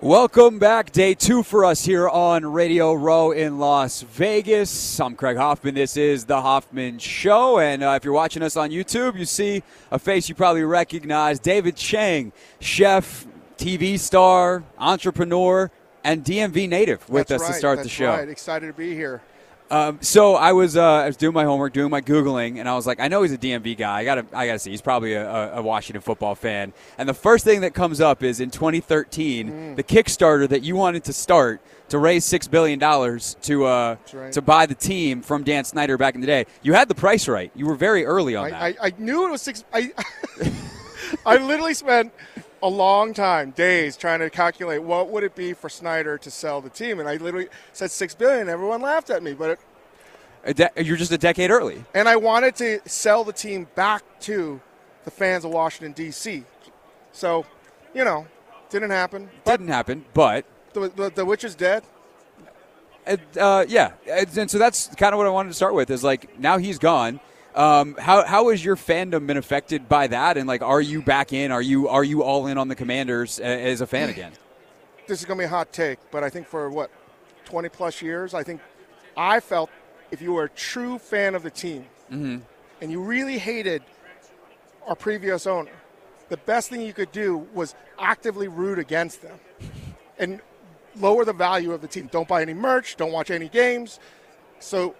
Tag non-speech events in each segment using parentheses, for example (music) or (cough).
Welcome back. Day two for us here on Radio Row in Las Vegas. I'm Craig Hoffman. This is The Hoffman Show. And uh, if you're watching us on YouTube, you see a face you probably recognize David Chang, chef, TV star, entrepreneur, and DMV native with That's us right, to start that's the show. Right. Excited to be here. Um, so I was uh, I was doing my homework, doing my googling, and I was like, I know he's a DMV guy. I gotta I gotta see. He's probably a, a- Washington football fan. And the first thing that comes up is in 2013, Mm. the Kickstarter that you wanted to start to raise six billion dollars to uh, right. to buy the team from Dan Snyder back in the day. You had the price right. You were very early on that. I, I, I knew it was six. I, (laughs) I literally spent a long time, days, trying to calculate what would it be for Snyder to sell the team, and I literally said six billion. Everyone laughed at me, but it, de- you're just a decade early. and I wanted to sell the team back to the fans of Washington D.C. So, you know, didn't happen. Didn't happen, but the, the, the witch is dead. Uh, yeah, and so that's kind of what I wanted to start with. Is like now he's gone. Um, how how has your fandom been affected by that? And like, are you back in? Are you are you all in on the Commanders as a fan again? this is going to be a hot take, but I think for what, 20 plus years, I think I felt if you were a true fan of the team and you really hated our previous owner, the best thing you could do was actively root against them and lower the value of the team. Don't buy any merch, don't watch any games. So,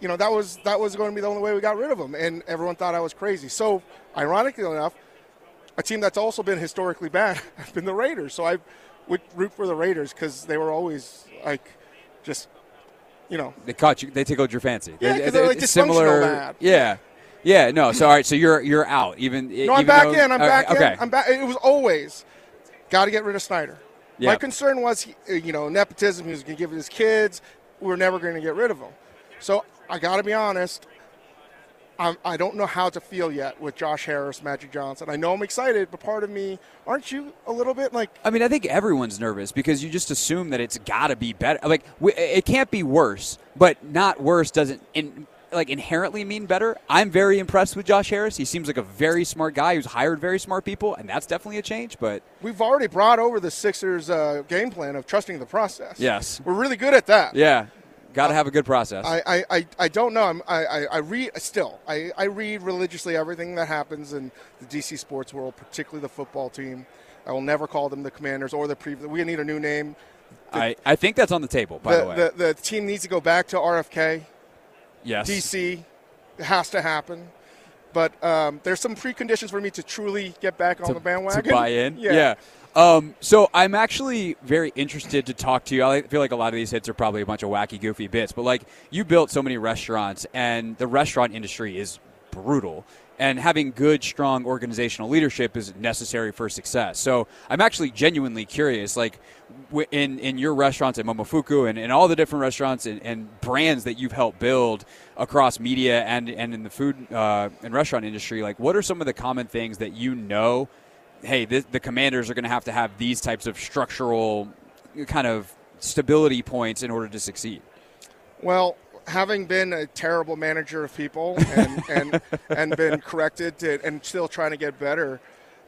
you know, that was that was going to be the only way we got rid of them, and everyone thought I was crazy. So, ironically enough, a team that's also been historically bad (laughs) has been the Raiders. So I would root for the Raiders because they were always like just, you know, They caught you. They tickled your fancy. Yeah, 'cause they're, like, dysfunctional bad. Yeah, yeah. No, so all right. So you're you're out. Even no, I'm back in. I'm back okay. in. I'm back. It was always got to get rid of Snyder. Yeah. My concern was, he, you know, nepotism. He was going to give it his kids. We were never going to get rid of him. So I got to be honest. I'm, I don't know how to feel yet with Josh Harris, Magic Johnson. I know I'm excited, but part of me, aren't you a little bit like? I mean, I think everyone's nervous because you just assume that it's got to be better. Like, it can't be worse, but not worse doesn't in, like inherently mean better. I'm very impressed with Josh Harris. He seems like a very smart guy who's hired very smart people, and that's definitely a change. But We've already brought over the Sixers' uh, game plan of trusting the process. Yes. we're really good at that. yeah, got to have a good process. I, I, I, I don't know. I'm, I, I, I read still. I, I read religiously everything that happens in the DC sports world, particularly the football team. I will never call them the Commanders or the previous. We need a new name. I, I think that's on the table. By the, The, way, the, the team needs to go back to RFK. yes. DC it has to happen. But um, there's some preconditions for me to truly get back on to, the bandwagon. to buy in. (laughs) Yeah. Um, so I'm actually very interested to talk to you. I feel like a lot of these hits are probably a bunch of wacky, goofy bits, but like you built so many restaurants, and the restaurant industry is brutal. And having good, strong organizational leadership is necessary for success. So I'm actually genuinely curious, like in in your restaurants at Momofuku and, in all the different restaurants and, and brands that you've helped build across media and and in the food uh, and restaurant industry, like what are some of the common things that you know hey, this, the commanders are going to have to have these types of structural kind of stability points in order to succeed. Well, having been a terrible manager of people and, and, (laughs) and been corrected to, and still trying to get better,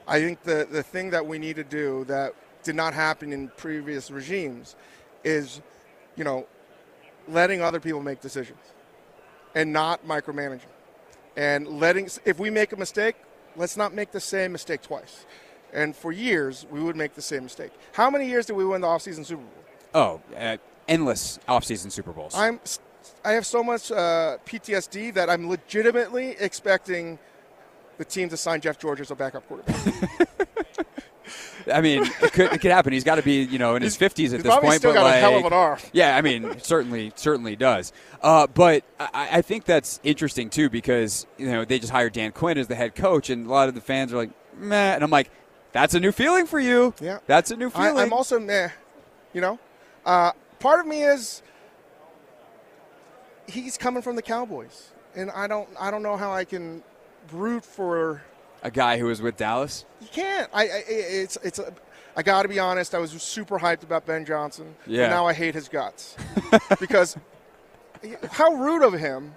I think the, the thing that we need to do that did not happen in previous regimes is, you know, letting other people make decisions and not micromanaging. And letting, if we make a mistake, let's not make the same mistake twice. And for years, we would make the same mistake. How many years did we win the offseason Super Bowl? Oh, uh, endless offseason Super Bowls. I'm I have so much uh, PTSD that I'm legitimately expecting the team to sign Jeff George as a backup quarterback. (laughs) I mean, it could, it could happen. He's got to be, you know, in his fifties at this probably point. still but got like, a hell of an arm. Yeah, I mean, certainly, certainly does. Uh, but I, I think that's interesting too because you know they just hired Dan Quinn as the head coach, and a lot of the fans are like, meh, and I'm like, that's a new feeling for you. Yeah. that's a new I, feeling. I'm also meh. You know, uh, part of me is he's coming from the Cowboys, and I don't I don't know how I can root for. A guy who was with Dallas. You can't. I, I it's it's. A, I got to be honest. I was super hyped about Ben Johnson. Yeah. And now I hate his guts (laughs) because how rude of him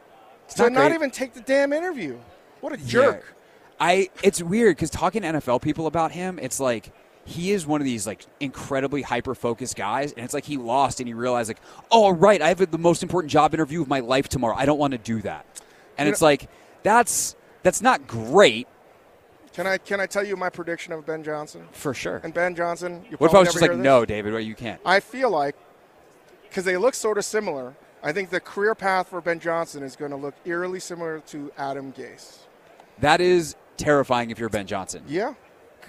to not not, even take the damn interview. What a jerk. I it's weird because talking to NFL people about him, it's like he is one of these like incredibly hyper focused guys, and it's like he lost and he realized like, oh right, I have the most important job interview of my life tomorrow. I don't want to do that, and You it's know- like that's that's not great Can I can I tell you my prediction of Ben Johnson? for sure. And Ben Johnson, you What if I was just like, no, David, well, you can't. I feel like because they look sort of similar. I think the career path for Ben Johnson is going to look eerily similar to Adam Gase. That is terrifying if you're Ben Johnson. Yeah.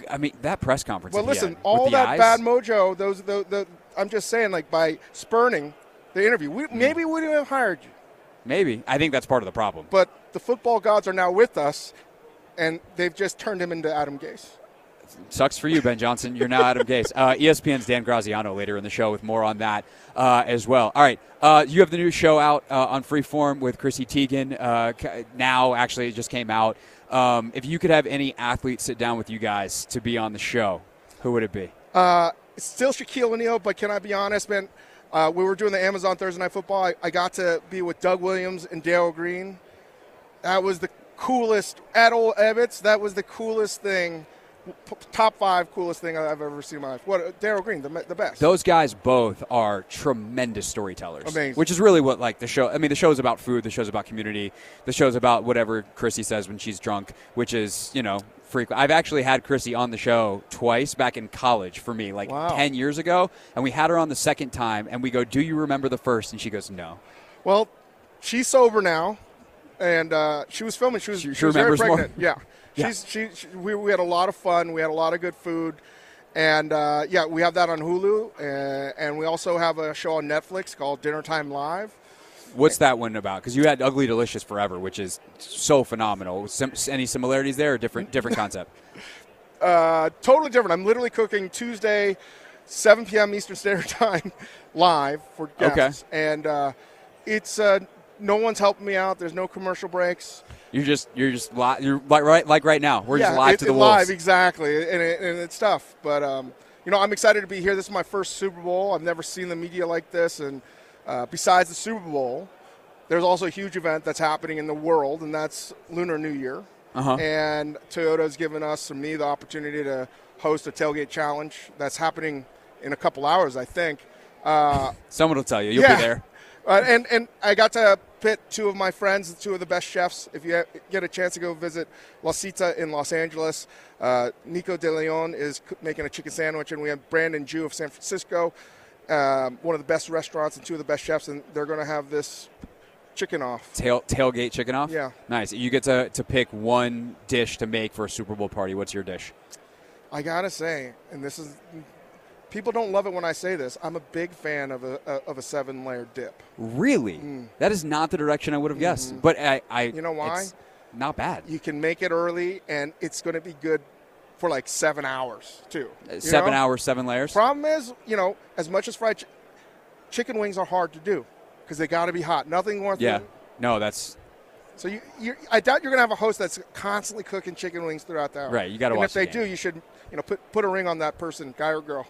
I mean, that press conference. Well, listen, all that eyes, bad mojo. Those, the, the, I'm just saying, like by spurning the interview, we, Hmm. maybe we wouldn't have hired you. Maybe. I think that's part of the problem. But the football gods are now with us, and they've just turned him into Adam Gase. Sucks for you, Ben Johnson. You're now Adam Gase. Uh, ESPN's Dan Graziano later in the show with more on that uh, as well. All right. Uh, you have the new show out uh, on Freeform with Chrissy Teigen. Uh, now, actually, it just came out. Um, if you could have any athlete sit down with you guys to be on the show, who would it be? Uh, still Shaquille O'Neal, but can I be honest, man? Uh, we were doing the Amazon Thursday Night Football. I, I got to be with Doug Williams and Dale Green. That was the coolest at Old Ebbitt. That was the coolest thing, p- top five coolest thing I've ever seen in my life. What uh, Darrell Green, the, the best. Those guys both are tremendous storytellers. Amazing. Which is really what like the show. I mean, the show's about food. The show's about community. The show's about whatever Chrissy says when she's drunk, which is you know frequent. I've actually had Chrissy on the show twice back in college for me, like Wow. ten years ago, and we had her on the second time, and we go, "Do you remember the first? And she goes, "No." Well, she's sober now, and uh, she was filming. She was, She- she she was very remembers more? pregnant. Yeah, (laughs) Yeah. she's she, she we, we had a lot of fun. We had a lot of good food, and uh, yeah, we have that on Hulu, uh, and we also have a show on Netflix called Dinner Time Live. What's that one about? Because you had Ugly Delicious Forever, which is so phenomenal. Sim- any similarities there, or different different concept? (laughs) Uh, totally different. I'm literally cooking Tuesday, 7 p.m. Eastern Standard (laughs) Time, live for guests, okay. and uh, it's uh, no one's helping me out. There's no commercial breaks. You're just you're just li- you're like right like right now. We're yeah, just live it- to the wolves. live exactly, and, it, and it's tough. But um, you know, I'm excited to be here. This is my first Super Bowl. I've never seen the media like this, and uh, besides the Super Bowl, there's also a huge event that's happening in the world, and that's Lunar New Year. Uh-huh. And Toyota's given us and me the opportunity to host a tailgate challenge that's happening in a couple hours, I think. Uh, (laughs) Someone will tell you. You'll yeah. be there. uh, and and I got to pit two of my friends, two of the best chefs. If you get a chance to go visit Lasita in Los Angeles, uh, Nico De Leon is making a chicken sandwich, and we have Brandon Jew of San Francisco, um, one of the best restaurants and two of the best chefs, and they're going to have this chicken off. Tail, tailgate chicken off. Yeah. Nice. You get to, to pick one dish to make for a Super Bowl party. What's your dish? I gotta say, and this is. People don't love it when I say this. I'm a big fan of a, of a seven layer dip. Really? That is not the direction I would have guessed. But I, I Mm. You know why? it's not bad. You can make it early, and it's going to be good for like seven hours too. you Seven know? hours, seven layers. Problem is, you know, as much as fried ch- chicken wings are hard to do because they got to be hot. Nothing more. yeah. than- No, that's So you, you, I doubt you're going to have a host that's constantly cooking chicken wings throughout the hour. Right, you gotta And watch if they the do, you should, you know, put put a ring on that person, guy or girl.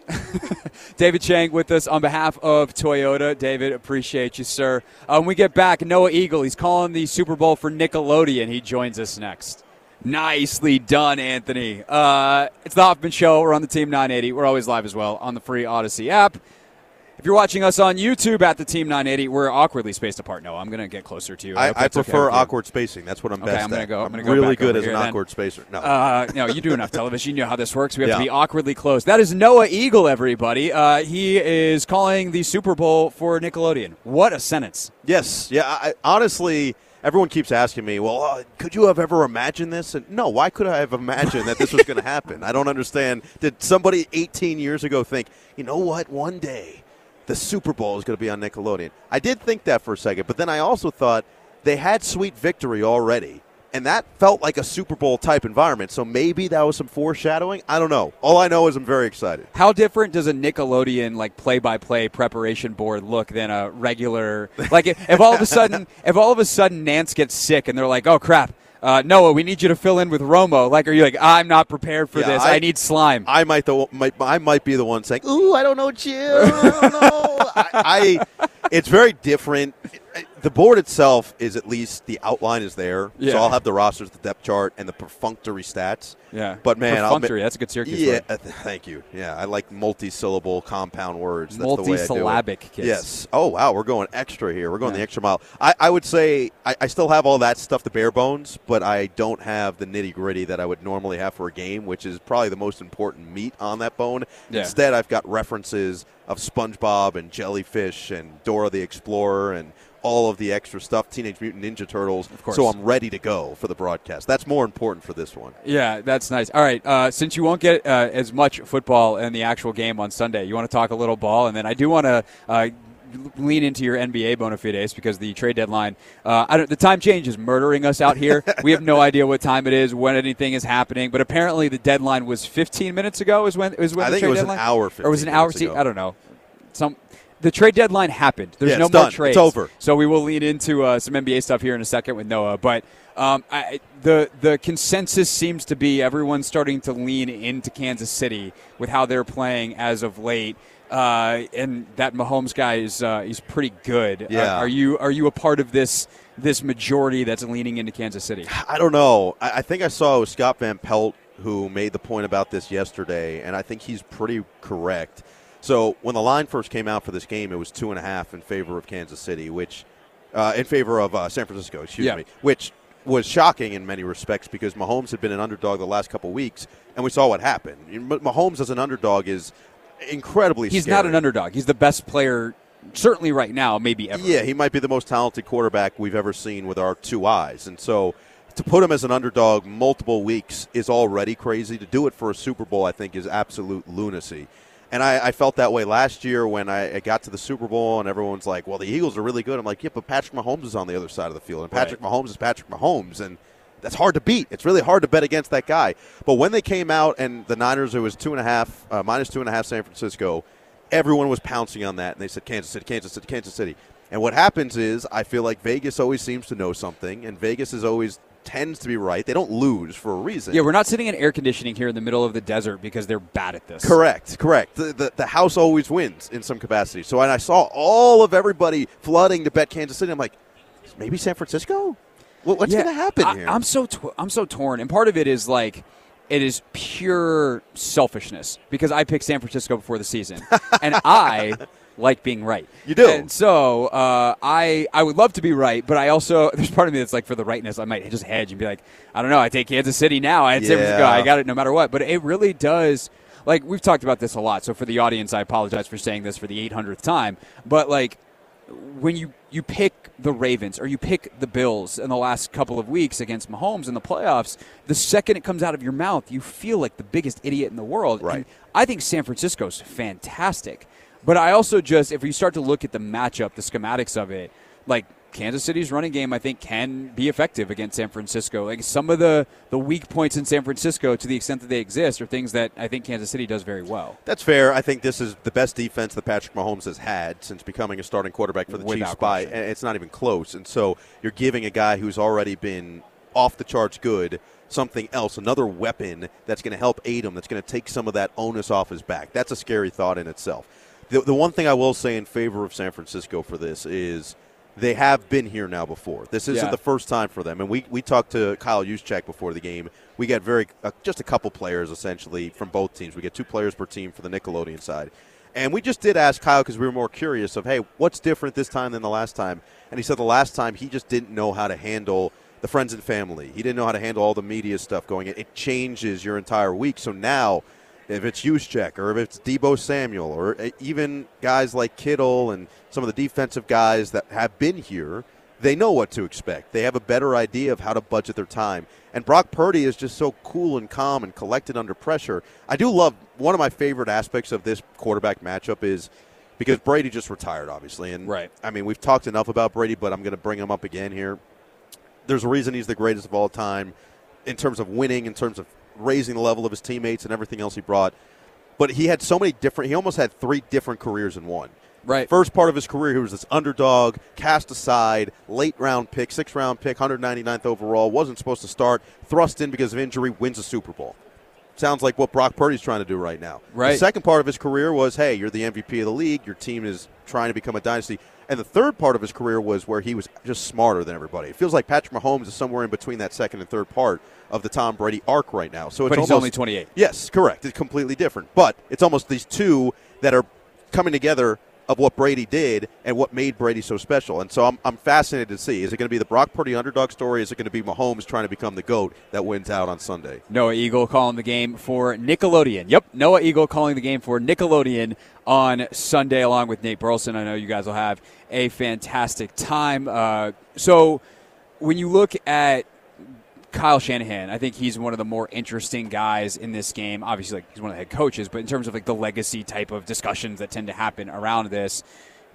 (laughs) David Chang with us on behalf of Toyota. David, appreciate you, sir. Uh, when we get back, Noah Eagle, he's calling the Super Bowl for Nickelodeon. He joins us next. Nicely done, Anthony. Uh, it's the Hoffman Show. We're on the Team 980. We're always live as well on the free Audacy app. If you're watching us on YouTube at the Team 980, we're awkwardly spaced apart. No, I'm going to get closer to you. I, hope I that's okay prefer you. awkward spacing. That's what I'm Okay, best I'm gonna at. go- I'm gonna go really good as an then. awkward spacer. No, Uh, no, you do enough television. You know how this works. We have to be awkwardly close. That is Noah Eagle, everybody. Uh, he is calling the Super Bowl for Nickelodeon. What a sentence. yes, yeah. I, honestly, everyone keeps asking me, "Well, uh, could you have ever imagined this?" And no, why could I have imagined that this was going (laughs) to happen? I don't understand. Did somebody 18 years ago think, you know what, one day the Super Bowl is going to be on Nickelodeon? I did think that for a second, but then I also thought they had Sweet Victory already. And that felt like a Super Bowl type environment. So maybe that was some foreshadowing. I don't know. All I know is I'm very excited. How different does a Nickelodeon like play-by-play preparation board look than a regular? Like if, if all of a sudden, (laughs) if all of a sudden Nance gets sick and they're like, "Oh crap, uh, Noah, we need you to fill in with Romo." Like, are you like, "I'm not prepared for Yeah, this. I, I- need slime." I might the might, I might be the one saying, "Ooh, I don't know, Jim. I don't know." (laughs) I, I it's very different. The board itself is at least the outline is there. Yeah. So I'll have the rosters, the depth chart, and the perfunctory stats. Yeah. But man, I'll perfunctory. That's a good Syracuse Yeah, word. th- thank you. Yeah, I like multi-syllable compound words. That's the way I do it. Multi-syllabic, kids. Yes. Oh wow, we're going extra here. We're going Yeah. the extra mile. I, I would say I, I still have all that stuff, the bare bones, but I don't have the nitty gritty that I would normally have for a game, which is probably the most important meat on that bone. Yeah. Instead, I've got references of SpongeBob and Jellyfish and Dora the Explorer and all of the extra stuff, Teenage Mutant Ninja Turtles. Of course. So I'm ready to go for the broadcast. That's more important for this one. Yeah, that's nice. All right, uh, since you won't get uh, as much football in the actual game on Sunday, you want to talk a little ball, and then I do want to. Uh, Lean into your NBA bona fides because the trade deadline, uh, I don't, the time change is murdering us out here. (laughs) we have no idea what time it is, when anything is happening. But apparently, the deadline was 15 minutes ago. Is when is when I the think trade it was an hour, or was an hour? ago. I don't know. Some the trade deadline happened. There's Yeah, no more done. It's trades. over. So we will lean into uh, some NBA stuff here in a second with Noah. But um, I, the the consensus seems to be everyone's starting to lean into Kansas City with how they're playing as of late. Uh, and that Mahomes guy is uh, he's pretty good. Yeah. Are, are you are you a part of this this majority that's leaning into Kansas City? I don't know. I, I think I saw Scott Van Pelt who made the point about this yesterday, and I think he's pretty correct. So when the line first came out for this game, it was two and a half in favor of Kansas City, which uh, in favor of uh, San Francisco, excuse Yeah. me, which was shocking in many respects because Mahomes had been an underdog the last couple weeks, and we saw what happened. Mahomes as an underdog is incredibly. He's not an underdog. He's the best player, certainly right now, maybe ever. Yeah, he might be the most talented quarterback we've ever seen with our two eyes. And so to put him as an underdog multiple weeks is already crazy. To do it for a Super Bowl, I think, is absolute lunacy. And I, I felt that way last year when I, I got to the Super Bowl and everyone's like, well, the Eagles are really good. I'm like, yeah, but Patrick Mahomes is on the other side of the field. And Patrick Mahomes is Patrick Mahomes. And that's hard to beat. It's really hard to bet against that guy. But when they came out and the Niners, it was two and a half, uh, minus two and a half San Francisco, everyone was pouncing on that. And they said, Kansas City, Kansas City, Kansas City. And what happens is, I feel like Vegas always seems to know something, and Vegas is always tends to be right. They don't lose for a reason. Yeah, we're not sitting in air conditioning here in the middle of the desert because they're bad at this. Correct, correct. The, the, the house always wins in some capacity. So when I saw all of everybody flooding to bet Kansas City, I'm like, maybe San Francisco? What, what's Yeah, going to happen I, here? I'm so tw- I'm so torn, and part of it is like it is pure selfishness because I picked San Francisco before the season, (laughs) and I like being right. You do. and so uh, I I would love to be right, but I also (laughs) there's part of me that's like for the rightness, I might just hedge and be like, I don't know, I take Kansas City now, I had San Francisco, I got it no matter what. But it really does. Like we've talked about this a lot, so for the audience, I apologize for saying this for the 800th time. But like when you you pick the Ravens or you pick the Bills in the last couple of weeks against Mahomes in the playoffs, the second it comes out of your mouth, you feel like the biggest idiot in the world. Right. And I think San Francisco's fantastic. But I also just if you start to look at the matchup, the schematics of it, like Kansas City's running game I think can be effective against San Francisco. Like some of the the weak points in San Francisco to the extent that they exist are things that I think Kansas City does very well. That's fair. I think this is the best defense that Patrick Mahomes has had since becoming a starting quarterback for the Without Chiefs by and it's not even close. And so you're giving a guy who's already been off the charts good something else, another weapon that's going to help aid him, that's going to take some of that onus off his back. That's a scary thought in itself. The, the one thing I will say in favor of San Francisco for this is they have been here now before. This isn't Yeah. the first time for them. And we, we talked to Kyle Juszczyk before the game. We got very uh, just a couple players essentially from both teams. We get two players per team for the Nickelodeon side. And we just did ask Kyle because we were more curious of, hey, what's different this time than the last time? And he said the last time he just didn't know how to handle the friends and family. He didn't know how to handle all the media stuff going in. It changes your entire week. So now, if it's Juszczyk or if it's Deebo Samuel or uh, even guys like Kittle and some of the defensive guys that have been here, they know what to expect. They have a better idea of how to budget their time. And Brock Purdy is just so cool and calm and collected under pressure. I do love one of my favorite aspects of this quarterback matchup is because Brady just retired, obviously. And Right. I mean, we've talked enough about Brady, but I'm going to bring him up again here. There's a reason he's the greatest of all time in terms of winning, in terms of raising the level of his teammates and everything else he brought. But he had so many different, he almost had three different careers in one. Right. First part of his career, he was this underdog, cast aside, late round pick, sixth round pick, 199th overall, wasn't supposed to start, thrust in because of injury, wins a Super Bowl. sounds like what Brock Purdy's trying to do right now. Right. The second part of his career was, hey, you're the MVP of the league. Your team is trying to become a dynasty. And the third part of his career was where he was just smarter than everybody. It feels like Patrick Mahomes is somewhere in between that second and third part of the Tom Brady arc right now. So it's But he's almost, only 28. Yes, correct. It's completely different. But it's almost these two that are coming together of what Brady did and what made Brady so special. And so I'm, I'm fascinated to see. Is it going to be the Brock Purdy underdog story? Is it going to be Mahomes trying to become the GOAT that wins out on Sunday? Noah Eagle calling the game for Nickelodeon. Yep, Noah Eagle calling the game for Nickelodeon on Sunday, along with Nate Burleson. I know you guys will have a fantastic time. Uh, so, when you look at Kyle Shanahan, I think he's one of the more interesting guys in this game. Obviously, like he's one of the head coaches, but in terms of like the legacy type of discussions that tend to happen around this,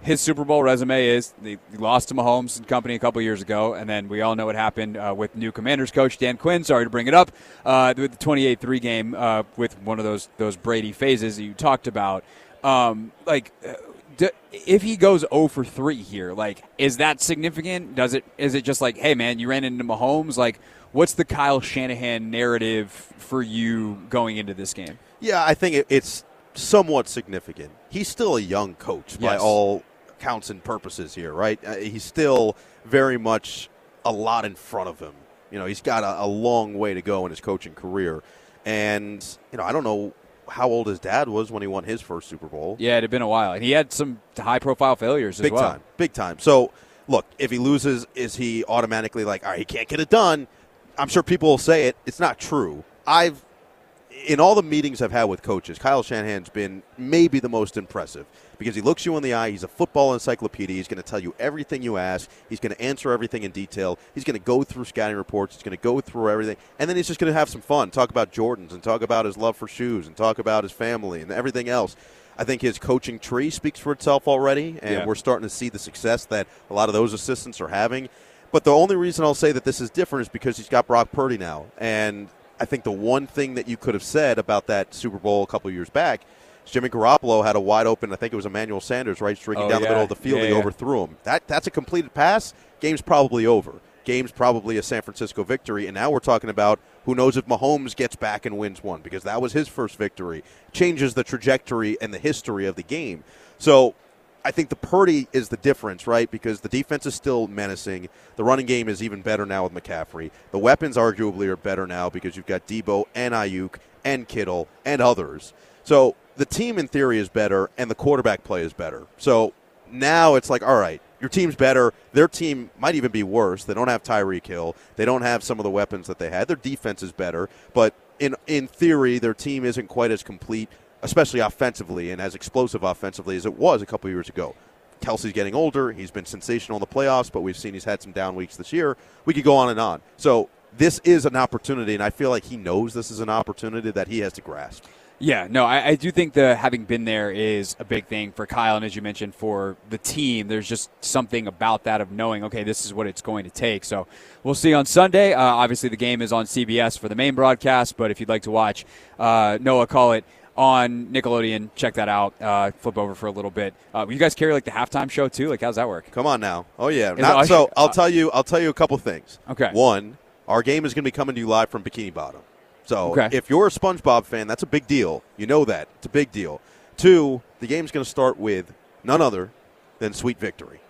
his Super Bowl resume is they lost to Mahomes and company a couple years ago, and then we all know what happened uh, with new Commanders coach Dan Quinn. Sorry to bring it up uh, with the 28-3 game uh, with one of those those Brady phases that you talked about. Um, like, uh, d- if he goes 0 for 3 here, like, is that significant? Does it? Is it just like, hey man, you ran into Mahomes? Like, what's the Kyle Shanahan narrative for you going into this game? Yeah, I think it, it's somewhat significant. He's still a young coach by Yes. all counts and purposes here, right? Uh, he's still very much a lot in front of him. You know, he's got a, a long way to go in his coaching career. And, you know, I don't know how old his dad was when he won his first Super Bowl. Yeah, it had been a while, and he had some high-profile failures as Big well. time. Big time. So, look, if he loses, is he automatically like, all right, he can't get it done? I'm sure people will say it. It's not true. I've, in all the meetings I've had with coaches, Kyle Shanahan's been maybe the most impressive because he looks you in the eye. He's a football encyclopedia. He's going to tell you everything you ask. He's going to answer everything in detail. He's going to go through scouting reports. He's going to go through everything. And then he's just going to have some fun, talk about Jordans and talk about his love for shoes and talk about his family and everything else. I think his coaching tree speaks for itself already, and Yeah. we're starting to see the success that a lot of those assistants are having. But the only reason I'll say that this is different is because he's got Brock Purdy now. And I think the one thing that you could have said about that Super Bowl a couple years back is Jimmy Garoppolo had a wide open, I think it was Emmanuel Sanders, right, streaking Oh, down the middle of the field. Yeah, he yeah. overthrew him. That That's a completed pass. Game's probably over. Game's probably a San Francisco victory. And now we're talking about who knows if Mahomes gets back and wins one because that was his first victory. Changes the trajectory and the history of the game. So I think the Purdy is the difference, right? Because the defense is still menacing. The running game is even better now with McCaffrey. The weapons arguably are better now because you've got Deebo and Aiyuk and Kittle and others. So the team in theory is better and the quarterback play is better. So now it's like, all right, your team's better. Their team might even be worse. They don't have Tyreek Hill. They don't have some of the weapons that they had. Their defense is better, but in in theory, their team isn't quite as complete, especially offensively and as explosive offensively as it was a couple years ago. Kelce's getting older. He's been sensational in the playoffs, but we've seen he's had some down weeks this year. We could go on and on. So this is an opportunity, and I feel like he knows this is an opportunity that he has to grasp. Yeah, no, I, I do think the having been there is a big thing for Kyle, and as you mentioned, for the team. There's just something about that of knowing, okay, this is what it's going to take. So we'll see on Sunday. Uh, obviously, the game is on CBS for the main broadcast, but if you'd like to watch uh, Noah call it on Nickelodeon, check that out. Uh, flip over for a little bit. Uh, you guys carry like the halftime show too? Like, how's that work? Come on now. Oh yeah. Not- so I'll tell you. I'll tell you a couple things. Okay. One, our game is going to be coming to you live from Bikini Bottom. So Okay. if you're a SpongeBob fan, that's a big deal. You know that it's a big deal. Two, the game's going to start with none other than Sweet Victory.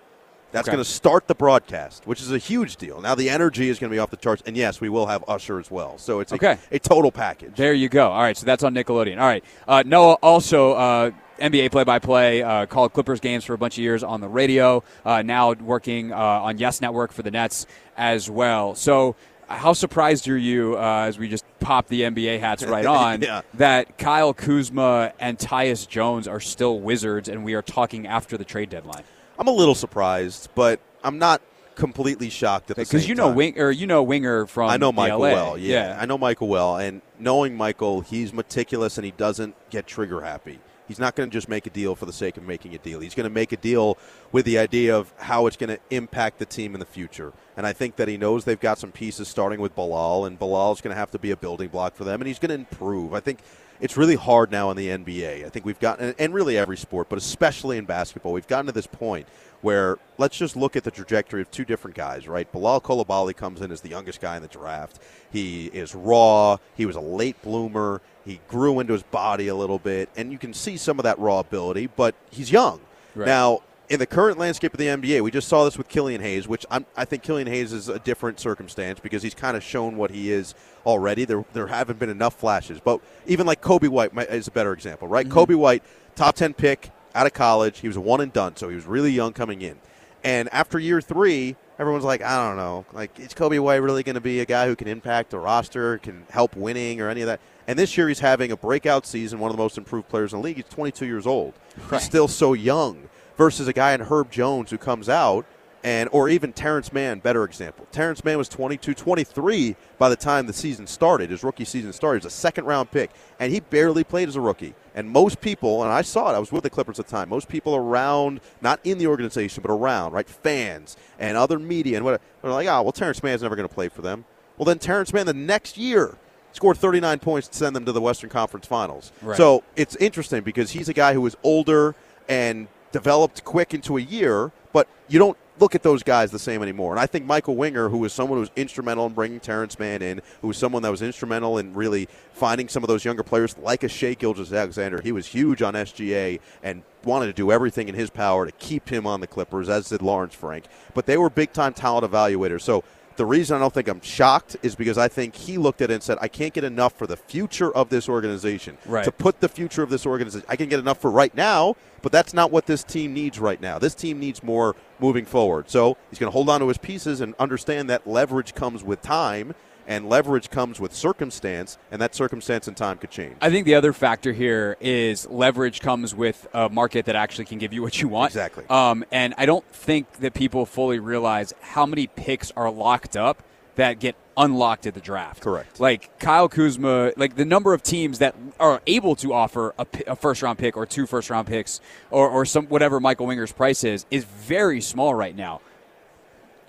That's Okay. going to start the broadcast, which is a huge deal. Now the energy is going to be off the charts, and yes, we will have Usher as well. So it's a, Okay. a total package. There you go. All right, so that's on Nickelodeon. All right, uh, Noah also uh, NBA play-by-play, uh, called Clippers games for a bunch of years on the radio. Uh, now working uh, on Yes Network for the Nets as well. So. How surprised are you uh, as we just pop the NBA hats right (laughs) on Yeah. that Kyle Kuzma and Tyus Jones are still Wizards and we are talking after the trade deadline? I'm a little surprised, but I'm not completely shocked at the Because you know time. Wing or you know Winger from I know Michael LA. well. Yeah, I know Michael well, and knowing Michael, he's meticulous and he doesn't get trigger happy. He's not going to just make a deal for the sake of making a deal. He's going to make a deal with the idea of how it's going to impact the team in the future. And I think that he knows they've got some pieces starting with Bilal, and Bilal's going to have to be a building block for them, and he's going to improve. I think it's really hard now in the NBA. I think we've gotten, and really every sport, but especially in basketball, we've gotten to this point where let's just look at the trajectory of two different guys, right? Bilal Coulibaly comes in as the youngest guy in the draft. He is raw. He was a late bloomer. He grew into his body a little bit, and you can see some of that raw ability, but he's young. Right. Now, in the current landscape of the NBA, we just saw this with Killian Hayes, which I'm, i think Killian Hayes is a different circumstance because he's kind of shown what he is already. There, there haven't been enough flashes, but even like Coby White is a better example, right? Mm-hmm. Coby White, top ten pick out of college, he was one and done, so he was really young coming in. And after year three, everyone's like, I don't know, like is Coby White really going to be a guy who can impact the roster, can help winning or any of that? And this year he's having a breakout season, one of the most improved players in the league. He's 22 years old. Right. He's still so young versus a guy in Herb Jones who comes out and or even Terance Mann, better example. Terance Mann was 22, 23 by the time the season started. His rookie season started. He was a second round pick, and he barely played as a rookie. And most people, and I saw it, I was with the Clippers at the time. Most people around, not in the organization, but around, right, fans and other media and what, they're like, oh, well, Terance Mann's never going to play for them. Well, then Terance Mann the next year scored 39 points to send them to the Western Conference Finals. Right. So it's interesting because he's a guy who is older and developed quick into a year, but you don't look at those guys the same anymore. And I think Michael Winger, who was someone who was instrumental in bringing Terance Mann in, who was someone that was instrumental in really finding some of those younger players like a Shai Gilgeous-Alexander, he was huge on SGA and wanted to do everything in his power to keep him on the Clippers, as did Lawrence Frank. But they were big time talent evaluators. So the reason I don't think I'm shocked is because I think he looked at it and said, I can't get enough for the future of this organization. Right. To put the future of this organization, I can get enough for right now, but that's not what this team needs right now. This team needs more moving forward. So he's going to hold on to his pieces and understand that leverage comes with time and leverage comes with circumstance, and that circumstance and time could change. I think the other factor here is leverage comes with a market that actually can give you what you want. Exactly. Um, and I don't think that people fully realize how many picks are locked up that get unlocked at the draft. Correct. Like Kyle Kuzma, like the number of teams that are able to offer a, a first round pick or two first round picks or, or some whatever Michael Winger's price is is very small right now.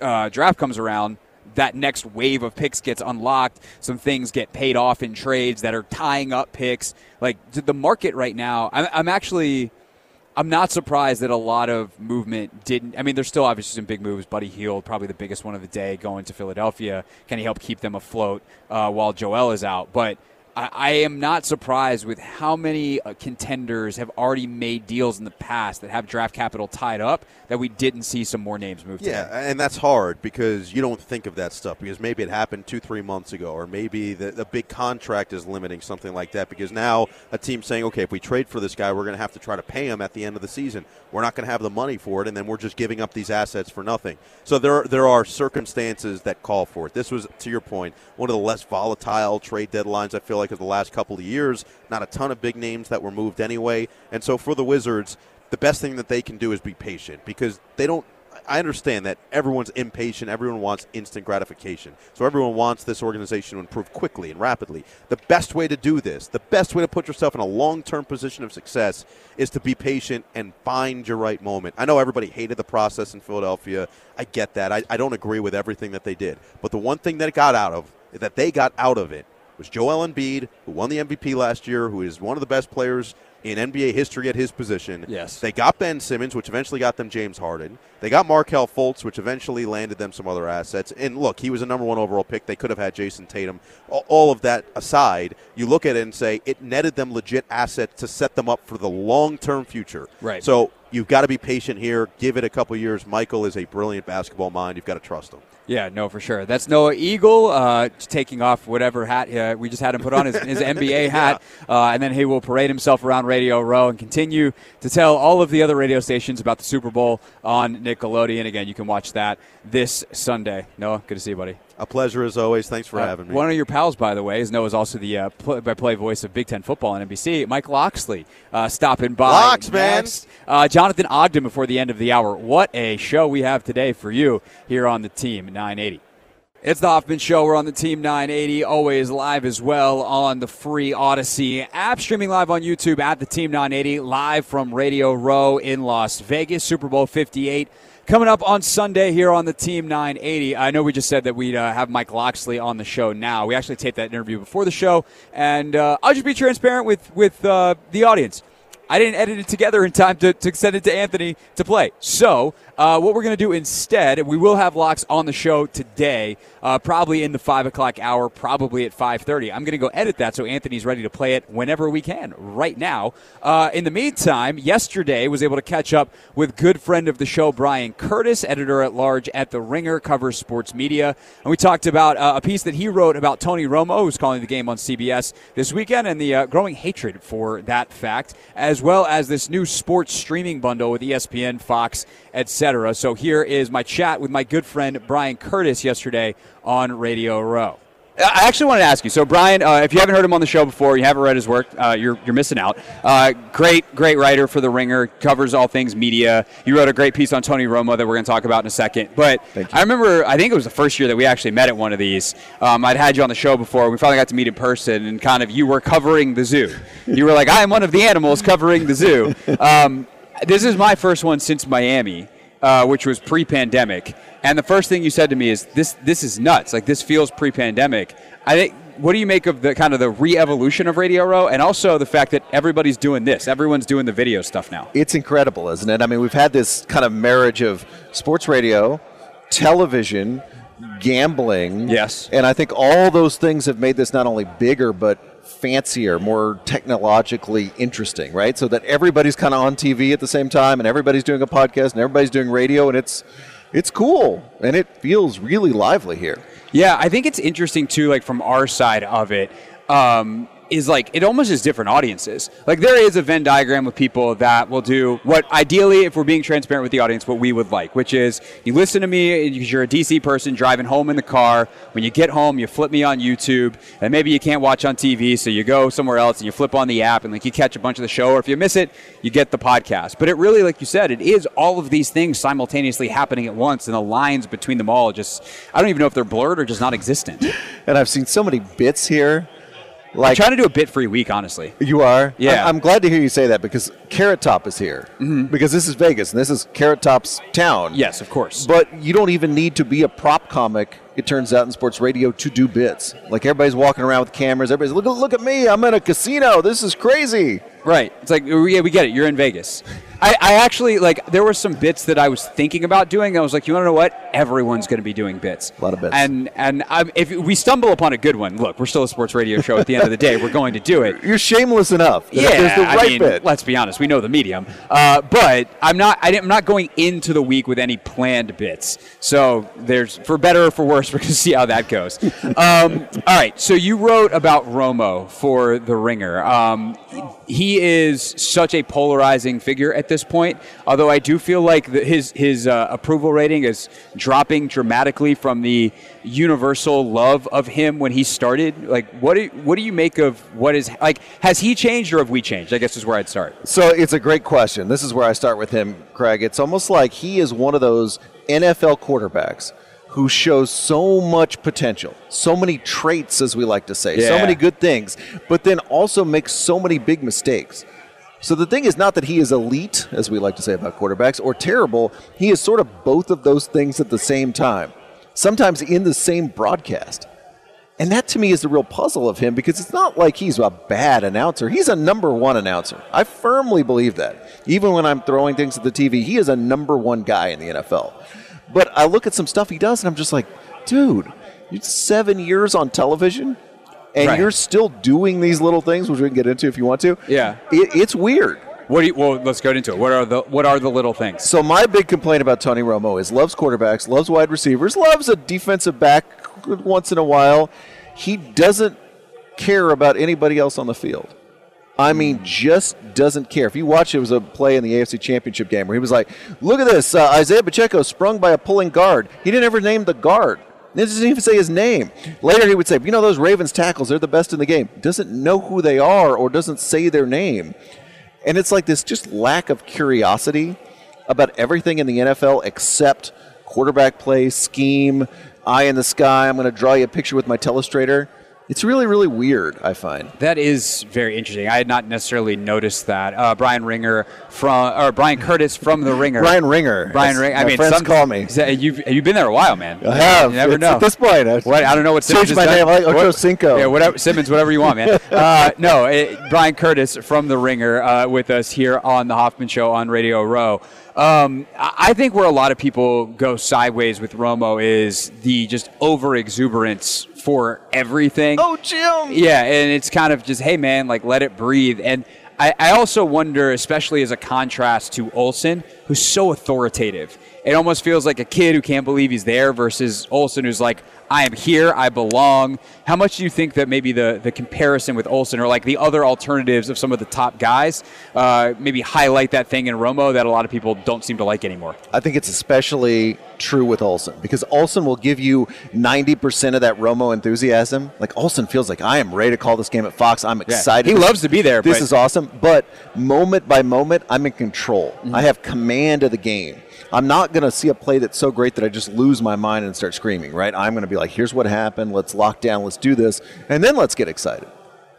Uh, draft comes around that next wave of picks gets unlocked. Some things get paid off in trades that are tying up picks. Like the market right now, I'm, I'm actually. I'm not surprised that a lot of movement didn't. I mean, there's still obviously some big moves. Buddy Hield, probably the biggest one of the day, going to Philadelphia. Can he help keep them afloat uh, while Joel is out? But I, I am not surprised with how many uh, contenders have already made deals in the past that have draft capital tied up that we didn't see some more names move. Yeah, today. and that's hard because you don't think of that stuff because maybe it happened two, three months ago, or maybe the, the big contract is limiting something like that. Because now a team saying, okay, if we trade for this guy, we're going to have to try to pay him at the end of the season. We're not going to have the money for it, and then we're just giving up these assets for nothing. So there, there are circumstances that call for it. This was, to your point, one of the less volatile trade deadlines. I feel like of the last couple of years. Not a ton of big names that were moved anyway. And so for the Wizards, the best thing that they can do is be patient because they don't. I understand that everyone's impatient. Everyone wants instant gratification. So everyone wants this organization to improve quickly and rapidly. The best way to do this, the best way to put yourself in a long term position of success, is to be patient and find your right moment. I know everybody hated the process in Philadelphia. I get that. I, I don't agree with everything that they did. But the one thing that got out of that they got out of it was Joel Embiid, who won the MVP last year, who is one of the best players in NBA history at his position. Yes. They got Ben Simmons, which eventually got them James Harden. They got Markelle Fultz, which eventually landed them some other assets. And look, he was a number one overall pick. They could have had Jayson Tatum. All of that aside, you look at it and say it netted them legit assets to set them up for the long term future. Right. So you've got to be patient here. Give it a couple years. Michael is a brilliant basketball mind. You've got to trust him. Yeah, no, for sure. That's Noah Eagle uh, taking off whatever hat uh, we just had him put on, his, his (laughs) NBA hat, yeah. uh, and then he will parade himself around Radio Row and continue to tell all of the other radio stations about the Super Bowl on Nickelodeon. Again, you can watch that this Sunday. Noah, good to see you, buddy. A pleasure as always. Thanks for uh, having me. One of your pals, by the way, is Noah's also the uh, play-by-play voice of Big Ten football on NBC. Mike Locksley uh, stopping by. Locks, man. Uh, Jonathan Ogden before the end of the hour. What a show we have today for you here on the team 980. It's the Hoffman Show. We're on the Team 980, always live as well on the free Audacy app, streaming live on YouTube at the Team 980, live from Radio Row in Las Vegas, Super Bowl 58. Coming up on Sunday here on the Team 980. I know we just said that we'd uh, have Mike Locksley on the show now. We actually taped that interview before the show, and uh, I'll just be transparent with, with uh, the audience. I didn't edit it together in time to, to send it to Anthony to play. So, uh, what we're going to do instead, we will have Locks on the show today, uh, probably in the 5 o'clock hour, probably at 5.30. I'm going to go edit that so Anthony's ready to play it whenever we can, right now. Uh, in the meantime, yesterday was able to catch up with good friend of the show, Bryan Curtis, editor-at-large at The Ringer, covers sports media. And we talked about uh, a piece that he wrote about Tony Romo, who's calling the game on CBS this weekend, and the uh, growing hatred for that fact, as well as this new sports streaming bundle with ESPN, Fox, etc. So here is my chat with my good friend Bryan Curtis yesterday on Radio Row. I actually wanted to ask you. So, Brian, uh, if you haven't heard him on the show before, you haven't read his work, uh, you're, you're missing out. Uh, great, great writer for The Ringer, covers all things media. You wrote a great piece on Tony Romo that we're going to talk about in a second. But I remember, I think it was the first year that we actually met at one of these. Um, I'd had you on the show before. We finally got to meet in person, and kind of you were covering the zoo. You were like, I'm one of the animals covering the zoo. (laughs) Um, this is my first one since Miami uh, which was pre-pandemic. And the first thing you said to me is, "This this is nuts. Like this feels pre-pandemic." I think. What do you make of the kind of the re-evolution of Radio Row, and also the fact that everybody's doing this? Everyone's doing the video stuff now. It's incredible, isn't it? I mean, we've had this kind of marriage of sports radio, television, gambling. Yes. And I think all those things have made this not only bigger, but fancier, more technologically interesting, right? So that everybody's kind of on TV at the same time and everybody's doing a podcast and everybody's doing radio and it's it's cool and it feels really lively here. Yeah, I think it's interesting too, like from our side of it. Um, is like it almost is different audiences. Like there is a Venn diagram of people that will do what ideally, if we're being transparent with the audience, what we would like, which is you listen to me because you're a DC person driving home in the car. When you get home, you flip me on YouTube, and maybe you can't watch on TV, so you go somewhere else and you flip on the app and like you catch a bunch of the show, or if you miss it, you get the podcast. But it really, like you said, it is all of these things simultaneously happening at once, and the lines between them all just I don't even know if they're blurred or just not existent. And I've seen so many bits here. Like I'm trying to do a bit free week, honestly. You are? Yeah. I- I'm glad to hear you say that because Carrot Top is here. Mm-hmm. Because this is Vegas and this is Carrot Top's town. Yes, of course. But you don't even need to be a prop comic, it turns out, in sports radio to do bits. Like everybody's walking around with cameras. Everybody's, look, look at me. I'm in a casino. This is crazy. Right. It's like, yeah, we get it. You're in Vegas. I, I actually, like, there were some bits that I was thinking about doing. I was like, you want to know what? Everyone's going to be doing bits. A lot of bits. And, and I'm, if we stumble upon a good one, look, we're still a sports radio show at the end of the day. We're going to do it. (laughs) You're shameless enough. Yeah, There's the right I mean, bit. let's be honest. We know the medium, uh, but I'm not. I didn't- I'm not going into the week with any planned bits. So there's, for better or for worse, (laughs) we're going to see how that goes. Um, all right. So you wrote about Romo for The Ringer. Um, he is such a polarizing figure at this point. Although I do feel like the, his his uh, approval rating is dropping dramatically from the universal love of him when he started. Like, what do what do you make of what is like? Has he changed or have we changed? I guess is where I'd start. So it's a great question. This is where I start with him, Craig. It's almost like he is one of those NFL quarterbacks who shows so much potential, so many traits, as we like to say, so many good things, but then also makes so many big mistakes. So the thing is not that he is elite, as we like to say about quarterbacks, or terrible. He is sort of both of those things at the same time, sometimes in the same broadcast. And that to me is the real puzzle of him because it's not like he's a bad announcer. He's a number one announcer. I firmly believe that. Even when I'm throwing things at the TV, he is a number one guy in the NFL. But I look at some stuff he does and I'm just like, dude, you're seven years on television and Right. you're still doing these little things, which we can get into if you want to. Yeah. It, it's weird. What do you, well, let's go into it. What are the what are the little things? So my big complaint about Tony Romo is loves quarterbacks, loves wide receivers, loves a defensive back once in a while. He doesn't care about anybody else on the field. I mean, just doesn't care. If you watch, it was a play in the AFC Championship game where he was like, "Look at this, uh, Isiah Pacheco sprung by a pulling guard." He didn't ever name the guard. He doesn't even say his name. Later, he would say, "You know those Ravens tackles? They're the best in the game." Doesn't know who they are or doesn't say their name. And it's like this just lack of curiosity about everything in the NFL except quarterback play, scheme, eye in the sky. I'm going to draw you a picture with my telestrator. It's really, really weird, I find. That is very interesting. I had not necessarily noticed that. Uh, Brian Ringer from, or Bryan Curtis from The Ringer. Brian Ringer. Brian Ringer. I my mean, friends some, call me. You've, you've been there a while, man. I have. You never It's- know. At this point, I, What I don't know what Simmons Change has my done. name, I like Ocho Cinco. Yeah, whatever Simmons, whatever you want, man. (laughs) uh, no, it, Bryan Curtis from The Ringer uh, with us here on the Hoffman Show on Radio Row. Um, I I think where a lot of people go sideways with Romo is the just over exuberance for everything. oh, Jim. Yeah, and it's kind of just, hey, man, like let it breathe. And I, I also wonder, especially as a contrast to Olsen, who's so authoritative. It almost feels like a kid who can't believe he's there versus Olsen, who's like, I am here, I belong. How much do you think that maybe the, the comparison with Olsen or like the other alternatives of some of the top guys uh, maybe highlight that thing in Romo that a lot of people don't seem to like anymore? I think it's especially true with Olsen because Olsen will give you 90% of that Romo enthusiasm. Like Olsen feels like I am ready to call this game at Fox. I'm excited. He loves to be there, This but- is awesome. But moment by moment, I'm in control. Mm-hmm. I have command of the game. I'm not going to see a play that's so great that I just lose my mind and start screaming, right? I'm going to be like, here's what happened. Let's lock down. Let's do this. And then let's get excited.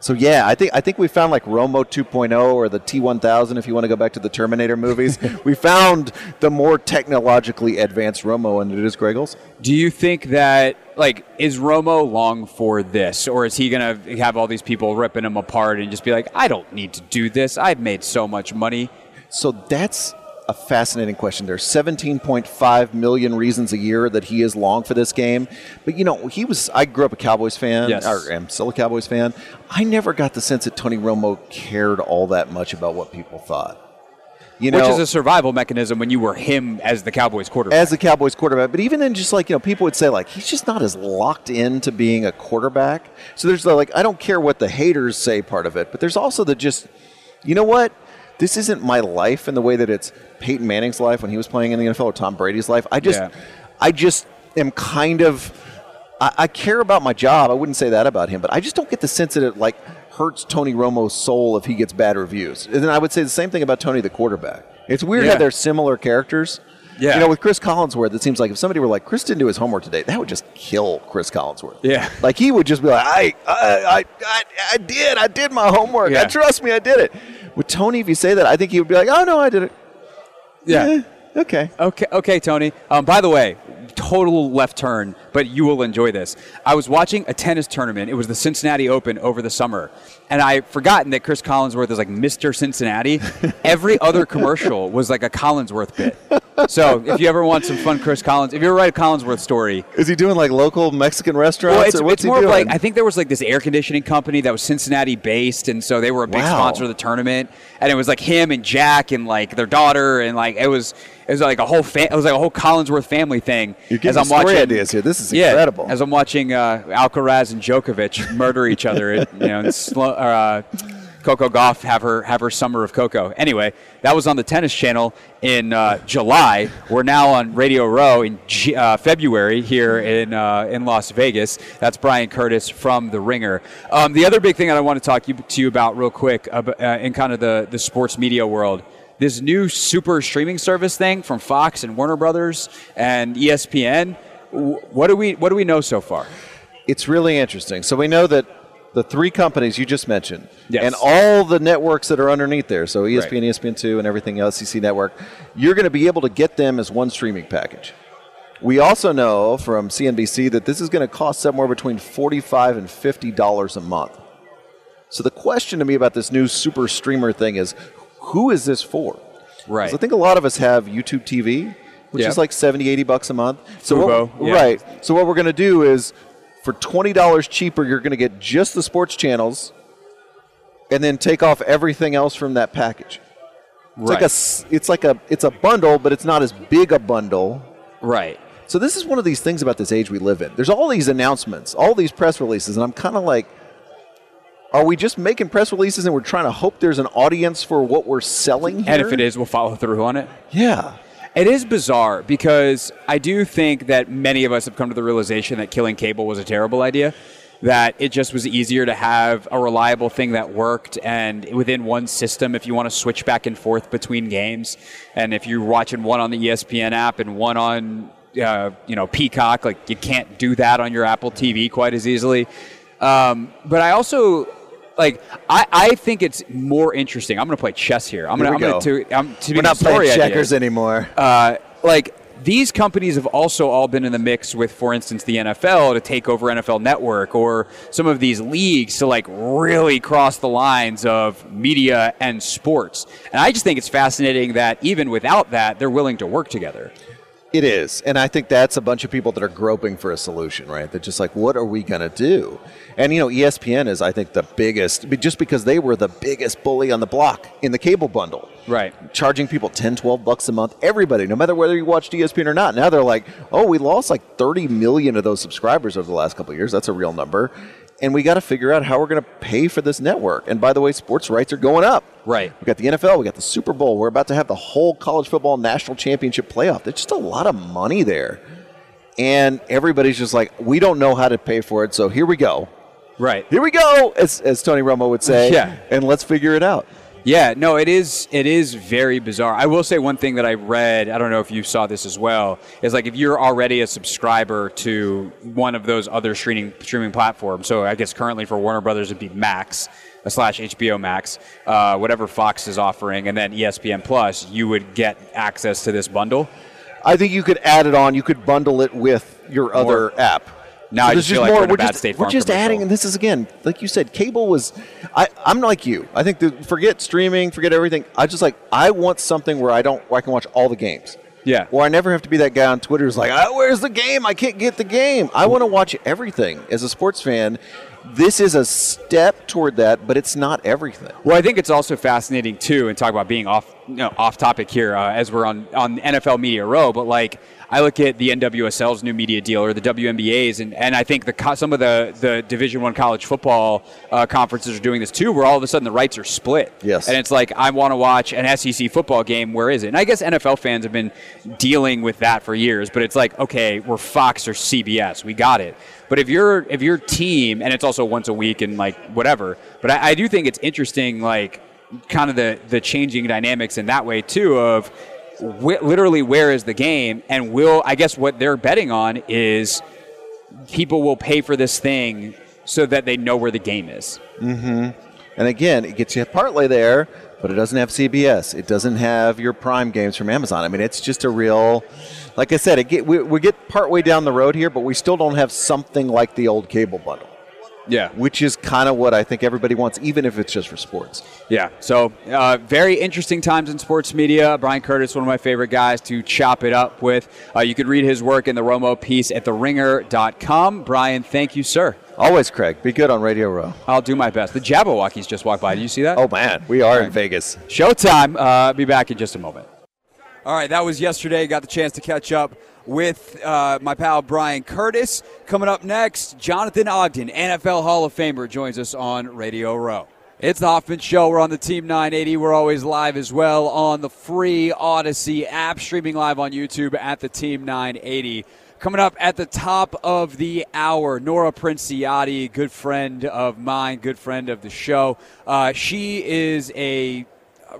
So yeah, I think I think we found like Romo 2.0 or the T1000 if you want to go back to the Terminator movies. (laughs) we found the more technologically advanced Romo and it is Greggles. Do you think that like is Romo long for this, or is he gonna have all these people ripping him apart and just be like, I don't need to do this. I've made so much money. So that's a fascinating question. There's 17.5 million reasons a year that he is long for this game. But you know, he was I grew up a Cowboys fan, Yes. or am still a Cowboys fan. I never got the sense that Tony Romo cared all that much about what people thought. You know, Which is a survival mechanism when you were him as the Cowboys quarterback. as the Cowboys quarterback. But even then, just like you know, people would say like he's just not as locked into being a quarterback. So there's the, like I don't care what the haters say part of it, but there's also the just you know what this isn't my life in the way that it's Peyton Manning's life when he was playing in the NFL or Tom Brady's life. I just Yeah. I just am kind of I, I care about my job. I wouldn't say that about him, but I just don't get the sense that it like hurts Tony Romo's soul if he gets bad reviews. And then I would say the same thing about Tony the quarterback. It's weird Yeah. how they're similar characters. Yeah. You know, with Chris Collinsworth, it seems like if somebody were like, Chris didn't do his homework today, that would just kill Chris Collinsworth. Yeah. Like he would just be like, I, I, I, I, did, I did my homework. Yeah. I trust me, I did it. With Tony, if you say that, I think he would be like, oh no, I did it. yeah. Eh, okay. Okay, okay, Tony. Um, by the way, total left turn, but you will enjoy this. I was watching a tennis tournament. It was the Cincinnati Open over the summer, and I forgotten that Chris Collinsworth is like Mr. Cincinnati. (laughs) Every other commercial was like a Collinsworth bit. So if you ever want some fun Chris Collins, if you ever write a Collinsworth story, Is he doing like local Mexican restaurants? well, it's, or what's it's he more of doing? like I think there was like this air conditioning company that was Cincinnati based, and so they were a big Wow. sponsor of the tournament. And it was like him and Jack and like their daughter, and like it was it was like a whole fa- it was like a whole Collinsworth family thing. You're giving as I'm story watching ideas here. This is yeah, incredible. As I'm watching uh, Alcaraz and Djokovic (laughs) murder each other, you know, and slow, uh, Coco Gauff have her have her summer of Coco. Anyway, that was on the Tennis Channel in uh, July. We're now on Radio Row in G- uh, February here in uh, in Las Vegas. That's Bryan Curtis from The Ringer. Um, the other big thing that I want to talk you, to you about real quick uh, in kind of the the sports media world. This new super streaming service thing from Fox and Warner Brothers and ESPN. wh- What do we what do we know so far? it's really interesting. So we know that the three companies you just mentioned, Yes. and all the networks that are underneath there, so ESPN, Right. ESPN2, and everything else, SEC Network, you're going to be able to get them as one streaming package. We also know from CNBC that this is going to cost somewhere between forty-five and fifty dollars a month. So the question to me about this new super streamer thing is, who is this for? Right. I think a lot of us have YouTube TV, which Yep. is like 70, 80 bucks a month. So Fubo, what, yeah. right. So what we're going to do is, for twenty dollars cheaper, you're going to get just the sports channels, and then take off everything else from that package. It's like a, s- it's like a, it's a bundle, but it's not as big a bundle. right. So this is one of these things about this age we live in. There's all these announcements, all these press releases, and I'm kind of like, are we just making press releases and we're trying to hope there's an audience for what we're selling here? And if it is, we'll follow through on it. yeah. It is bizarre because I do think that many of us have come to the realization that killing cable was a terrible idea. That it just was easier to have a reliable thing that worked and within one system if you want to switch back and forth between games. And if you're watching one on the ESPN app and one on uh, you know Peacock. Like you can't do that on your Apple TV quite as easily. Um, but I also like I, I think it's more interesting. I'm going to play chess here. I'm going Here we to go. to I'm to We're not playing idea. checkers anymore. Uh, like these companies have also all been in the mix with, for instance, the NFL to take over NFL Network or some of these leagues to like really cross the lines of media and sports. And I just think it's fascinating that even without that, they're willing to work together. It is. And I think that's a bunch of people that are groping for a solution, right? They're just like, what are we going to do? And, you know, ESPN is, I think, the biggest, just because they were the biggest bully on the block in the cable bundle. Right. Charging people 10, 12 bucks a month, everybody, no matter whether you watched ESPN or not. Now they're like, oh, we lost like 30 million of those subscribers over the last couple of years. That's a real number. And we got to figure out how we're going to pay for this network. And by the way, sports rights are going up. Right. We got the NFL, we got the Super Bowl. We're about to have the whole college football national championship playoff. There's just a lot of money there. And everybody's just like, we don't know how to pay for it, so here we go. Right. Here we go, as, as Tony Romo would say. Yeah. And let's figure it out. Yeah, no, it is. It is very bizarre. I will say one thing that I read. I don't know if you saw this as well. Is like if you're already a subscriber to one of those other streaming streaming platforms. So I guess currently for Warner Brothers it'd be Max uh, slash HBO Max, uh, whatever Fox is offering, and then ESPN Plus. You would get access to this bundle. I think you could add it on. You could bundle it with your other app. Now I there's just feel like we're in a bad just, State we're just commercial. adding, and this is again, like you said, cable was. I, I'm like you. I think that forget streaming, forget everything. I just like I want something where I don't, where I can watch all the games. Yeah. Or I never have to be that guy on Twitter who's like, oh, "Where's the game? I can't get the game." I want to watch everything. As a sports fan, this is a step toward that, but it's not everything. Well, I think it's also fascinating too, and talk about being off, you know, off topic here uh, as we're on on NFL Media Row. But like, I look at the NWSL's new media deal or the WNBA's, and, and I think the some of the the Division One college football uh, conferences are doing this too, where all of a sudden the rights are split. Yes. and it's like I want to watch an SEC football game. Where is it? And I guess NFL fans have been dealing with that for years, but it's like okay, we're Fox or CBS, we got it. But if you're if your team, and it's also once a week and like whatever, but I, I do think it's interesting, like kind of the the changing dynamics in that way too of wh- literally where is the game and will I guess what they're betting on is people will pay for this thing so that they know where the game is. Mm-hmm. And again, it gets you a parlay there, but it doesn't have CBS. It doesn't have your Prime games from Amazon. I mean, it's just a real, like I said, get, we, we get partway down the road here, but we still don't have something like the old cable bundle, Yeah. which is kind of what I think everybody wants, even if it's just for sports. Yeah. So, uh, very interesting times in sports media. Bryan Curtis, one of my favorite guys to chop it up with. Uh, you can read his work in the Romo piece at theringer.com. Bryan, thank you, sir. Always, Craig. Be good on Radio Row. I'll do my best. The Jabberwockies just walked by. Did you see that? Oh, man. We are in Vegas. Showtime. Uh, be back in just a moment. All right, that was yesterday. Got the chance to catch up with uh, my pal Bryan Curtis. Coming up next, Jonathan Ogden, NFL Hall of Famer, joins us on Radio Row. It's the Hoffman Show. We're on the Team 980. We're always live as well on the free Audacy app, streaming live on YouTube at the Team 980. Coming up at the top of the hour, Nora Princiotti, good friend of mine, good friend of the show. Uh, she is a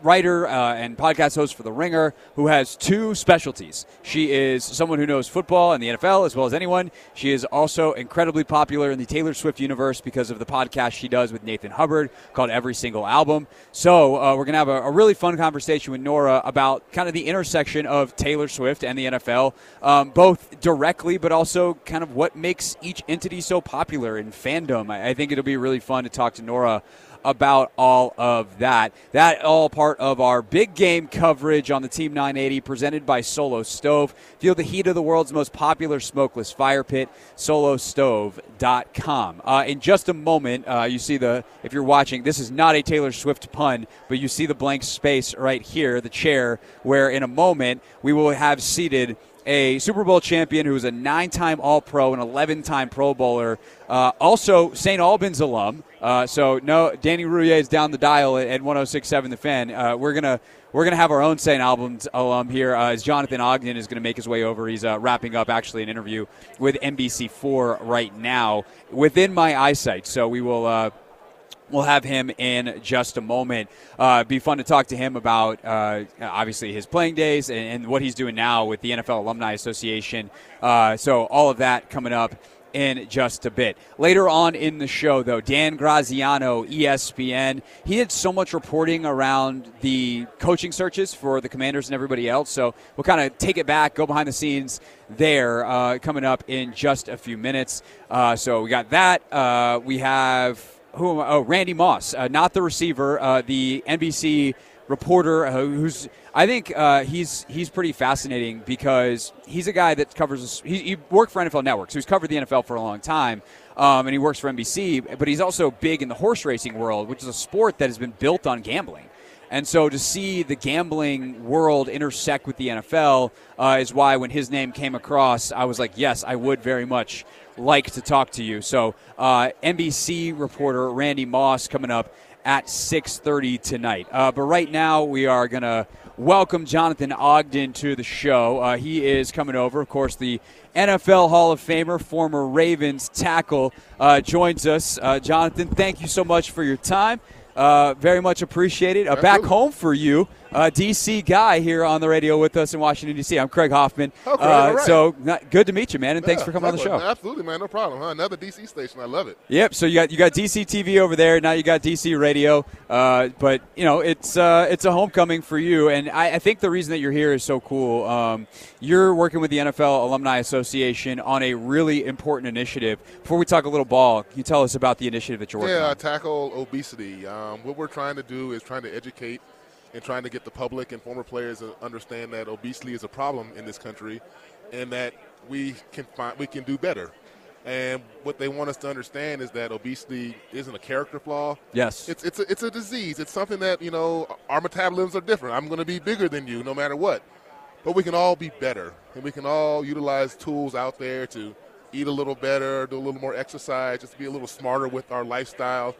writer uh, and podcast host for The Ringer who has two specialties. She is someone who knows football and the NFL as well as anyone. She is also incredibly popular in the Taylor Swift universe because of the podcast she does with Nathan Hubbard called Every Single Album. So uh, we're going to have a, a really fun conversation with Nora about kind of the intersection of Taylor Swift and the NFL, um, both directly but also kind of what makes each entity so popular in fandom. I, I think it'll be really fun to talk to Nora about all of that. That all part of our big game coverage on the Team 980 presented by Solo Stove. Feel the heat of the world's most popular smokeless fire pit, solostove.com. Uh, in just a moment, uh, you see the, if you're watching, this is not a Taylor Swift pun, but you see the blank space right here, the chair, where in a moment we will have seated a Super Bowl champion who was a nine time All Pro and 11 time Pro Bowler. Uh, also, St. Albans alum. Uh, so, no, Danny Rouhier is down the dial at, at 1067 The Fan. Uh, we're going to. We're going to have our own St. Albans alum here uh, as Jonathan Ogden is going to make his way over. He's uh, wrapping up actually an interview with NBC4 right now within my eyesight. So we will uh, We'll have him in just a moment. Uh, be fun to talk to him about uh, obviously his playing days and, and, what he's doing now with the NFL Alumni Association. Uh, so all of that coming up in just a bit. Later on in the show, though, Dan Graziano, ESPN, he did so much reporting around the coaching searches for the Commanders and everybody else. So we'll kind of take it back, go behind the scenes there, uh, coming up in just a few minutes. Uh, so we got that. Uh, we have who? Oh, Randy Moss, uh, not the receiver, uh, the NBC reporter uh, who's I think uh, he's he's pretty fascinating because he's a guy that covers. He, he, worked for NFL Network, so he's covered the NFL for a long time, um, and he works for NBC. But he's also big in the horse racing world, which is a sport that has been built on gambling. And so to see the gambling world intersect with the NFL uh, is why when his name came across, I was like, yes, I would very much like to talk to you. So uh, NBC reporter Randy Moss coming up at 6:30 tonight. Uh, but right now we are going to welcome Jonathan Ogden to the show. Uh, he is coming over, of course, the NFL Hall of Famer, former Ravens tackle, uh, joins us. Uh, Jonathan, thank you so much for your time. Uh, very much appreciated. Back home for you, uh, DC guy here on the radio with us in Washington D.C. I'm Craig Hoffman. Oh, uh, right. So not, good to meet you, man, and yeah, thanks for coming on the show. Absolutely, man, no problem. Huh? Another DC station, I love it. Yep. So you got you got DC TV over there. Now you got DC radio. Uh, but you know it's uh, it's a homecoming for you, and I, I, think the reason that you're here is so cool. Um, you're working with the NFL Alumni Association on a really important initiative. Before we talk a little ball, can you tell us about the initiative that you're working yeah, on? Yeah, tackle obesity. Um, what we're trying to do is trying to educate and trying to get the public and former players to understand that obesity is a problem in this country and that we can find we can do better. And what they want us to understand is that obesity isn't a character flaw. Yes, it's it's a, it's a disease. It's something that you know our metabolisms are different. I'm going to be bigger than you, no matter what. But we can all be better, and we can all utilize tools out there to eat a little better, do a little more exercise, just be a little smarter with our lifestyle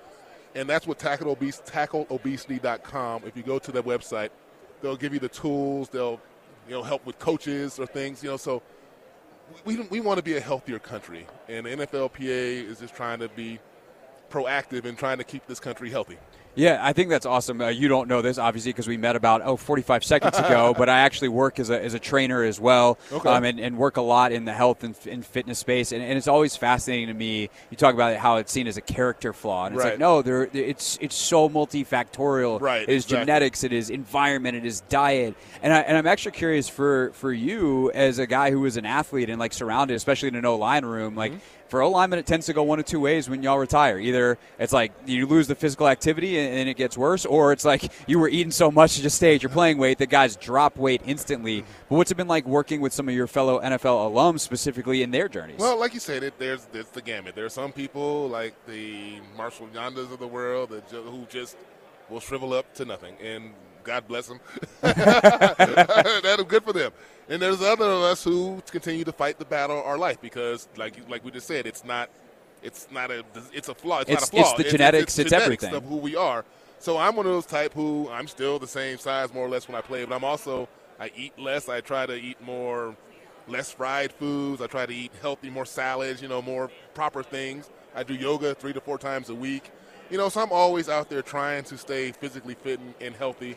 and that's what tackle obese, tackleobesity.com. If you go to their website, they'll give you the tools. They'll you know help with coaches or things. You know, so we we want to be a healthier country, and the NFLPA is just trying to be proactive in trying to keep this country healthy. Yeah, I think that's awesome. Uh, you don't know this, obviously, because we met about, oh, 45 seconds ago, (laughs) but I actually work as a, as a trainer as well okay. um, and, and, work a lot in the health and, and fitness space. And, and, it's always fascinating to me. You talk about how it's seen as a character flaw. And it's right. like, no, there, it's, it's so multifactorial. Right, it is exactly. genetics, it is environment, it is diet. And, I, and I'm actually curious for, for you as a guy who was an athlete and like surrounded, especially in an O line room, like, mm-hmm for O linemen, it tends to go one of two ways when y'all retire. Either it's like you lose the physical activity and, it gets worse, or it's like (laughs) you were eating so much to just stay at your playing weight that guys drop weight instantly. But what's it been like working with some of your fellow NFL alums specifically in their journeys? Well, like you said, it, there's, there's the gamut. There are some people like the Marshal Yandas of the world that, who just will shrivel up to nothing. And God bless them. (laughs) That's good for them. And there's other of us who continue to fight the battle of our life because, like like we just said, it's not it's not a it's a flaw. It's, it's not a flaw. It's the genetics. It's, it's, genetics everything of who we are. So I'm one of those type who I'm still the same size more or less when I play, but I'm also I eat less. I try to eat more less fried foods. I try to eat healthy, more salads. You know, more proper things. I do yoga three to four times a week. You know, so I'm always out there trying to stay physically fit and, and healthy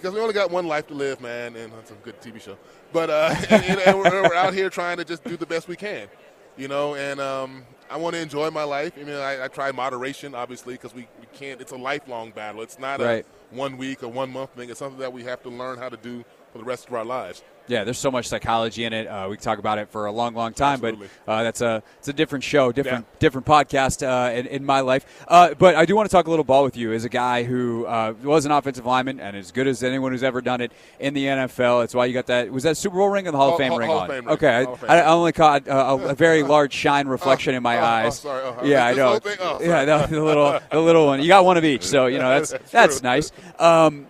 because we only got one life to live, man, and that's a good TV show. But uh, (laughs) and, and we're, we're, out here trying to just do the best we can, you know. And um, I want to enjoy my life. I mean, I, I try moderation, obviously, because we, we can't. It's a lifelong battle. It's not right. a one week or one month thing. It's something that we have to learn how to do for the rest of our lives. Yeah, there's so much psychology in it. Uh, we can talk about it for a long, long time, Absolutely. but uh, that's a it's a different show, different yeah. different podcast uh, in, in, my life. Uh, but I do want to talk a little ball with you as a guy who uh, was an offensive lineman and as good as anyone who's ever done it in the NFL. That's why you got that. Was that Super Bowl ring or the Hall, of Fame Hall, ring Hall on? Fame okay, ring. I, I, only caught uh, a, a, very (laughs) large shine reflection in my oh, eyes. Oh, sorry. Oh, yeah, I (laughs) know. Oh, yeah, the, the, little the little one. You got one of each, so you know that's (laughs) that's, that's nice. Um,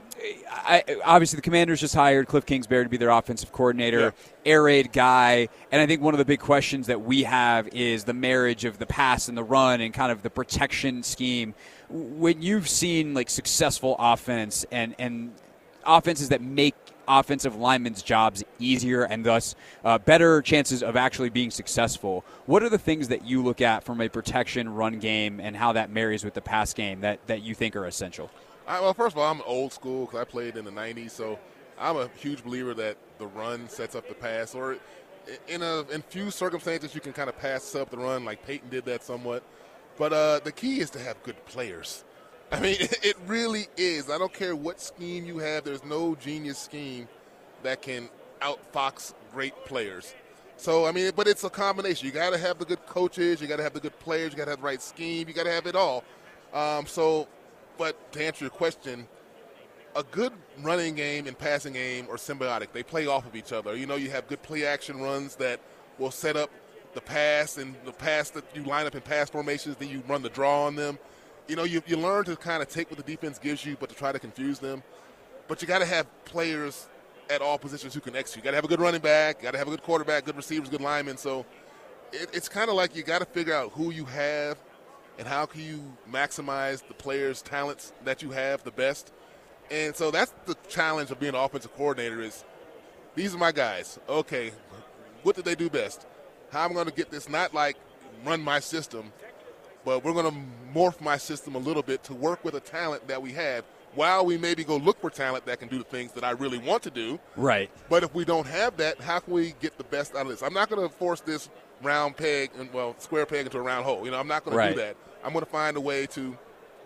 I, obviously the Commanders just hired Cliff Kingsbury to be their offensive coordinator, yeah. air raid guy, and I think one of the big questions that we have is the marriage of the pass and the run and kind of the protection scheme. When you've seen like successful offense and and offenses that make offensive linemen's jobs easier and thus uh, better chances of actually being successful. What are the things that you look at from a protection run game and how that marries with the pass game that, that you think are essential? I, well, first of all, I'm old school because I played in the '90s, so I'm a huge believer that the run sets up the pass. Or in a in few circumstances, you can kind of pass up the run, like Peyton did that somewhat. But uh, the key is to have good players. (laughs) I mean, it really is. I don't care what scheme you have. There's no genius scheme that can outfox great players. So I mean, but it's a combination. You got to have the good coaches. You got to have the good players. You got to have the right scheme. You got to have it all. Um, so but to answer your question, a good running game and passing game are symbiotic. They play off of each other. You know, you have good play action runs that will set up the pass and the pass that you line up in pass formations, then you run the draw on them. You know, you, you learn to kind of take what the defense gives you, but to try to confuse them. But you got to have players at all positions who can execute. You got to have a good running back, got to have a good quarterback, good receivers, good linemen. So it, it's kind of like you got to figure out who you have and how can you maximize the players' talents that you have the best. And so that's the challenge of being an offensive coordinator is these are my guys. Okay, what did they do best? How am I going to get this not like run my system, but we're going to morph my system a little bit to work with a talent that we have while we maybe go look for talent that can do the things that I really want to do. Right. But if we don't have that, how can we get the best out of this? I'm not going to force this round peg and well square peg into a round hole. You know, I'm not going Right. to do that. I'm going to find a way to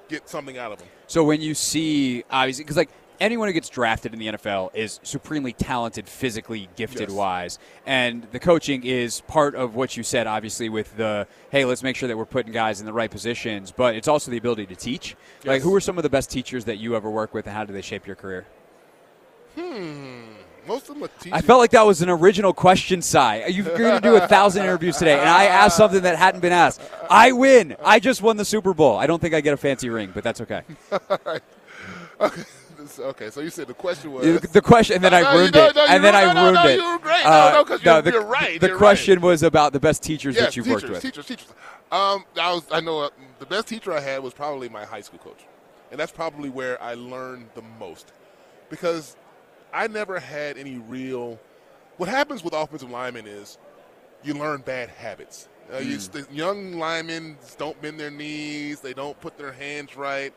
get something out of them. So when you see, obviously, because like anyone who gets drafted in the NFL is supremely talented, physically gifted Yes. wise, and the coaching is part of what you said. Obviously, with the hey, let's make sure that we're putting guys in the right positions, but it's also the ability to teach. Like, who are some of the best teachers that you ever work with, and how do they shape your career? Hmm. Most of them are teaching. I felt like that was an original question, Cy. You're going to do a thousand (laughs) interviews today, and I asked something that hadn't been asked. I win. I just won the Super Bowl. I don't think I get a fancy ring, but that's okay. (laughs) okay. okay, so you said the question was. The question, and then No, I ruined no, it, no, and then I no, no, ruined no, it. you were great. Uh, No, no, you're- the, you're right, The you're question right. was about the best teachers yes, that you've teachers, worked with. teachers, teachers. Um, I was. I know uh, the best teacher I had was probably my high school coach, and that's probably where I learned the most, because I never had any real. What happens with offensive linemen is you learn bad habits. Uh, you, the young linemen don't bend their knees. They don't put their hands right,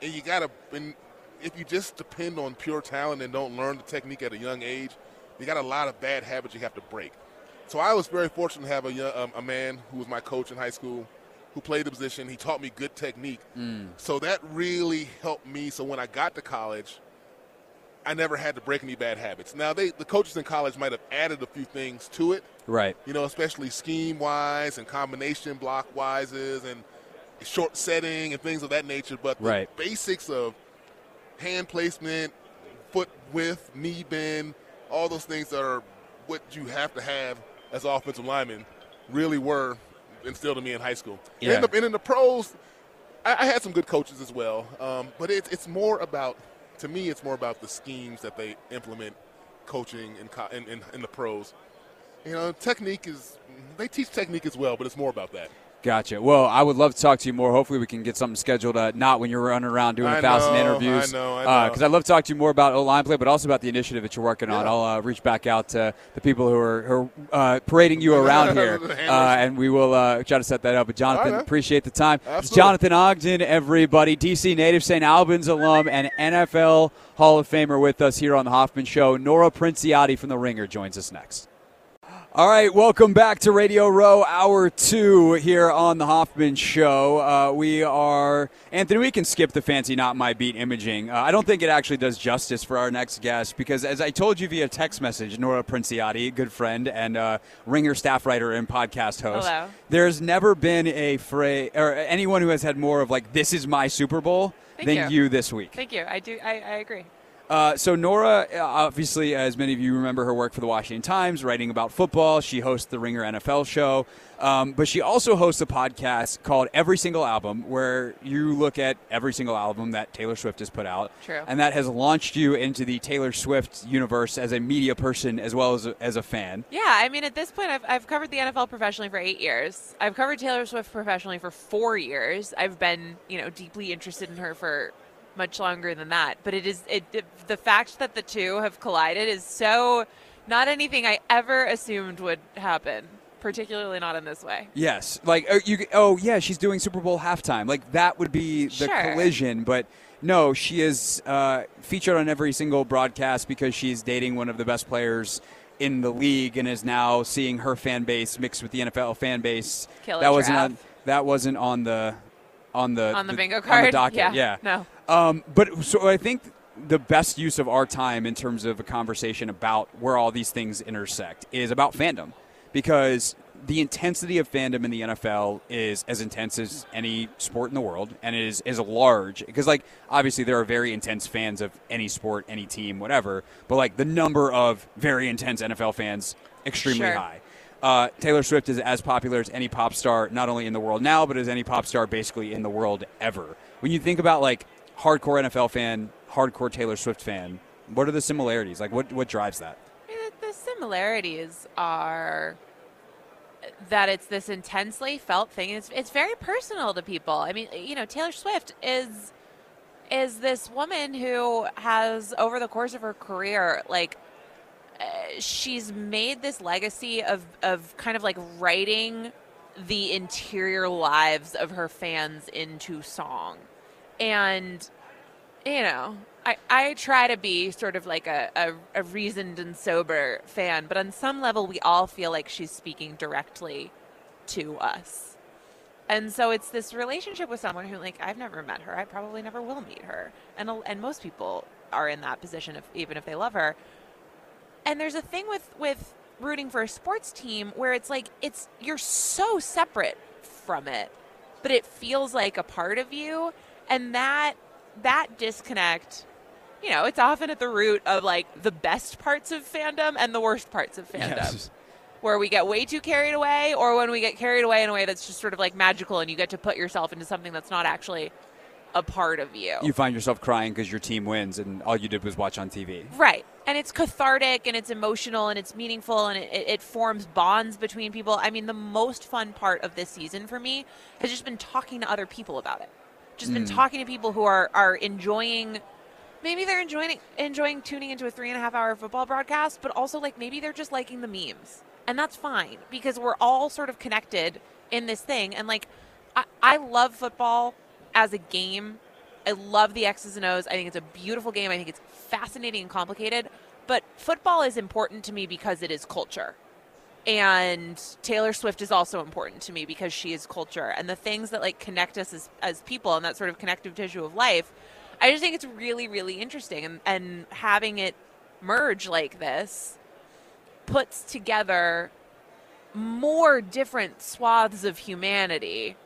and you gotta. And if you just depend on pure talent and don't learn the technique at a young age, you got a lot of bad habits you have to break. So I was very fortunate to have a, young, um, a man who was my coach in high school, who played the position. He taught me good technique. So that really helped me. So when I got to college, I never had to break any bad habits. Now they, the coaches in college might have added a few things to it, Right. you know, especially scheme wise and combination block wises and short setting and things of that nature. But the Right. basics of hand placement, foot width, knee bend, all those things that are what you have to have as offensive lineman really were instilled in me in high school. And, Yeah. in the, and in the pros, I, I had some good coaches as well. Um, but it's it's more about, to me, it's more about the schemes that they implement coaching in, co- in, in, in the pros. You know, technique is, they teach technique as well, but it's more about that. Gotcha. Well, I would love to talk to you more. Hopefully, we can get something scheduled. Uh, not when you're running around doing a I thousand know, interviews. I know, I know. Because I'd love to talk to you more about O line play, but also about the initiative that you're working on. I'll uh, reach back out to the people who are, who are uh, parading you (laughs) around here, uh, and we will uh, try to set that up. But Jonathan, right, appreciate the time. It's Jonathan Ogden, everybody, DC native, St. Albans alum, and NFL Hall of Famer with us here on the Hoffman Show. Nora Princiotti from The Ringer joins us next. All right, welcome back to Radio Row, hour two here on the Hoffman Show. Uh, we are Anthony. We can skip the fancy "not my beat" imaging. Uh, I don't think it actually does justice for our next guest because, as I told you via text message, Nora Princiotti, good friend and uh, Ringer staff writer and podcast host. Hello. There's never been a phrase or anyone who has had more of like "this is my Super Bowl" Thank than you. you this week. Thank you. I do. I, I agree. Uh, so Nora, uh, obviously, as many of you remember, her work for the Washington Times, writing about football. She hosts the Ringer NFL show, um, but she also hosts a podcast called Every Single Album, where you look at every single album that Taylor Swift has put out. True. And that has launched you into the Taylor Swift universe as a media person as well as a, as a fan. Yeah. I mean, at this point, I've, I've covered the NFL professionally for eight years. I've covered Taylor Swift professionally for four years. I've been, you know, deeply interested in her for much longer than that. But it is it, it the fact that the two have collided is so not anything I ever assumed would happen. Particularly not in this way. Yes, like oh, you. Oh, yeah, she's doing Super Bowl halftime. Like that would be the Sure. collision, but no, she is uh, featured on every single broadcast because she's dating one of the best players in the league and is now seeing her fan base mixed with the NFL fan base. Killer that wasn't on. That wasn't on the on the On the bingo On the card? docket. (laughs) Yeah, yeah. no. Um, but so I think the best use of our time in terms of a conversation about where all these things intersect is about fandom, because the intensity of fandom in the NFL is as intense as any sport in the world, and it is as large. Because like obviously there are very intense fans of any sport, any team, whatever. But like the number of very intense NFL fans extremely Sure. high. Uh, Taylor Swift is as popular as any pop star, not only in the world now, but as any pop star basically in the world ever. When you think about like hardcore NFL fan, hardcore Taylor Swift fan, what are the similarities? Like, what what drives that? The similarities are that it's this intensely felt thing. It's it's very personal to people. I mean, you know, Taylor Swift is is this woman who has over the course of her career like uh, she's made this legacy of of kind of like writing the interior lives of her fans into song. And you know, I, I try to be sort of like a, a, a reasoned and sober fan, but on some level, we all feel like she's speaking directly to us. And so it's this relationship with someone who, like, I've never met her. I probably never will meet her. And, and most people are in that position, if, even if they love her. And there's a thing with, with rooting for a sports team where it's like, it's you're so separate from it, but it feels like a part of you. And that that disconnect you know, it's often at the root of like the best parts of fandom and the worst parts of fandom. Yes. Where we get way too carried away, or when we get carried away in a way that's just sort of like magical and you get to put yourself into something that's not actually a part of you. You find yourself crying because your team wins, and all you did was watch on TV. Right. And it's cathartic and it's emotional and it's meaningful and it, it, it forms bonds between people. I mean, the most fun part of this season for me has just been talking to other people about it. Just been hmm. talking to people who are, are enjoying maybe they're enjoying enjoying tuning into a three and a half hour football broadcast, but also like maybe they're just liking the memes. And that's fine because we're all sort of connected in this thing. And like I, I love football as a game. I love the X's and O's. I think it's a beautiful game. I think it's fascinating and complicated. But football is important to me because it is culture. And Taylor Swift is also important to me because she is culture. And the things that like connect us as, as people and that sort of connective tissue of life, I just think it's really, really interesting. And, and having it merge like this puts together more different swaths of humanity,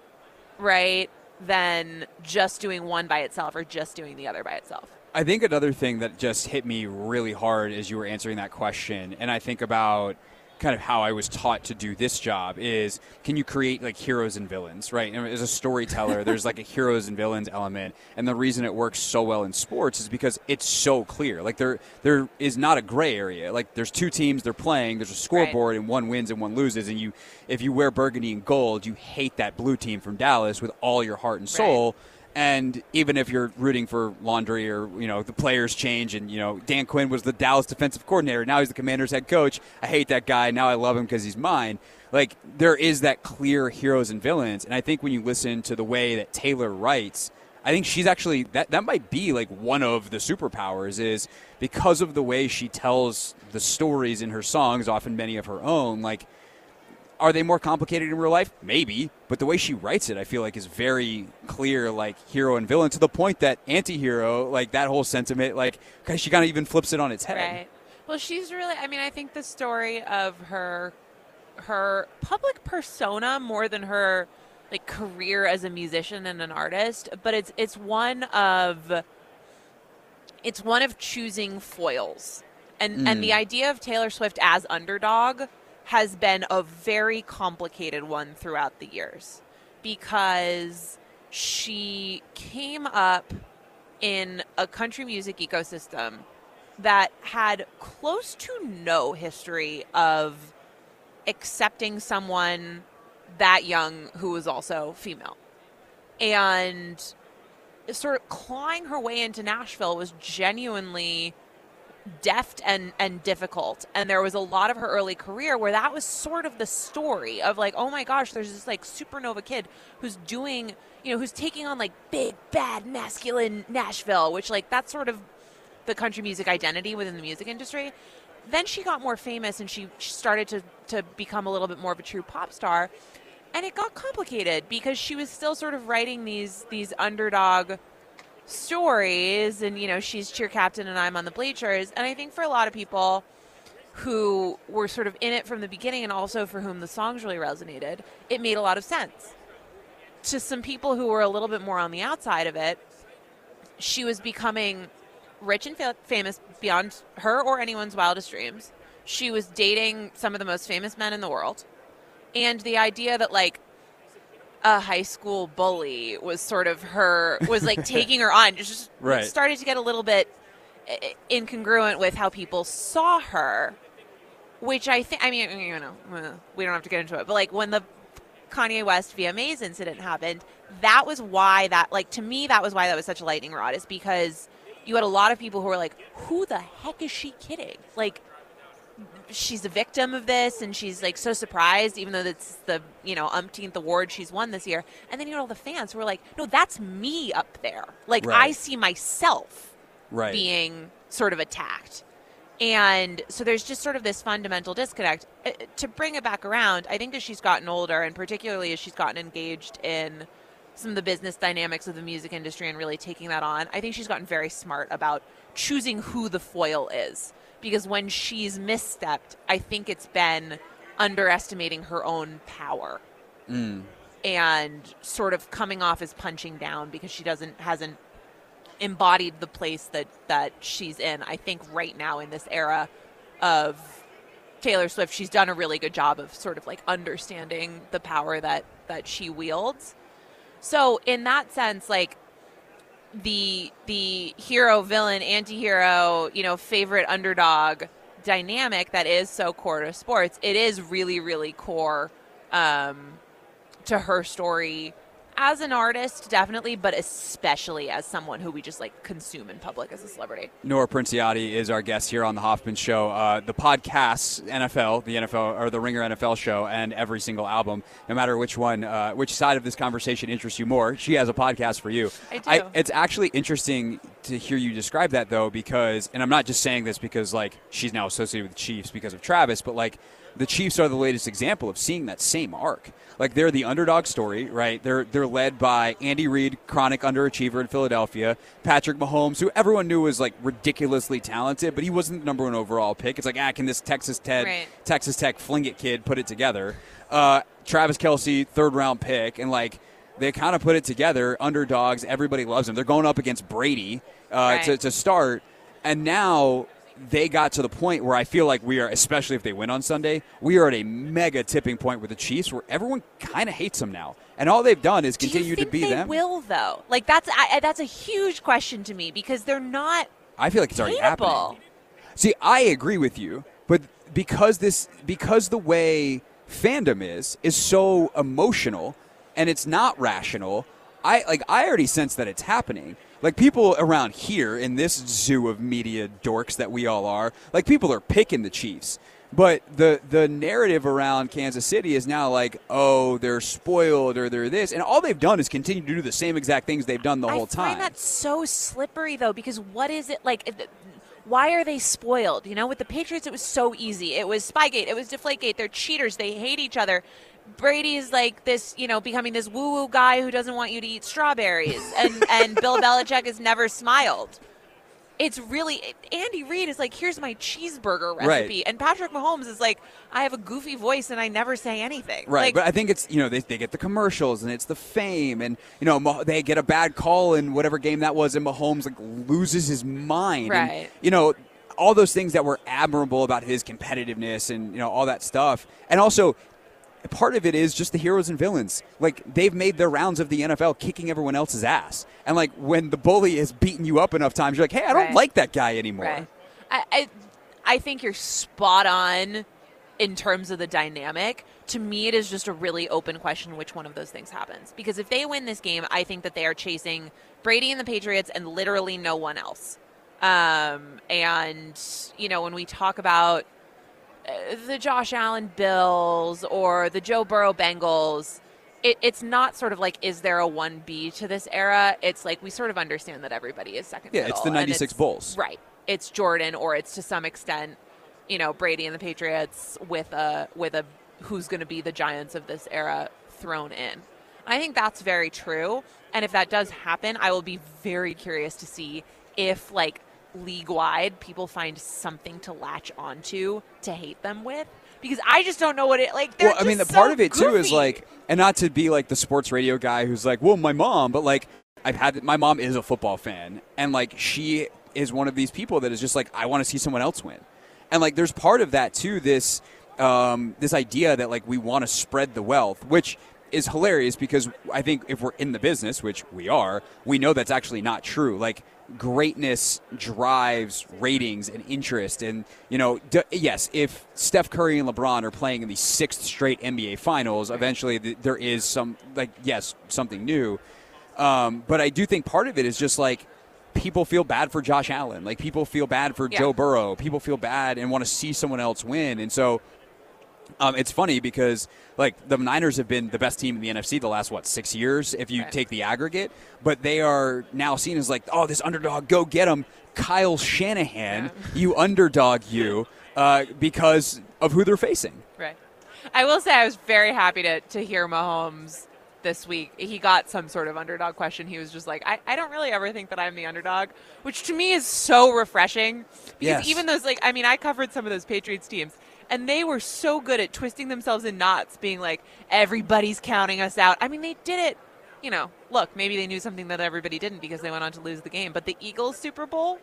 right, than just doing one by itself or just doing the other by itself. I think another thing that just hit me really hard as you were answering that question, and I think about kind of how I was taught to do this job is can you create like heroes and villains, right? And as a storyteller, there's like a (laughs) heroes and villains element, and the reason it works so well in sports is because it's so clear. Like there there is not a gray area. Like there's two teams, they're playing, there's a scoreboard, and one wins and one loses, and you if you wear burgundy and gold, you hate that blue team from Dallas with all your heart and soul. And even if you're rooting for laundry or, you know, the players change and, you know, Dan Quinn was the Dallas defensive coordinator. Now he's the commander's head coach. I hate that guy. Now I love him because he's mine. Like, there is that clear heroes and villains. And I think when you listen to the way that Taylor writes, I think she's actually, that, that might be like one of the superpowers is because of the way she tells the stories in her songs, often many of her own, like, are they more complicated in real life? Maybe, but the way she writes it, I feel like is very clear, like hero and villain, to the point that anti-hero, like that whole sentiment, like 'cause she kind of even flips it on its head. Right. Well, she's really. I mean, I think the story of her, her public persona more than her like career as a musician and an artist, but it's it's one of it's one of choosing foils, and and the mm. idea of Taylor Swift as underdog has been a very complicated one throughout the years because she came up in a country music ecosystem that had close to no history of accepting someone that young who was also female. And sort of clawing her way into Nashville was genuinely deft and and difficult. And there was a lot of her early career where that was sort of the story of like oh my gosh there's this like supernova kid who's doing you know who's taking on like big bad masculine Nashville which like that's sort of the country music identity within the music industry. Then she got more famous and she started to to become a little bit more of a true pop star. And it got complicated because she was still sort of writing these these underdog stories and you know she's cheer captain and I'm on the bleachers. And I think for a lot of people who were sort of in it from the beginning and also for whom the songs really resonated it made a lot of sense. To some people who were a little bit more on the outside of it she was becoming rich and fa- famous beyond her or anyone's wildest dreams. She was dating some of the most famous men in the world. And the idea that like a high school bully was sort of her was like (laughs) taking her on. Just Right. started to get a little bit incongruent with how people saw her which i think i mean you know uh, we don't have to get into it but like when the kanye west vmas incident happened that was why that like to me that was why that was such a lightning rod is because you had a lot of people who were like who the heck is she kidding? Like she's a victim of this and she's like so surprised even though it's the you know umpteenth award she's won this year. And then you had all the fans who were like no that's me up there. Like i see myself Right. being sort of attacked. And so there's just sort of this fundamental disconnect. Uh, to bring it back around i think as she's gotten older and particularly as she's gotten engaged in some of the business dynamics of the music industry and really taking that on i think she's gotten very smart about choosing who the foil is because when she's misstepped i think it's been underestimating her own power mm. and sort of coming off as punching down because she doesn't hasn't embodied the place that that she's in. I think right now in this era of Taylor Swift, she's done a really good job of sort of like understanding the power that that she wields. So in that sense, like the the hero villain anti-hero you know favorite underdog dynamic that is so core to sports it is really really core um, to her story as an artist definitely but especially as someone who we just like consume in public as a celebrity Nora Princiotti is our guest here on the Hoffman Show. Uh, the podcasts, NFL, the NFL or the Ringer NFL show, and every single album, no matter which one, uh, which side of this conversation interests you more. She has a podcast for you. I do. it's actually interesting to hear you describe that though, because, and I'm not just saying this because like she's now associated with the Chiefs because of Travis, but like the Chiefs are the latest example of seeing that same arc. Like they're the underdog story, right? They're they're led by Andy Reid, chronic underachiever in Philadelphia, Patrick Mahomes, who everyone knew was like ridiculously talented, but he wasn't the number one overall pick. It's like, ah, can this Texas Ted, Right. Texas Tech fling it kid put it together? Uh, Travis Kelce, third round pick, and like they kind of put it together. Underdogs, everybody loves them. They're going up against Brady uh, to, to start, and now they got to the point where I feel like we are, especially if they win on Sunday, we are at a mega tipping point with the Chiefs where everyone kind of hates them now, and all they've done is do continue think to be they them. will though like that's I, I- that's a huge question to me because they're not I feel like it's already hateable. happening. See, I agree with you, but because this because the way fandom is is so emotional and it's not rational, I like I already sense that it's happening. Like people around here in this zoo of media dorks that we all are, like people are picking the Chiefs. But the the narrative around Kansas City is now like, oh, they're spoiled or they're this, and all they've done is continue to do the same exact things they've done the whole time. I find that so slippery though, because what is it like? Why are they spoiled? You know, with the Patriots, it was so easy. It was Spygate. It was Deflategate. They're cheaters. They hate each other. Brady is like this, you know, becoming this woo-woo guy who doesn't want you to eat strawberries, and (laughs) and Bill Belichick has never smiled. It's really Andy Reid is like, here's my cheeseburger Right. recipe, and Patrick Mahomes is like, I have a goofy voice and I never say anything. Right, Like, but I think it's you know they, they get the commercials and it's the fame and you know they get a bad call in whatever game that was and Mahomes like loses his mind. And, Right. you know all those things that were admirable about his competitiveness and you know all that stuff. And also part of it is just the heroes and villains. Like they've made their rounds of the NFL kicking everyone else's ass. And like when the bully has beaten you up enough times, you're like, "Hey, I don't Right. like that guy anymore." Right. I, I, I think you're spot on in terms of the dynamic, to me, it is just a really open question which one of those things happens. Because if they win this game, I think that they are chasing Brady and the Patriots and literally no one else. Um, and, you know, when we talk about Uh, the Josh Allen Bills or the Joe Burrow Bengals, it, it's not sort of like, is there a 1B to this era? It's like we sort of understand that everybody is second Yeah, it's the 96 it's- Bulls. Right. It's Jordan, or it's to some extent, you know, Brady and the Patriots with a with a who's going to be the Giants of this era thrown in. I think that's very true, and if that does happen, I will be very curious to see if like league wide people find something to latch onto to hate them with because I just don't know what it like. Well, I mean, the just part of it too is like, and not to be like the sports radio guy who's like, well, my mom, but like, I've had my mom is a football fan, and like, she is one of these people that is just like, I want to see someone else win, and like, there's part of that too. This um, this idea that like we want to spread the wealth, which is hilarious because I think if we're in the business, which we are, we know that's actually not true. Like greatness drives ratings and interest, and you know, d- yes, if Steph Curry and LeBron are playing in the sixth straight NBA Finals, eventually th- there is some like yes, something new. Um, but I do think part of it is just like people feel bad for Josh Allen, like people feel bad for Yeah. Joe Burrow, people feel bad and want to see someone else win, and so um, it's funny because like the Niners have been the best team in the NFC the last what six years if you Right. take the aggregate, but they are now seen as like oh this underdog go get him Kyle Shanahan (laughs) you underdog you uh, because of who they're facing. Right. I will say I was very happy to, to hear Mahomes this week. He got some sort of underdog question. He was just like, I, I don't really ever think that I'm the underdog, which to me is so refreshing. Because Yes. even those, like, I mean, I covered some of those Patriots teams, and they were so good at twisting themselves in knots, being like, everybody's counting us out. I mean, they did it. You know, look, maybe they knew something that everybody didn't because they went on to lose the game. But the Eagles Super Bowl,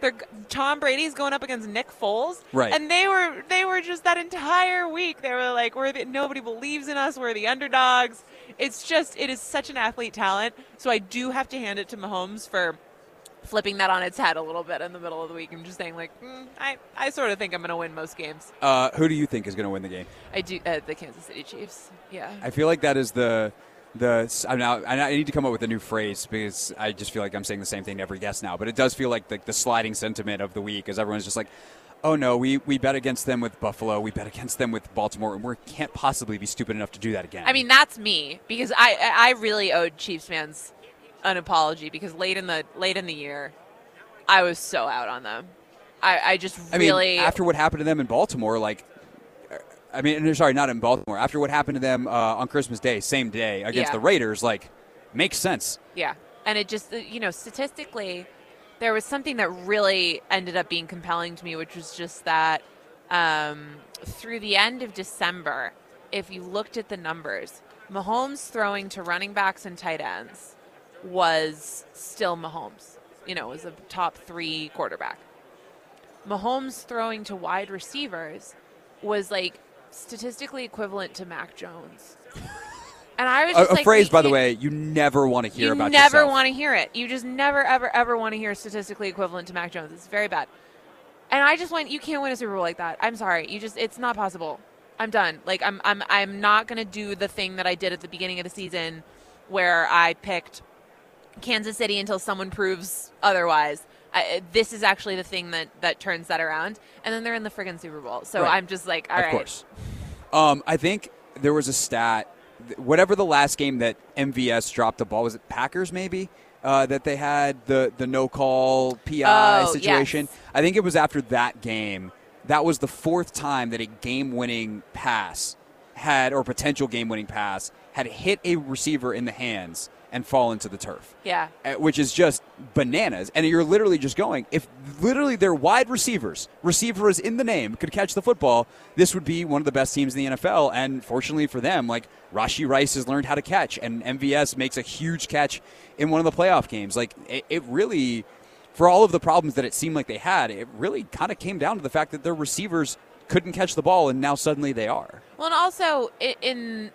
they're, Tom Brady's going up against Nick Foles, Right. And they were they were just that entire week. They were like, "We're the, nobody believes in us. We're the underdogs." It's just it is such an athlete talent. So I do have to hand it to Mahomes for flipping that on its head a little bit in the middle of the week and just saying like, mm, "I I sort of think I'm going to win most games." Uh, who do you think is going to win the game? I do uh, the Kansas City Chiefs. Yeah. I feel like that is the the I'm now I need to come up with a new phrase because I just feel like I'm saying the same thing to every guest now. But it does feel like the, the sliding sentiment of the week is everyone's just like, oh no, we, we bet against them with Buffalo, we bet against them with Baltimore, and we can't possibly be stupid enough to do that again. I mean, that's me because I I I really owed Chiefs fans an apology because late in the late in the year, I was so out on them. I, I just I mean, really after what happened to them in Baltimore, like. I mean, sorry, not in Baltimore. After what happened to them uh, on Christmas Day, same day against Yeah. the Raiders, like, makes sense. Yeah. And it just, you know, statistically, there was something that really ended up being compelling to me, which was just that um, through the end of December, if you looked at the numbers, Mahomes throwing to running backs and tight ends was still Mahomes. You know, was a top three quarterback. Mahomes throwing to wide receivers was like statistically equivalent to Mac Jones. And I was A, just a like, phrase, by the way, you never want to hear about. you about never want to hear it. You just never, ever, ever want to hear statistically equivalent to Mac Jones. It's very bad. And I just went, you can't win a Super Bowl like that. I'm sorry. You just, it's not possible. I'm done. Like I'm, I'm, I'm not going to do the thing that I did at the beginning of the season, where I picked Kansas City until someone proves otherwise. I, this is actually the thing that that turns that around. And then they're in the friggin' Super Bowl. So Right. I'm just like, all of right. course. Um, I think there was a stat, whatever the last game that MVS dropped the ball was it Packers maybe uh, that they had the the no call PI Oh, situation. yes. I think it was after that game. That was the fourth time that a game winning pass had or potential game winning pass had hit a receiver in the hands and fall into the turf Yeah. uh, which is just bananas. And you're literally just going, if literally their wide receivers, receiver is in the name, could catch the football, this would be one of the best teams in the NFL. And fortunately for them, like Rashee Rice has learned how to catch, and MVS makes a huge catch in one of the playoff games. Like it, it really, for all of the problems that it seemed like they had, it really kind of came down to the fact that their receivers couldn't catch the ball, and now suddenly they are. Well, and also in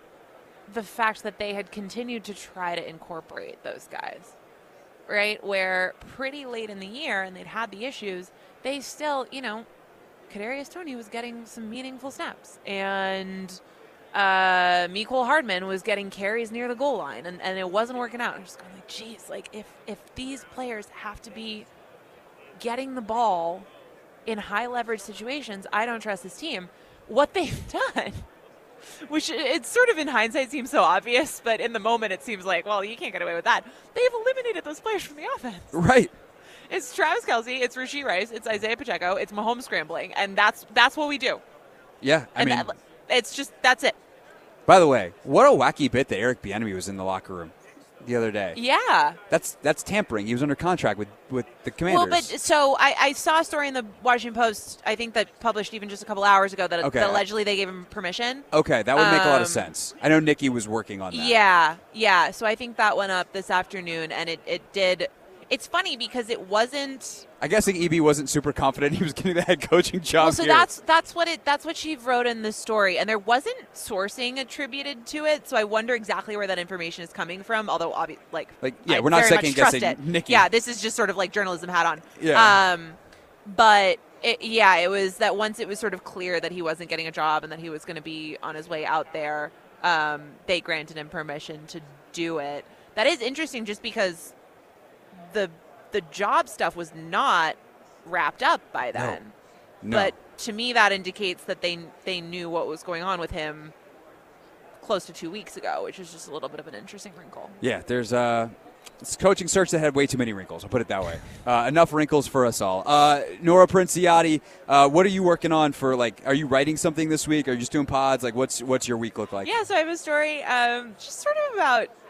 the fact that they had continued to try to incorporate those guys, right? Where pretty late in the year, and they'd had the issues, they still, you know, Kadarius Toney was getting some meaningful snaps, and uh, Mecole Hardman was getting carries near the goal line, and, and it wasn't working out. I'm just going like, geez, like if if these players have to be getting the ball in high leverage situations, I don't trust this team. What they've (laughs) done, which it's sort of in hindsight seems so obvious, but in the moment it seems like, well, you can't get away with that. They've eliminated those players from the offense. Right. It's Travis Kelce, it's Rashee Rice, it's Isiah Pacheco, it's Mahomes scrambling, and that's that's what we do. Yeah. I and mean, that, it's just that's it. by the way, what a wacky bit that Eric Bieniemy was in the locker room the other day. Yeah. That's that's tampering. He was under contract with with the Commanders. Well, but so I, I saw a story in the Washington Post, I think that published even just a couple hours ago that, Okay. that allegedly they gave him permission. okay, that would make a lot of Um, sense. I know Nikki was working on that. Yeah, yeah. So I think that went up this afternoon, and it, it did. It's funny because it wasn't. I guess like, EB wasn't super confident he was getting the head coaching job. Well, so here. that's that's what it that's what she wrote in the story, and there wasn't sourcing attributed to it. So I wonder exactly where that information is coming from. Although, obvi- like, Like, yeah, I we're not very second-guessing trust it. Nikki. Yeah, this is just sort of like journalism hat on. Yeah. Um, but it, yeah, it was that once it was sort of clear that he wasn't getting a job and that he was going to be on his way out there, um, they granted him permission to do it. That is interesting, just because the the job stuff was not wrapped up by then. no. But to me, that indicates that they they knew what was going on with him close to two weeks ago, which is just a little bit of an interesting wrinkle. Yeah, there's uh, this coaching search that had way too many wrinkles. I'll put it that way. (laughs) Uh, enough wrinkles for us all. Uh, Nora Princiotti, uh, what are you working on for? Like, are you writing something this week? Are you just doing pods? Like, what's what's your week look like? Yeah, so I have a story um, just sort of about uh,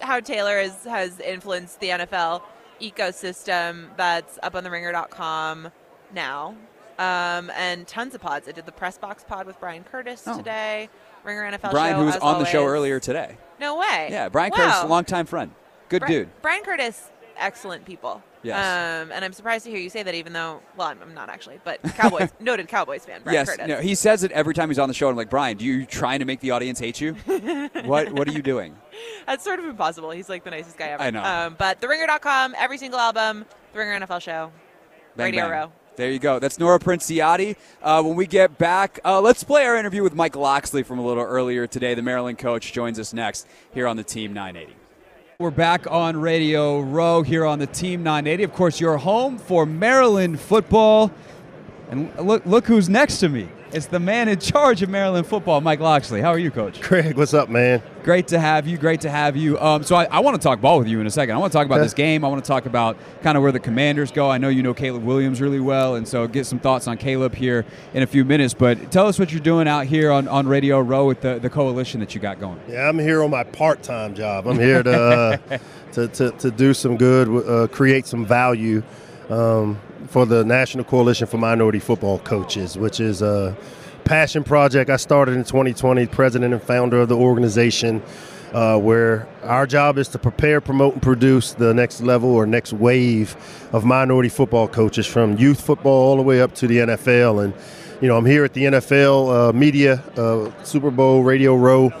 how Taylor has, has influenced the NFL ecosystem that's up on the ringer.com now. Um, and tons of pods. I did the press box pod with Bryan Curtis Oh. today. Ringer NFL Bryan, show, who was as on the show earlier today. No way. Yeah, Bryan wow. Curtis, longtime friend, good Bri- dude. Bryan Curtis, excellent people. Yes. Um, and I'm surprised to hear you say that, even though, well, I'm, I'm not actually, but Cowboys, (laughs) noted Cowboys fan, Bryan yes, Curtis. no, he says it every time he's on the show. I'm like, Bryan, do you trying to make the audience hate you? what What are you doing? (laughs) That's sort of impossible. He's like the nicest guy ever. I know. Um, but TheRinger.com, every single album, The Ringer NFL show, Bang, Radio bang. Row. There you go. That's Nora Princiotti. Uh, when we get back, uh, let's play our interview with Mike Locksley from a little earlier today. The Maryland coach joins us next here on the Team 980. We're back on Radio Row here on the Team 980. Of course, your home for Maryland football. And look, look who's next to me. It's the man in charge of Maryland football, Mike Locksley. How are you, Coach? Craig, what's up, man? Great to have you. Great to have you. Um, so I, I want to talk ball with you in a second. I want to talk about this game. I want to talk about kind of where the Commanders go. I know you know Caleb Williams really well, and so get some thoughts on Caleb here in a few minutes. But tell us what you're doing out here on, on Radio Row with the, the coalition that you got going. Yeah, I'm here on my part-time job. I'm here to uh, (laughs) to, to, to do some good, uh, create some value um, for the National Coalition for Minority Football Coaches, which is a passion project I started in 2020. President and founder of the organization. Uh, where our job is to prepare, promote, and produce the next level or next wave of minority football coaches from youth football all the way up to the NFL. And, you know, I'm here at the NFL uh, Media uh, Super Bowl Radio Row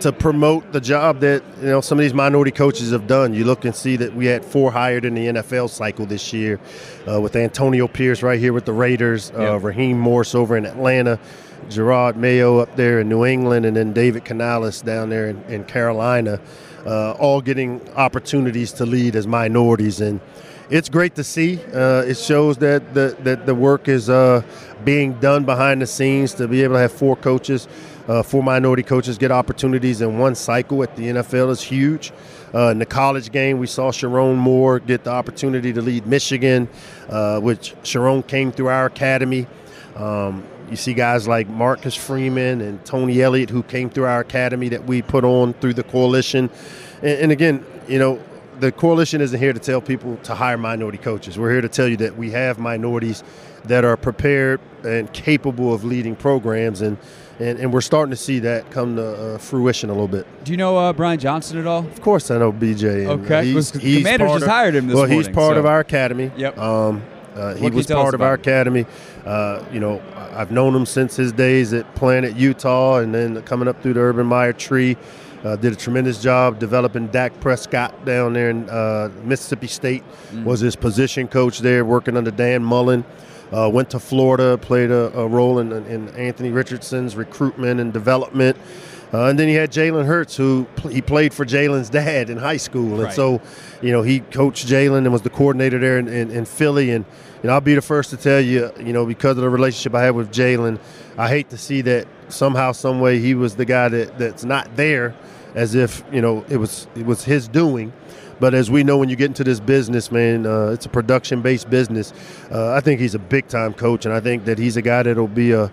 to promote the job that you know some of these minority coaches have done. You look and see that we had four hired in the NFL cycle this year, uh, with Antonio Pierce right here with the Raiders, uh, Yeah. Raheem Morris over in Atlanta, Jerod Mayo up there in New England, and then David Canales down there in, in Carolina, uh, all getting opportunities to lead as minorities and. It's great to see. Uh, it shows that the, that the work is uh, being done behind the scenes to be able to have four coaches uh, four minority coaches get opportunities in one cycle at the NFL is huge. Uh, in the college game, we saw Sherrone Moore get the opportunity to lead Michigan, uh, which Sherrone came through our academy. Um, you see guys like Marcus Freeman and Tony Elliott who came through our academy that we put on through the coalition. And, and again, you know, the coalition isn't here to tell people to hire minority coaches. We're here to tell you that we have minorities that are prepared and capable of leading programs, and and, and we're starting to see that come to uh, fruition a little bit. Do you know uh, Brian Johnson at all? Of course, I know BJ. and, Okay, uh, he's- the he's Commanders just of- hired him this well, he's part so- of our academy. Yep. Um, uh, he What can you was part of our him? academy. Uh, you know, I've known him since his days at Planet Utah, and then coming up through the Urban Meyer tree. Uh, did a tremendous job developing Dak Prescott down there in uh, Mississippi State. Mm. Was his position coach there, working under Dan Mullen. Uh, went to Florida, played a, a role in, in Anthony Richardson's recruitment and development. Uh, and then he had Jalen Hurts, who pl- he played for Jalen's dad in high school, and Right. so you know he coached Jalen and was the coordinator there in, in, in Philly. And you know I'll be the first to tell you, you know, because of the relationship I had with Jalen, I hate to see that somehow, some way, he was the guy that, that's not there, as if you know it was it was his doing. But as we know, when you get into this business, man, uh, it's a production-based business. Uh, I think he's a big-time coach, and I think that he's a guy that'll be a,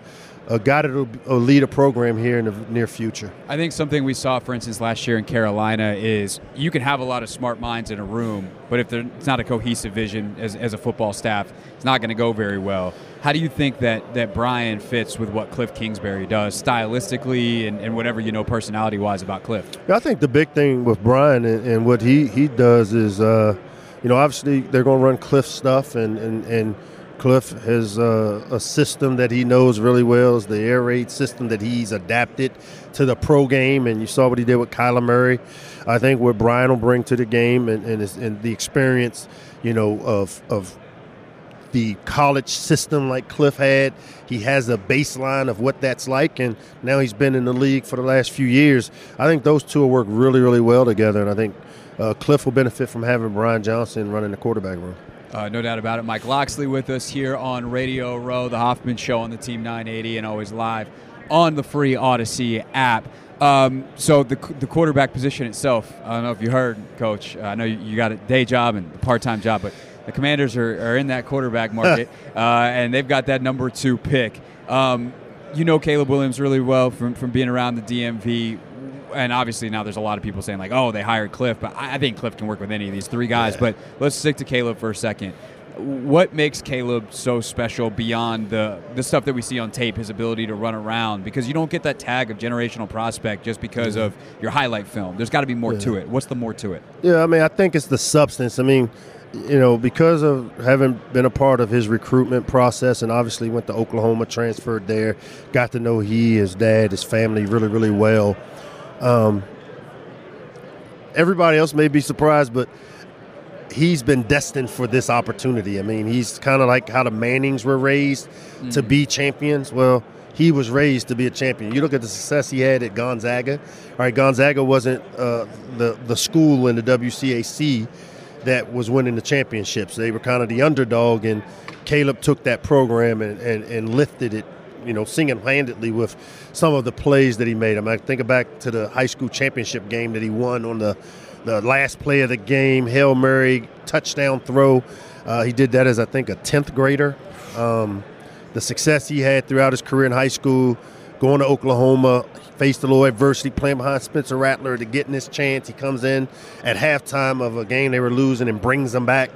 a guy that'll lead a program here in the near future. I think something we saw, for instance, last year in Carolina is you can have a lot of smart minds in a room, but if it's not a cohesive vision as, as a football staff, it's not going to go very well. How do you think that, that Brian fits with what Cliff Kingsbury does stylistically and, and whatever you know personality wise about Cliff? I think the big thing with Brian and, and what he, he does is, uh, you know, obviously they're going to run Cliff stuff, and, and, and Cliff has uh, a system that he knows really well, is the air raid system that he's adapted to the pro game, and you saw what he did with Kyler Murray. I think what Brian will bring to the game and, and, and the experience, you know, of, of the college system like Cliff had. He has a baseline of what that's like, and now he's been in the league for the last few years. I think those two will work really, really well together, and I think uh, Cliff will benefit from having Brian Johnson running the quarterback room. Uh, no doubt about it. Mike Locksley with us here on Radio Row, the Hoffman Show on the Team 980, and always live on the free Audacy app. Um, so the, the quarterback position itself, I don't know if you heard, Coach. I know you, you got a day job and a part-time job, but the Commanders are, are in that quarterback (laughs) market, uh, and they've got that number two pick. Um, you know Caleb Williams really well from, from being around the DMV and obviously now there's a lot of people saying like, oh, they hired Cliff, but I I think Cliff can work with any of these three guys. But let's stick to Caleb for a second. What makes Caleb so special beyond the the stuff that we see on tape, his ability to run around? Because you don't get that tag of generational prospect just because of your highlight film. There's got to be more to it. What's the more to it? Yeah, I mean, I think it's the substance. I mean, you know, because of having been a part of his recruitment process and obviously went to Oklahoma, transferred there, got to know he, his dad, his family really, really well. Um, everybody else may be surprised, but he's been destined for this opportunity. I mean, he's kind of like how the Mannings were raised to be champions. Well, he was raised to be a champion. You look at the success he had at Gonzaga. All right, Gonzaga wasn't uh, the the school in the WCAC that was winning the championships. They were kind of the underdog, and Caleb took that program and, and, and lifted it, you know, single-handedly with some of the plays that he made. I mean, I think back to the high school championship game that he won on the the last play of the game, Hail Mary touchdown throw. Uh, he did that as I think a tenth grader. Um, the success he had throughout his career in high school, going to Oklahoma, faced a little adversity, playing behind Spencer Rattler to getting his chance. He comes in at halftime of a game they were losing and brings them back.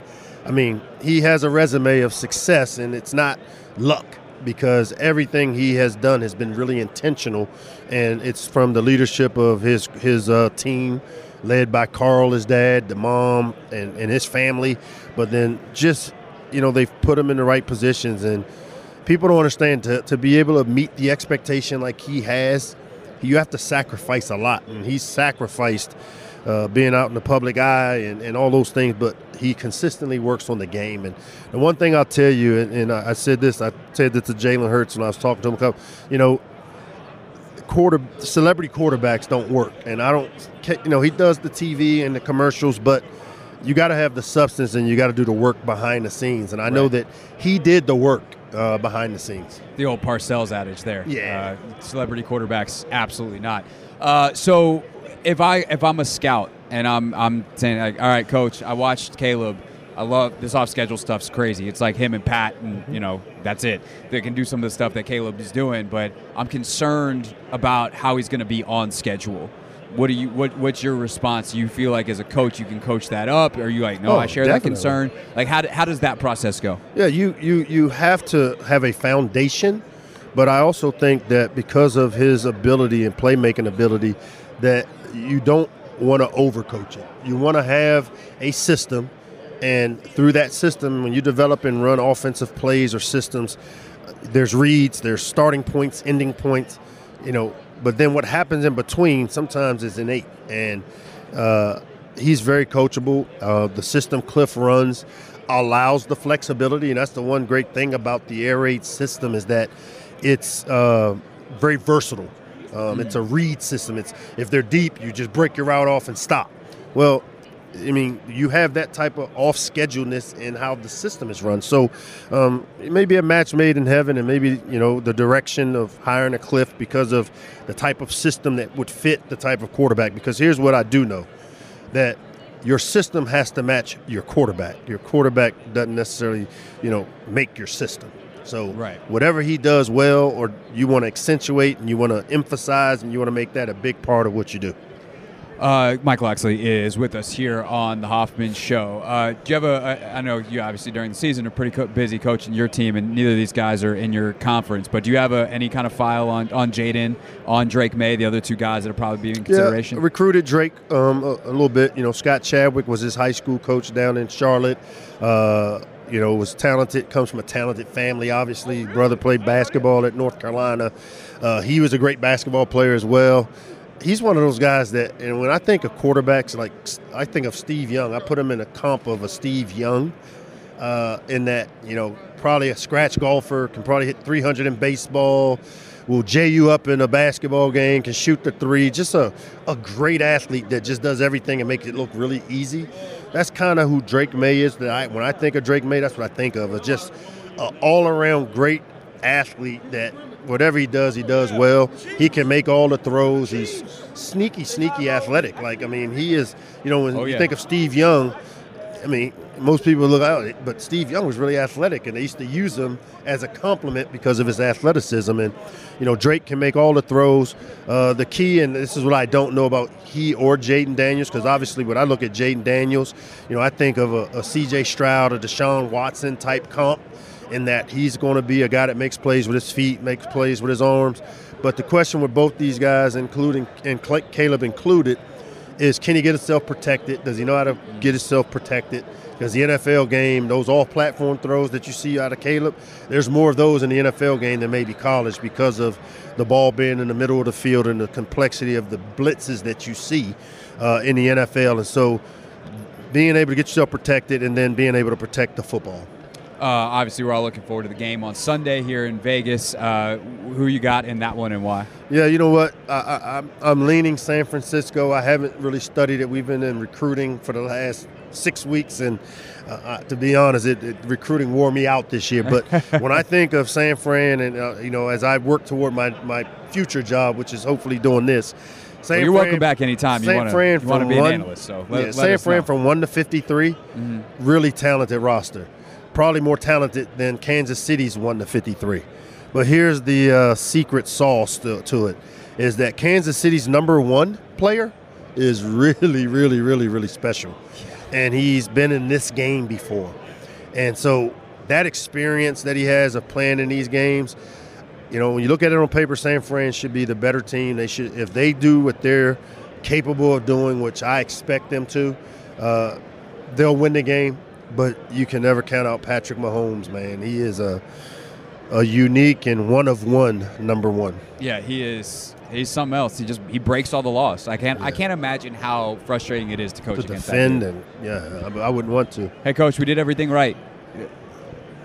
I mean, he has a resume of success, and it's not luck because everything he has done has been really intentional, and it's from the leadership of his his uh, team, led by Carl, his dad, the mom, and, and his family. But then just you know they've put him in the right positions, and people don't understand to to be able to meet the expectation like he has, you have to sacrifice a lot, and he's sacrificed. Uh, being out in the public eye and, and all those things, but he consistently works on the game. And the one thing I'll tell you, and, and I said this, I said this to Jalen Hurts when I was talking to him, a couple- you know, quarter celebrity quarterbacks don't work, and I don't, you know, he does the TV and the commercials, but you got to have the substance and you got to do the work behind the scenes. And I know that he did the work uh, behind the scenes. The old Parcells adage there. Yeah. Uh, celebrity quarterbacks, absolutely not. Uh, so if I if I'm a scout and I'm I'm saying like, all right, coach, I watched Caleb. I love this off schedule stuff's crazy. It's like him and Pat, and you know that's it. They can do some of the stuff that Caleb is doing, but I'm concerned about how he's going to be on schedule. What do you what What's your response? Do you feel like as a coach you can coach that up? Or are you like, no, Oh, I share that concern? Like how, do- how does that process go? Yeah, you, you you have to have a foundation, but I also think that because of his ability and playmaking ability, that you don't want to overcoach it. You want to have a system, and through that system, when you develop and run offensive plays or systems, there's reads, there's starting points, ending points, you know. But then what happens in between sometimes is innate, and uh, he's very coachable. Uh, the system Cliff runs, allows the flexibility, and that's the one great thing about the air raid system is that it's uh, very versatile. Um, It's a read system. It's if they're deep, you just break your route off and stop. Well, I mean, you have that type of off scheduleness in how the system is run. So um, it may be a match made in heaven, and maybe you know the direction of hiring a Cliff because of the type of system that would fit the type of quarterback. Because here's what I do know: that your system has to match your quarterback. Your quarterback doesn't necessarily, you know, make your system. So Right. whatever he does well, or you want to accentuate and you want to emphasize and you want to make that a big part of what you do. Uh, Mike Locksley is with us here on the Hoffman Show. Uh, do you have a? I I know you obviously during the season are pretty co- busy coaching your team, and neither of these guys are in your conference. But do you have a, any kind of file on on Jayden, on Drake Maye, the other two guys that are probably being in consideration? Yeah, recruited Drake um, a, a little bit. You know, Scott Chadwick was his high school coach down in Charlotte. Uh, you know, was talented. Comes from a talented family. Obviously, brother played basketball at North Carolina. Uh, he was a great basketball player as well. He's one of those guys that, and when I think of quarterbacks, like I think of Steve Young. I put him in a comp of a Steve Young uh, in that you know probably a scratch golfer can probably hit 300 in baseball will jay you up in a basketball game can shoot the three just a, a great athlete that just does everything and makes it look really easy that's kind of who drake maye is. That I, when i think of drake maye that's what i think of. Is just an all-around great athlete that whatever he does he does well. He can make all the throws. He's sneaky sneaky athletic. Like i mean he is you know when Oh, you think of steve young I mean, most people look out, but Steve Young was really athletic, and they used to use him as a compliment because of his athleticism. And you know, Drake can make all the throws. Uh, the key, and this is what I don't know about he or Jayden Daniels, because obviously when I look at Jayden Daniels, you know, I think of a, a C.J. Stroud, a Deshaun Watson type comp, in that he's going to be a guy that makes plays with his feet, makes plays with his arms. But the question with both these guys, including and Caleb included, is can he get himself protected? Does he know how to get himself protected? Because the NFL game, those off-platform throws that you see out of Caleb, there's more of those in the NFL game than maybe college because of the ball being in the middle of the field and the complexity of the blitzes that you see uh, in the NFL. And so, being able to get yourself protected and then being able to protect the football. Uh, obviously, we're all looking forward to the game on Sunday here in Vegas. Uh, who you got in that one and why? Yeah, you know what? I, I, I'm, I'm leaning San Francisco. I haven't really studied it. We've been in recruiting for the last six weeks, and uh, to be honest, it, it, recruiting wore me out this year. But (laughs) when I think of San Fran, and uh, you know, as I work toward my, my future job, which is hopefully doing this, San Well, you're Fran- welcome back anytime San Fran you wanna from be an one- analyst, so let- yeah, let San Fran know. from one to 53, really talented roster. Probably more talented than Kansas City's one to 53. But here's the uh, secret sauce to, to it: is that Kansas City's number one player is really, really, really, really special, and he's been in this game before, and so that experience that he has of playing in these games you know, when you look at it on paper, San Fran should be the better team. They should, if they do what they're capable of doing, which I expect them to, uh, they'll win the game. But you can never count out Patrick Mahomes, man. He is a a unique and one of one number one. Yeah, he is. He's something else. He just he breaks all the laws. I can't. I can't imagine how frustrating it is to coach To against defend that. and yeah, I, I wouldn't want to. Hey, coach, we did everything right.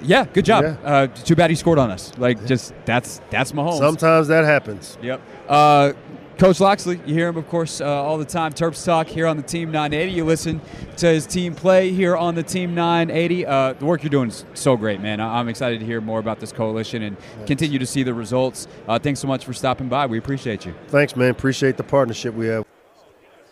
Yeah, good job. Yeah. Uh, too bad he scored on us. Like, just that's that's Mahomes. Sometimes that happens. Yep. Uh, Coach Locksley, you hear him, of course, uh, all the time. Terps Talk here on the Team 980. You listen to his team play here on the Team 980. Uh, the work you're doing is so great, man. I- I'm excited to hear more about this coalition and continue to see the results. Uh, thanks so much for stopping by. We appreciate you. Thanks, man. Appreciate the partnership we have.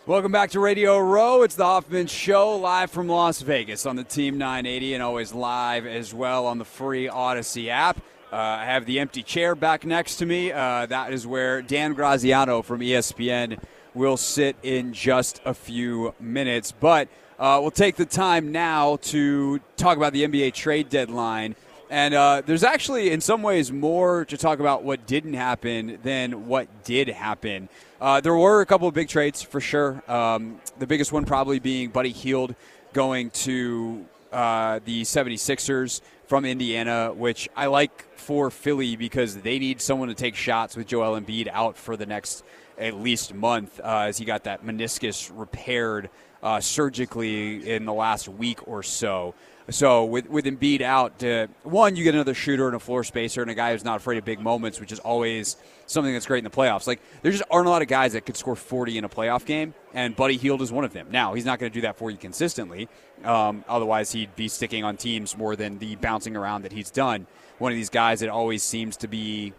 Welcome back to Radio Row. It's the Hoffman Show live from Las Vegas on the Team 980 and always live as well on the free Audacy app. Uh, I have the empty chair back next to me. Uh, that is where Dan Graziano from ESPN will sit in just a few minutes. But uh, we'll take the time now to talk about the NBA trade deadline. And uh, there's actually, in some ways, more to talk about what didn't happen than what did happen. Uh, there were a couple of big trades for sure. Um, the biggest one probably being Buddy Hield going to uh, the 76ers from Indiana, which I like for Philly because they need someone to take shots with Joel Embiid out for the next at least month uh, as he got that meniscus repaired uh, surgically in the last week or so. So with with Embiid out, uh, one you get another shooter and a floor spacer and a guy who's not afraid of big moments, which is always something that's great in the playoffs. Like there just aren't a lot of guys that could score 40 in a playoff game, and Buddy Hield is one of them. Now he's not going to do that for you consistently. Um, otherwise, he'd be sticking on teams more than the bouncing around that he's done. One of these guys that always seems to be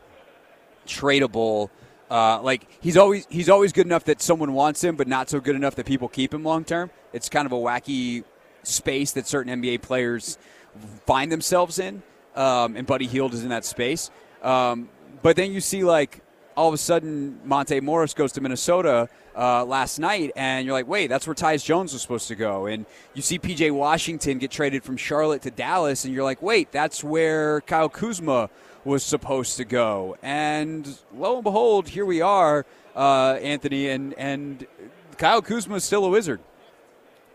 tradable. Uh, like he's always he's always good enough that someone wants him, but not so good enough that people keep him long term. It's kind of a wacky space that certain NBA players find themselves in, um, and Buddy Hield is in that space. Um, but then you see like all of a sudden Monte Morris goes to Minnesota uh, last night, and you're like, wait, that's where Tyus Jones was supposed to go. And you see PJ Washington get traded from Charlotte to Dallas, and you're like, wait, that's where Kyle Kuzma was supposed to go. And lo and behold, here we are, uh, Anthony, and and Kyle Kuzma is still a wizard,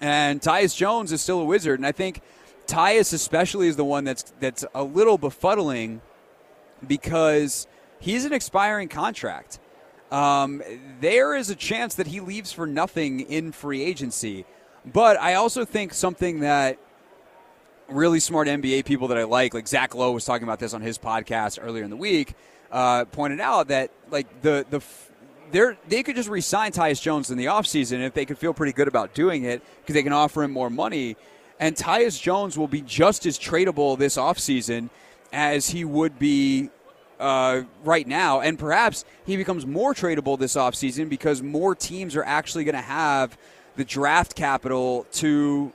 and Tyus Jones is still a wizard. And I think Tyus especially is the one that's that's a little befuddling because he's an expiring contract. Um, there is a chance that he leaves for nothing in free agency. But I also think something that really smart NBA people that I like, like Zach Lowe was talking about this on his podcast earlier in the week, uh, pointed out that like the the they they could just resign Tyus Jones in the offseason if they could feel pretty good about doing it because they can offer him more money. And Tyus Jones will be just as tradable this offseason as he would be uh, right now. And perhaps he becomes more tradable this offseason because more teams are actually going to have the draft capital to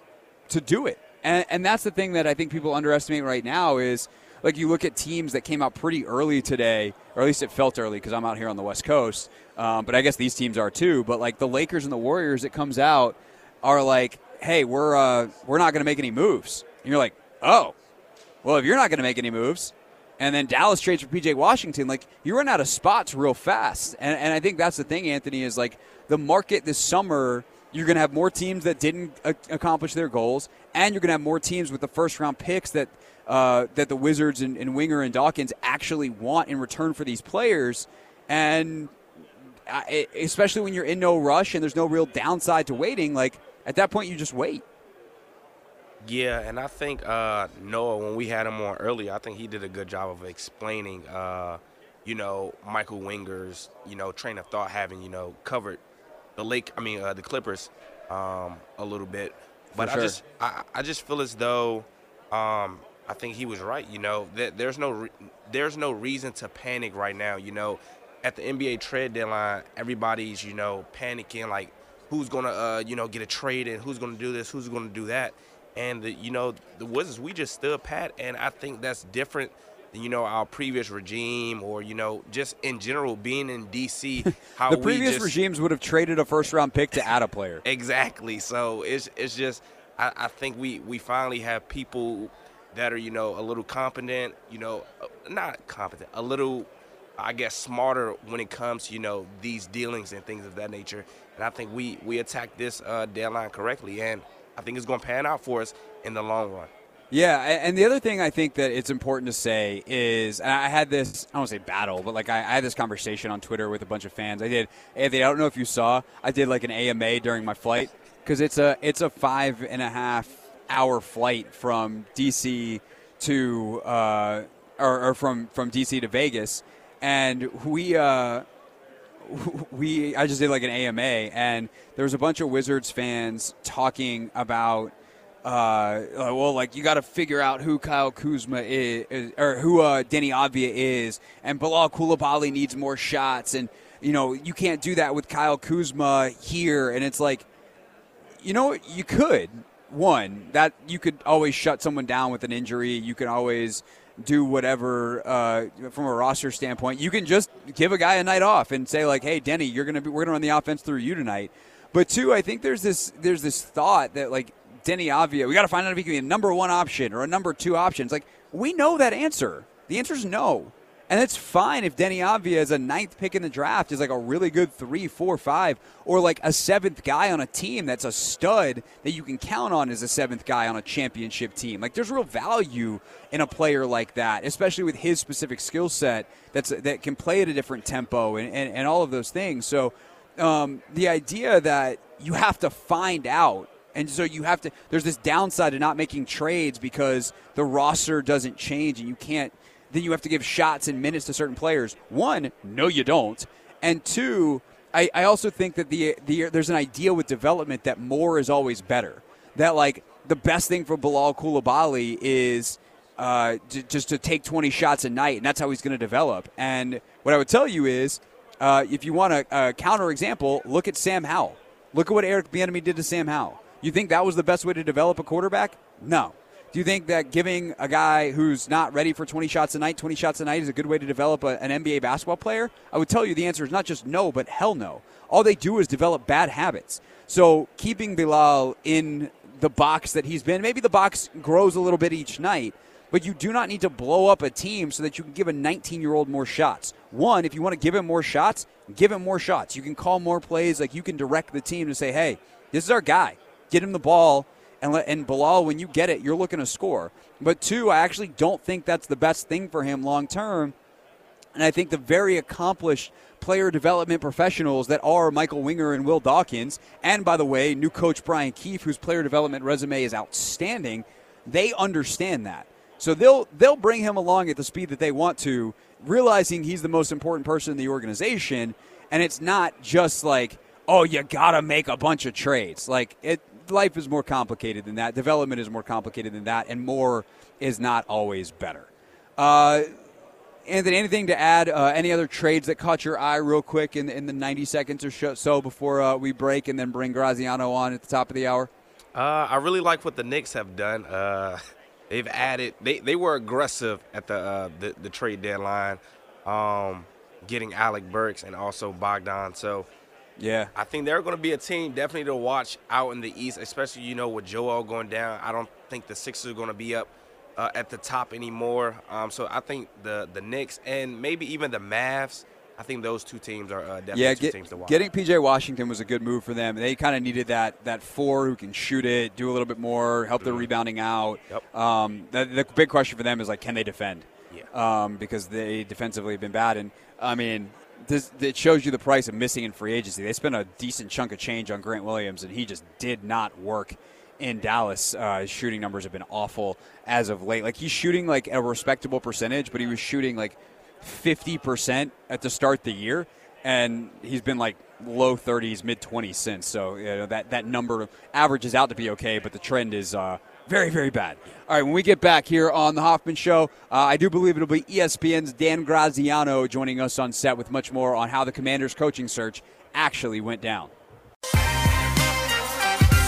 to do it. And, and that's the thing that I think people underestimate right now is like you look at teams that came out pretty early today, or at least it felt early because I'm out here on the West Coast. Um, but I guess these teams are too. But like the Lakers and the Warriors, it comes out are like, hey, we're uh, we're not going to make any moves. And you're like, oh, well, if you're not going to make any moves, and then Dallas trades for PJ Washington, like you run out of spots real fast. And, and I think that's the thing, Anthony, is like the market this summer you're going to have more teams that didn't accomplish their goals, and you're going to have more teams with the first round picks that uh, that the Wizards and, and, Winger and Dawkins actually want in return for these players. And especially when you're in no rush and there's no real downside to waiting, like at that point you just wait. Yeah, and I think uh, Noah, when we had him on earlier, I think he did a good job of explaining, uh, you know, Michael Winger's, you know, train of thought, having you know covered the Lake, I mean uh, the Clippers, um, a little bit. But sure. I just I, I just feel as though um, I think he was right. You know, that there's no re- there's no reason to panic right now. You know, at the NBA trade deadline, everybody's you know panicking like who's gonna uh, you know get a trade and who's gonna do this, who's gonna do that. And the, you know the Wizards, we just stood pat, and I think that's different you know our previous regime or you know just in general being in DC (laughs) how the previous just, regimes would have traded a first round pick to add a player (laughs) exactly so it's it's just I, I, think we we finally have people that are you know a little competent you know uh, not competent a little I guess smarter when it comes you know these dealings and things of that nature and I think we we attacked this uh, deadline correctly and I think it's going to pan out for us in the long run. Yeah, and the other thing I think that it's important to say is, I had this, I don't want to say battle, but like I, I, had this conversation on Twitter with a bunch of fans. I did, Anthony, I don't know if you saw, I did like an AMA during my flight because it's a it's a five and a half hour flight from DC to uh, or, or, from from DC to Vegas, and we. Uh, (laughs) we I just did like an AMA and there was a bunch of Wizards fans talking about uh, well, like you got to figure out who Kyle Kuzma is, or who uh, Deni Avdija is, and Bilal Coulibaly needs more shots, and you know you can't do that with Kyle Kuzma here, and it's like, you know, you could one that you could always shut someone down with an injury, you can always do whatever uh, from a roster standpoint. You can just give a guy a night off and say like, hey, Deni, you're gonna be, we're gonna run the offense through you tonight. But two, I think there's this there's this thought that like Deni Avdija. We got to find out if he can be a number one option or a number two option. It's like we know that answer. The answer is no. And it's fine if Deni Avdija is a ninth pick in the draft, is like a really good three, four, five, or like a seventh guy on a team that's a stud that you can count on as a seventh guy on a championship team. Like there's real value in a player like that, especially with his specific skill set that's that can play at a different tempo and, and, and all of those things. So um, the idea that you have to find out And so you have to. There's this downside to not making trades because the roster doesn't change, and you can't. Then you have to give shots and minutes to certain players. One, no, you don't. And two, I, I also think that the, the there's an idea with development that more is always better. That like the best thing for Bilal Coulibaly is uh, to, just to take 20 shots a night, and that's how he's going to develop. And what I would tell you is, uh, if you want a, a counter example, look at Sam Howell. Look at what Eric Bieniemy did to Sam Howell. You think that was the best way to develop a quarterback? No. Do you think that giving a guy who's not ready for 20 shots a night, 20 shots a night is a good way to develop a, an NBA basketball player? I would tell you the answer is not just no, but hell no. All they do is develop bad habits. So keeping Bilal in the box that he's been, maybe the box grows a little bit each night, but you do not need to blow up a team so that you can give a 19 year old more shots. One, if you want to give him more shots, give him more shots. You can call more plays, like you can direct the team to say, hey, this is our guy. Get him the ball and let and Bilal, when you get it, you're looking to score. But two, I actually don't think that's the best thing for him long term. And I think the very accomplished player development professionals that are Michael Winger and Will Dawkins, and by the way, new coach Brian Keefe, whose player development resume is outstanding, they understand that. So they'll they'll bring him along at the speed that they want to, realizing he's the most important person in the organization, and it's not just like, oh, you gotta make a bunch of trades. Like it life is more complicated than that. Development is more complicated than that, and more is not always better. Uh, Anthony, anything to add? Uh, any other trades that caught your eye, real quick, in, in the 90 seconds or so before uh, we break and then bring Graziano on at the top of the hour? Uh, I really like what the Knicks have done. Uh, they've added. They, they were aggressive at the uh, the, the, trade deadline, um, getting Alec Burks and also Bogdan. So yeah, I think they're going to be a team definitely to watch out in the East, especially you know with Joel going down. I don't think the Sixers are going to be up uh, at the top anymore. Um, so I think the the Knicks and maybe even the Mavs. I think those two teams are uh, definitely yeah, two get, teams to watch. Getting PJ Washington was a good move for them. They kind of needed that that four who can shoot it, do a little bit more, help mm-hmm. the rebounding out. Yep. Um, the, the, big question for them is like, can they defend? Yeah. Um, because they defensively have been bad, and I mean, this, it shows you the price of missing in free agency. They spent a decent chunk of change on Grant Williams, and he just did not work in Dallas. Uh, his shooting numbers have been awful as of late. Like he's shooting like a respectable percentage, but he was shooting like 50% at the start of the year, and he's been like low 30s, mid 20s since. So you know, that that number averages out to be okay, but the trend is uh, very, very bad. All right, when we get back here on the Hoffman Show, uh, I do believe it'll be ESPN's Dan Graziano joining us on set with much more on how the Commanders' coaching search actually went down.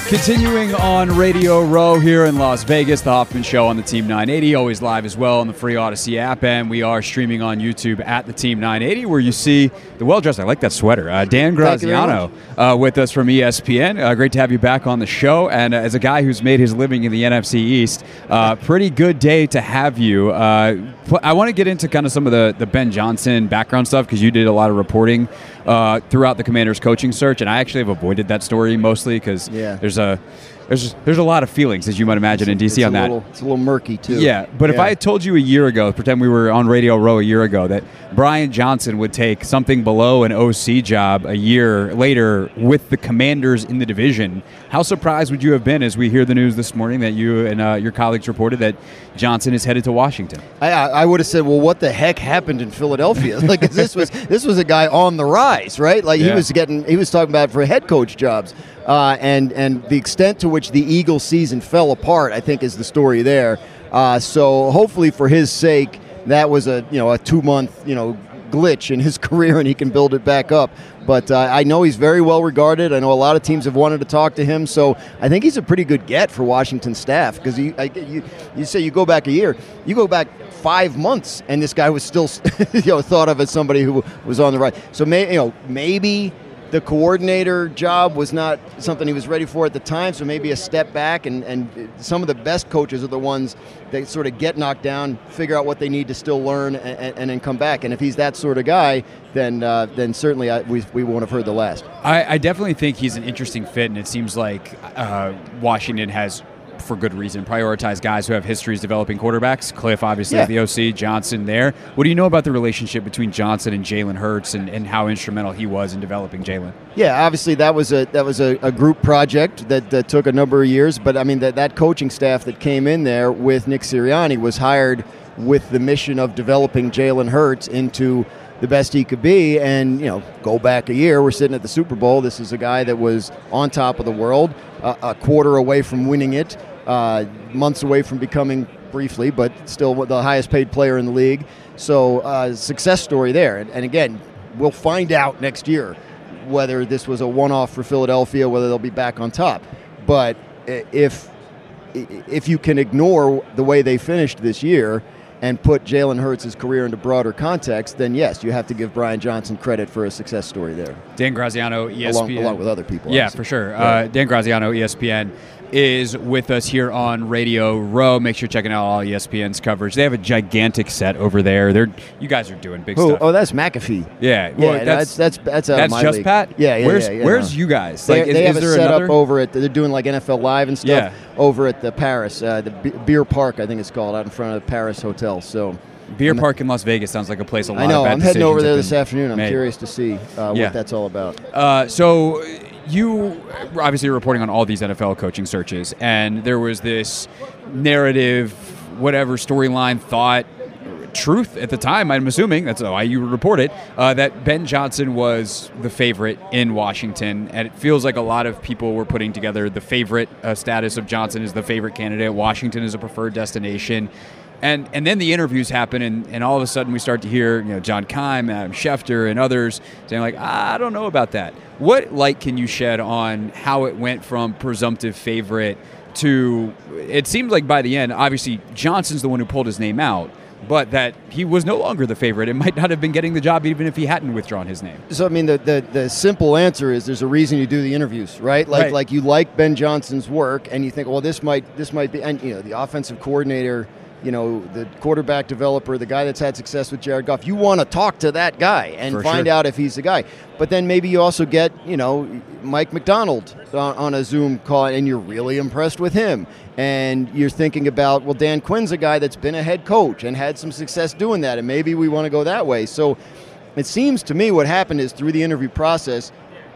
Continuing on Radio Row here in Las Vegas, the Hoffman Show on the Team 980, always live as well on the free Audacy app, and we are streaming on YouTube at the Team 980, where you see the well dressed. I like that sweater. Uh, Dan Graziano uh, with us from ESPN. Uh, great to have you back on the show, and uh, as a guy who's made his living in the NFC East, uh, pretty good day to have you. Uh, I want to get into kind of some of the the Ben Johnson background stuff because you did a lot of reporting uh, throughout the Commanders' coaching search, and I actually have avoided that story mostly because yeah. there's a there's there's a lot of feelings as you might imagine it's, in DC on that. Little, it's a little murky too. Yeah, but yeah. if I had told you a year ago, pretend we were on Radio Row a year ago, that Brian Johnson would take something below an OC job a year later with the Commanders in the division, how surprised would you have been as we hear the news this morning that you and uh, your colleagues reported that Johnson is headed to Washington? I, I would have said, well, what the heck happened in Philadelphia? (laughs) like this was this was a guy on the rise, right? Like yeah. he was getting he was talking about for head coach jobs. Uh, and and the extent to which the Eagle season fell apart, I think, is the story there. Uh, so hopefully, for his sake, that was a you know a two month you know glitch in his (laughs) career, and he can build it back up. But uh, I know he's very well regarded. I know a lot of teams have wanted to talk to him, so I think he's a pretty good get for Washington staff because you, you you say you go back a year, you go back five months, and this guy was still (laughs) you know thought of as somebody who was on the right. So may, you know maybe the coordinator job was not something he was ready for at the time, so maybe a step back. And, and some of the best coaches are the ones that sort of get knocked down, figure out what they need to still learn, and, and then come back. And if he's that sort of guy, then uh, then certainly I, we, we won't have heard the last. I, I, definitely think he's an interesting fit, and it seems like uh, Washington has for good reason, prioritize guys who have histories developing quarterbacks. Cliff, obviously, Yeah. the OC, Johnson there. What do you know about the relationship between Johnson and Jalen Hurts and, and how instrumental he was in developing Jalen? Yeah, obviously that was a that was a, a group project that, that took a number of years. But I mean that that coaching staff that came in there with Nick Sirianni was hired with the mission of developing Jalen Hurts into the best he could be. And you know, go back a year, we're sitting at the Super Bowl. This is a guy that was on top of the world, a, a quarter away from winning it, uh, months away from becoming briefly, but still the highest paid player in the league. So uh, success story there. And, and again, we'll find out next year whether this was a one-off for Philadelphia, whether they'll be back on top. But if if you can ignore the way they finished this year and put Jalen Hurts' career into broader context, then yes, you have to give Brian Johnson credit for a success story there, Dan Graziano, ESPN. along, along with other people. Yeah, obviously. for sure. Right. Uh, Dan Graziano, ESPN, is with us here on Radio Row. Make sure you're checking out all ESPN's coverage. They have a gigantic set over there. They're you guys are doing big Who- stuff. oh, that's McAfee. yeah, Yeah, well, no, that's that's that's that's, out that's just league. Pat. Yeah, yeah, Where's yeah, yeah, Where's no. you guys? They, Like, is, they have is a set up over at. They're doing like NFL Live and stuff Yeah. over at the Paris, uh, the Be- Beer Park, I think it's called, out in front of the Paris Hotel. So Beer Park in Las Vegas sounds like a place a lot I know I'm heading over there this afternoon. I'm made. curious to see uh, Yeah. what that's all about. Uh, so you obviously were reporting on all these NFL coaching searches, and there was this narrative, whatever storyline, thought, truth at the time. I'm assuming that's why you reported uh, that Ben Johnson was the favorite in Washington, and it feels like a lot of people were putting together the favorite uh, status of Johnson as the favorite candidate. Washington is a preferred destination. And, and then the interviews happen, and, and all of a sudden we start to hear, you know, John Keim, Adam Schefter, and others saying like, "Ah, I don't know about that. What light can you shed on how it went from presumptive favorite to? It seems like by the end, obviously Johnson's the one who pulled his name out, but that he was no longer the favorite. It might not have been getting the job even if he hadn't withdrawn his name. So I mean, the, the the simple answer is there's a reason you do the interviews, right? Like Right. like you like Ben Johnson's work, and you think, well, this might this might be, and you know, the offensive coordinator, you know, the quarterback developer, the guy that's had success with Jared Goff. You want to talk to that guy and For find sure. out if he's the guy. But then maybe you also get, you know, Mike Macdonald on, on a Zoom call, and you're really impressed with him. And you're thinking about, well, Dan Quinn's a guy that's been a head coach and had some success doing that, and maybe we want to go that way. So it seems to me what happened is through the interview process,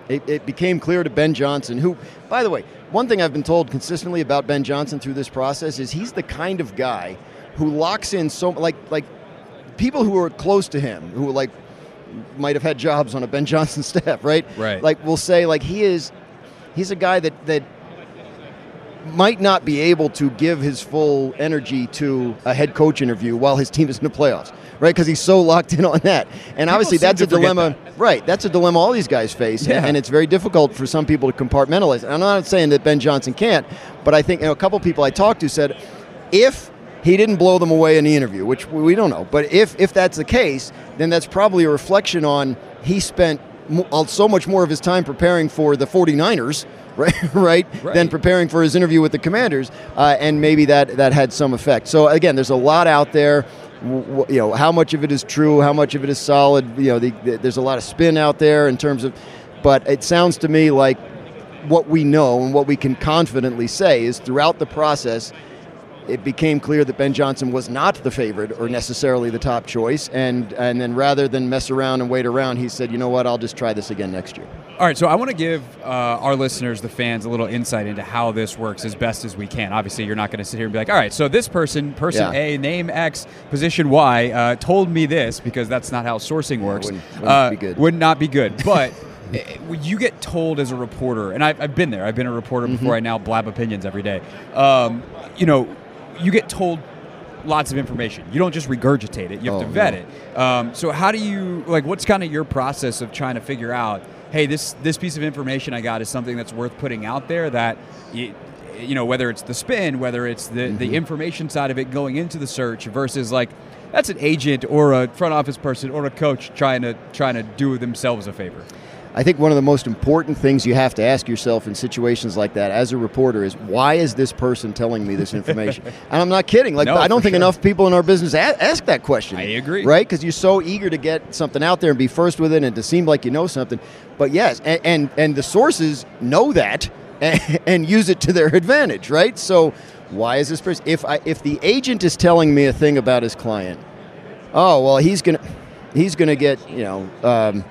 it, it became clear to Ben Johnson, who, by the way, one thing I've been told consistently about Ben Johnson through this process is he's the kind of guy who locks in so like like people who are close to him, who like might have had jobs on a Ben Johnson (laughs) staff, right? Right. Like will say like he is he's a guy that that might not be able to give his full energy to a head coach interview while his team is in the playoffs, right? Because he's so locked in on that. And obviously, that's a dilemma, right? That's a dilemma all these guys face, Yeah. and it's very difficult for some people to compartmentalize. And I'm not saying that Ben Johnson can't, but I think you know, a couple people I talked to said if he didn't blow them away in the interview, which we don't know, but if if that's the case, then that's probably a reflection on he spent so much more of his time preparing for the 49ers right, (laughs) right, Right. than preparing for his interview with the Commanders, uh, and maybe that that had some effect. So again, there's a lot out there. You know, how much of it is true, how much of it is solid. You know, the, the, there's a lot of spin out there in terms of, but it sounds to me like what we know and what we can confidently say is throughout the process, it became clear that Ben Johnson was not the favorite or necessarily the top choice, and and then rather than mess around and wait around, he said, you know what, I'll just try this again next year. All right, so I want to give uh, our listeners, the fans, a little insight into how this works as best as we can. Obviously, you're not going to sit here and be like, "All right, so this person, person Yeah. A, name X, position Y, uh, told me this," because that's not how sourcing works. wouldn't- wouldn't Uh, be good. Would not be good. But (laughs) eh, you get told as a reporter, and I've, I've been there. I've been a reporter Mm-hmm. before. I now blab opinions every day. Um, you know, you get told lots of information. You don't just regurgitate it. You have Oh, to vet no. it. Um, so how do you like? What's kind of your process of trying to figure out? Hey, this this piece of information I got is something that's worth putting out there. That you, you know, whether it's the spin, whether it's the Mm-hmm. the information side of it going into the search versus like that's an agent or a front office person or a coach trying to trying to do themselves a favor. I think one of the most important things you have to ask yourself in situations like that as a reporter is why is this person telling me this (laughs) information? and I'm not kidding. Like No, I don't think sure. enough people in our business a- ask that question. I agree. Right? Because you're so eager to get something out there and be first with it and to seem like you know something. But yes, and and, and the sources know that. (laughs) and, and use it to their advantage, right? So why is this person? If I, if the agent is telling me a thing about his client, oh well, he's gonna he's gonna get you know um,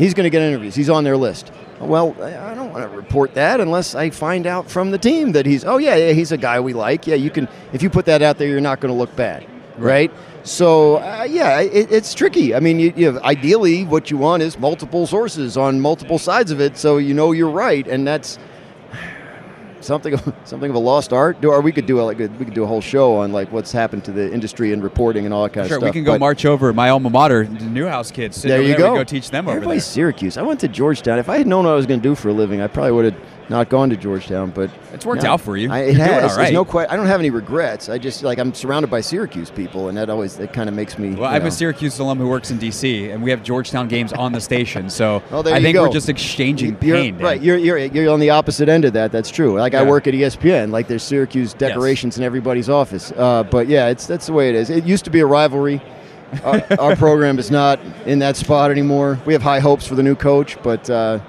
he's gonna get interviews. He's on their list. Well, I don't want to report that unless I find out from the team that he's oh yeah yeah he's a guy we like. Yeah, you can if you put that out there, you're not going to look bad, right? So uh, yeah, it, it's tricky. I mean, you, you have, ideally what you want is multiple sources on multiple sides of it, so you know you're right, and that's something of, (laughs) something of a lost art. Do or we could do a, like a, we could do a whole show on like what's happened to the industry and reporting and all that kind Sure, of stuff. Sure, we can go but march over my alma mater, the Newhouse kids. Sit There you there, go. go teach them over there. Syracuse. I went to Georgetown. If I had known what I was going to do for a living, I probably would have not gone to Georgetown. But It's worked no. out for you. I, it has. There's no que- I don't have any regrets. I just like I'm surrounded by Syracuse people, and that always that kind of makes me. Well, I'm know. a Syracuse alum who works in D.C., and we have Georgetown games on the station. So Well, I think go. we're just exchanging You're- pain. Right, you're, you're you're on the opposite end of that. That's true. Like I work at ESPN. Like there's Syracuse decorations in everybody's office. Uh, but yeah, it's that's the way it is. It used to be a rivalry. our, (laughs) our program is not in that spot anymore. We have high hopes for the new coach, but uh,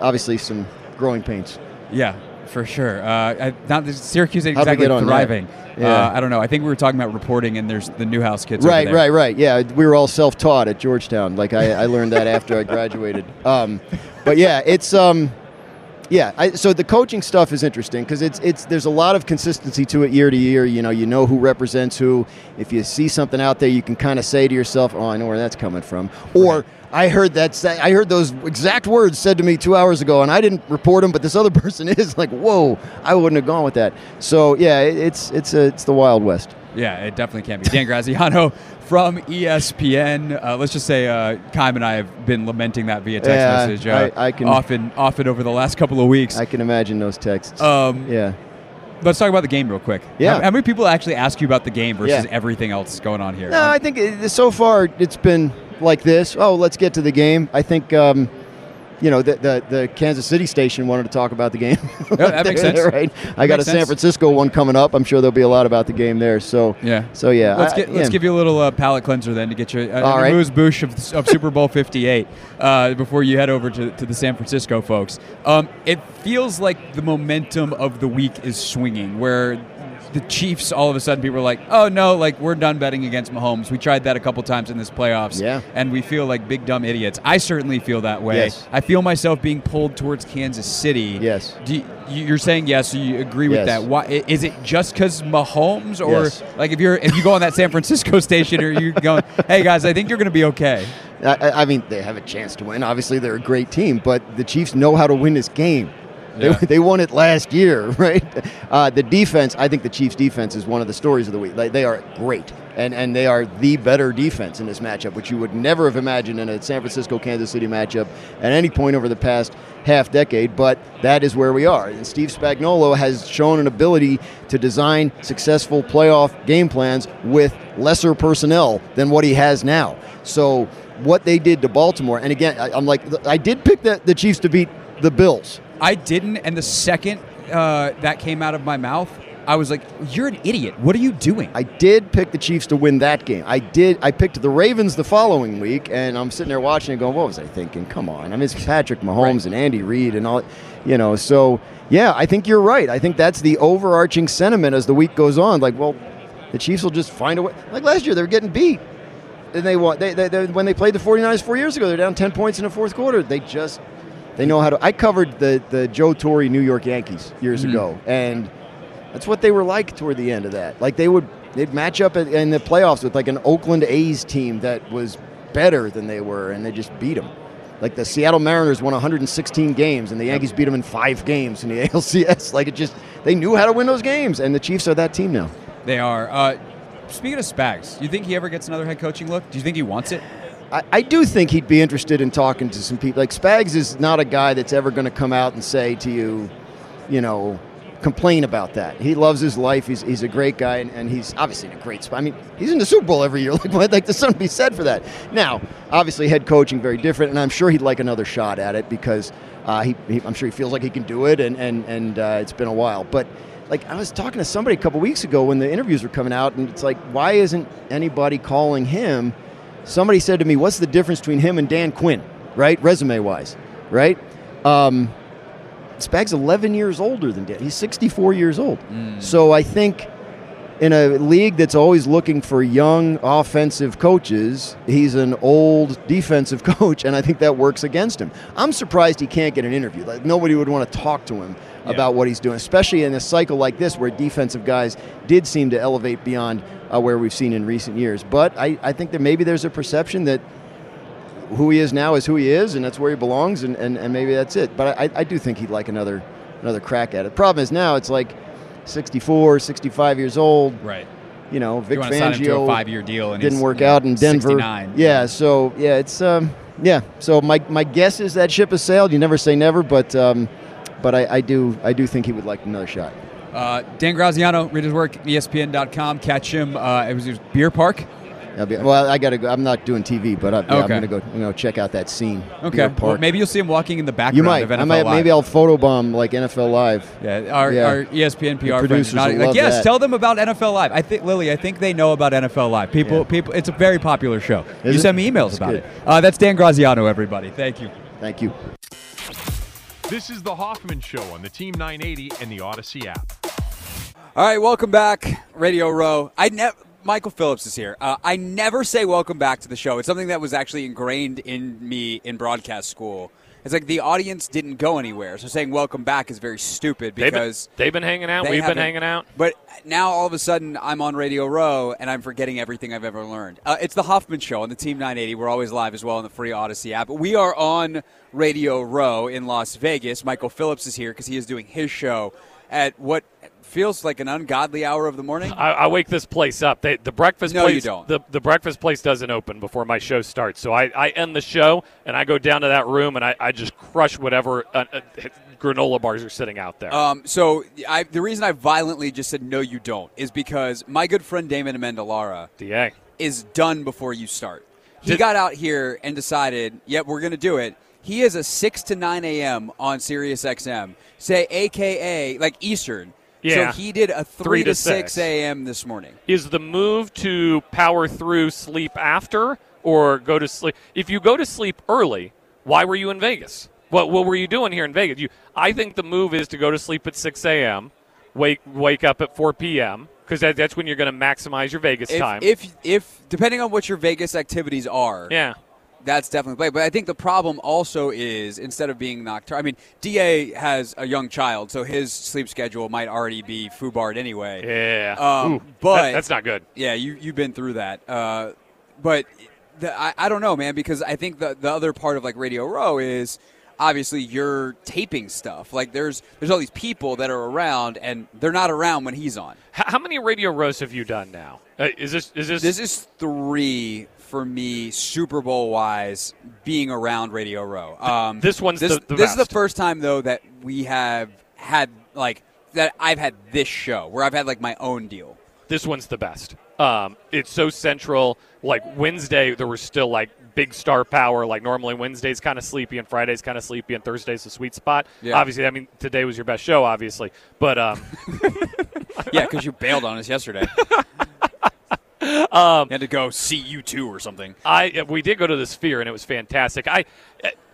obviously some growing pains. Yeah, for sure. Uh, I, not Syracuse ain't exactly thriving. Yeah. Uh, I don't know. I think we were talking about reporting, and there's the Newhouse kids. Right, over there. right, right. Yeah, we were all self-taught at Georgetown. Like I, I learned that after I (laughs) graduated. Um, but yeah, it's um, yeah. I, so the coaching stuff is interesting because it's it's there's a lot of consistency to it year to year. You know, you know who represents who. If you see something out there, you can kind of say to yourself, "Oh, I know where that's coming from," or I heard that I heard those exact words said to me two hours ago, and I didn't report them, but this other (laughs) person is like, "Whoa, I wouldn't have gone with that." So yeah, it, it's it's a, it's the Wild West. Yeah, it definitely can be. Dan Graziano from ESPN. Uh, let's just say uh, Kym and I have been lamenting that via text Yeah, message uh, I- I can- often, often over the last couple of weeks. I can imagine those texts. Um, yeah. Let's talk about the game real quick. Yeah. How, how many people actually ask you about the game versus Yeah. everything else going on here? No, I think so far it's been like this. Oh, let's get to the game. I think, um, you know, the, the the Kansas City station wanted to talk about the game. that makes (laughs) sense. right? I got a San sense. Francisco one coming up. I'm sure there'll be a lot about the game there. So Yeah. So yeah. Let's I- let's yeah. give you a little uh, palate cleanser then to get you uh, All right. amuse bouche of, of Super Bowl 58 uh, before you head over to, to the San Francisco folks. Um, it feels like the momentum of the week is swinging where the Chiefs all of a sudden people are like, oh no, like we're done betting against Mahomes. We tried that a couple times in this playoffs, Yeah. and we feel like big dumb idiots. I certainly feel that way. Yes. I feel myself being pulled towards Kansas City. Yes. Do you, you're saying yes, so you agree with Yes. that. Why is it just because Mahomes, or Yes. like if you're if you go on that San Francisco (laughs) station, or you're going, hey guys, I think you're going to be okay. I- I mean, they have a chance to win. Obviously, they're a great team, but the Chiefs know how to win this game. (laughs) They, Yeah. they won it last year, (laughs) right? Uh, the defense, I think the Chiefs' defense is one of the stories of the week. Like, they are great, and and they are the better defense in this matchup, which you would never have imagined in a San Francisco Kansas City matchup at any point over the past half decade. But that is where we are, and Steve Spagnuolo has shown an ability to design successful playoff game plans with lesser personnel than what he has now. So what they did to Baltimore, and again, I, I'm like, I did pick the, the Chiefs to beat the Bills. I didn't, and the second uh, that came out of my mouth, I was like, "You're an idiot. What are you doing?" I did pick the Chiefs to win that game. I did. I picked the Ravens the following week, and I'm sitting there watching and going, "What was I thinking? Come on! I mean, it's Patrick Mahomes and Andy Reid and all, you know." So yeah, I think you're right. I think that's the overarching sentiment as the week goes on. Like, well, the Chiefs will just find a way. Like last year, they were getting beat. And they won. They, they, they, when they played the 49ers four years ago, they're down 10 points in the fourth quarter. They just they know how to. I covered the the Joe Torre New York Yankees years Mhm. ago, and that's what they were like toward the end of that. Like they would they'd match up in- in the playoffs with like an Oakland A's team that was better than they were, and they just beat them. Like the Seattle Mariners won 116 games, and the Yankees beat them in five games in the (laughs) ALCS. Like it just they knew how to win those games, and the Chiefs are that team now. They are. Uh, speaking of Spags, do you think he ever gets another head coaching look? Do you think he wants it? I, I do think he'd be interested in talking to some people. Like Spags is not a guy that's ever going to come out and say to you, you know, complain about that. He loves his life. He's, he's a great guy, and, and he's obviously in a great spot. I mean, he's in the Super Bowl every year. (laughs) Like, what? Like, there's something to be said for that. Now, obviously, head coaching very different, and I'm sure he'd like another shot at it because uh, he, he, I'm sure he feels like he can do it, and and and uh, it's been a while. But like, I was talking to somebody a couple weeks ago when the interviews were coming out, and it's like, why isn't anybody calling him? Somebody said to me, "What's the difference between him and Dan Quinn?" Right, resume wise, right? Um, Spag's 11 years older than Dan. He's 64 years old. So I think in a league that's always looking for young offensive coaches, he's an old defensive (laughs) coach, and I think that works against him. I'm surprised he can't get an interview. Like nobody would want to talk to him about what he's doing, especially in a cycle like this where defensive guys did seem to elevate beyond uh, where we've seen in recent years. But I, I think that maybe there's a perception that who he is now is who he is, and that's where he belongs, and, and, and maybe that's it. But I, I do think he'd like another another crack at it. Problem is now it's like 64, 65 years old. Right. You know, Vic You want sign him to a Fangio five-year deal, and didn't work know, out in Denver. 69. Yeah, so yeah, it's um, yeah. So my, my guess is that ship has sailed. You never say never, but um, but I, I do I do think he would like another shot. Uh, Dan Graziano, read his work, ESPN.com. Catch him. Uh, it was his Beer Park. Be, well, I gotta go. I'm not doing TV, but I, yeah, I'm Okay. gonna go. You know, check out that scene. Okay. Beer Well, Park. maybe you'll see him walking in the background you might. of NFL I might. Live. Maybe I'll photobomb like NFL Live. Yeah, our, Yeah. our ESPN PR producers are not, will like, yes, that. tell them about NFL Live. I think Lily, I think they know about NFL Live. People, Yeah. people, it's a very popular show. Is you it? send me emails That's about good. it. Uh, that's Dan Graziano, everybody. Thank you. Thank you. This is the Hoffman Show on the Team 980 and the Audacy app. All right, welcome back, Radio Row. I never. Michael Phillips is here. Uh, I never say welcome back to the show. It's something that was actually ingrained in me in broadcast school. It's like the audience didn't go anywhere, so saying welcome back is very stupid They've been, because they've been hanging out. We've been hanging out. But now all of a sudden I'm on Radio Row and I'm forgetting everything I've ever learned. Uh, it's the Hoffman Show on the Team 980. We're always live as well on the free Audacy app. We are on Radio Row in Las Vegas. Michael Phillips is here because he is doing his show at what feels like an ungodly hour of the morning. I, I wake this place up. They, the breakfast No, place. you don't. The, the breakfast place doesn't open before my show starts. So I, I end the show and I go down to that room and I, I just crush whatever uh, uh, granola bars are sitting out there. Um, so I, the reason I violently just said no, you don't, is because my good friend Damon Amendolara Da. is done before you start. He Did- got out here and decided, yep, we're going to do it. He is a 6 to 9 a.m. on Sirius XM, say AKA, like Eastern. Yeah. So he did a 3, Three to to 6 six. a.m. this morning. Is the move to power through sleep after or go to sleep? If you go to sleep early, why were you in Vegas? What, what were you doing here in Vegas? You, I think the move is to go to sleep at 6 a.m., wake, wake up at 4 p.m., because that, that's when you're going to maximize your Vegas If, time. if, if, depending on what your Vegas activities are, yeah. That's definitely play. But I think the problem also is instead of being nocturnal, I mean, Da has a young child, so his sleep schedule might already be foobarred anyway. Yeah. Um, Ooh, but that- that's not good. Yeah, you you've been through that. Uh, but the, I, I don't know, man, because I think the the other part of like Radio Row is obviously you're taping stuff. Like there's there's all these people that are around, and they're not around when he's on. H- how many radio rows have you done now? Uh, is this is this This is three for me, Super Bowl wise, being around Radio Row. Um, This one's this, the- the this is the first time though that we have had like that. I've had this show where I've had like my own deal. this one's the best. Um, it's so central. Like Wednesday, there was still like big star power. Like normally Wednesday's kind of sleepy and Friday's kind of sleepy and Thursday's the sweet spot. Yeah. Obviously, I mean today was your best show, obviously, but um, (laughs) Yeah, because you bailed on us yesterday. (laughs) (laughs) um, had to go see U2 or something. I we did go to the Sphere and it was fantastic. I,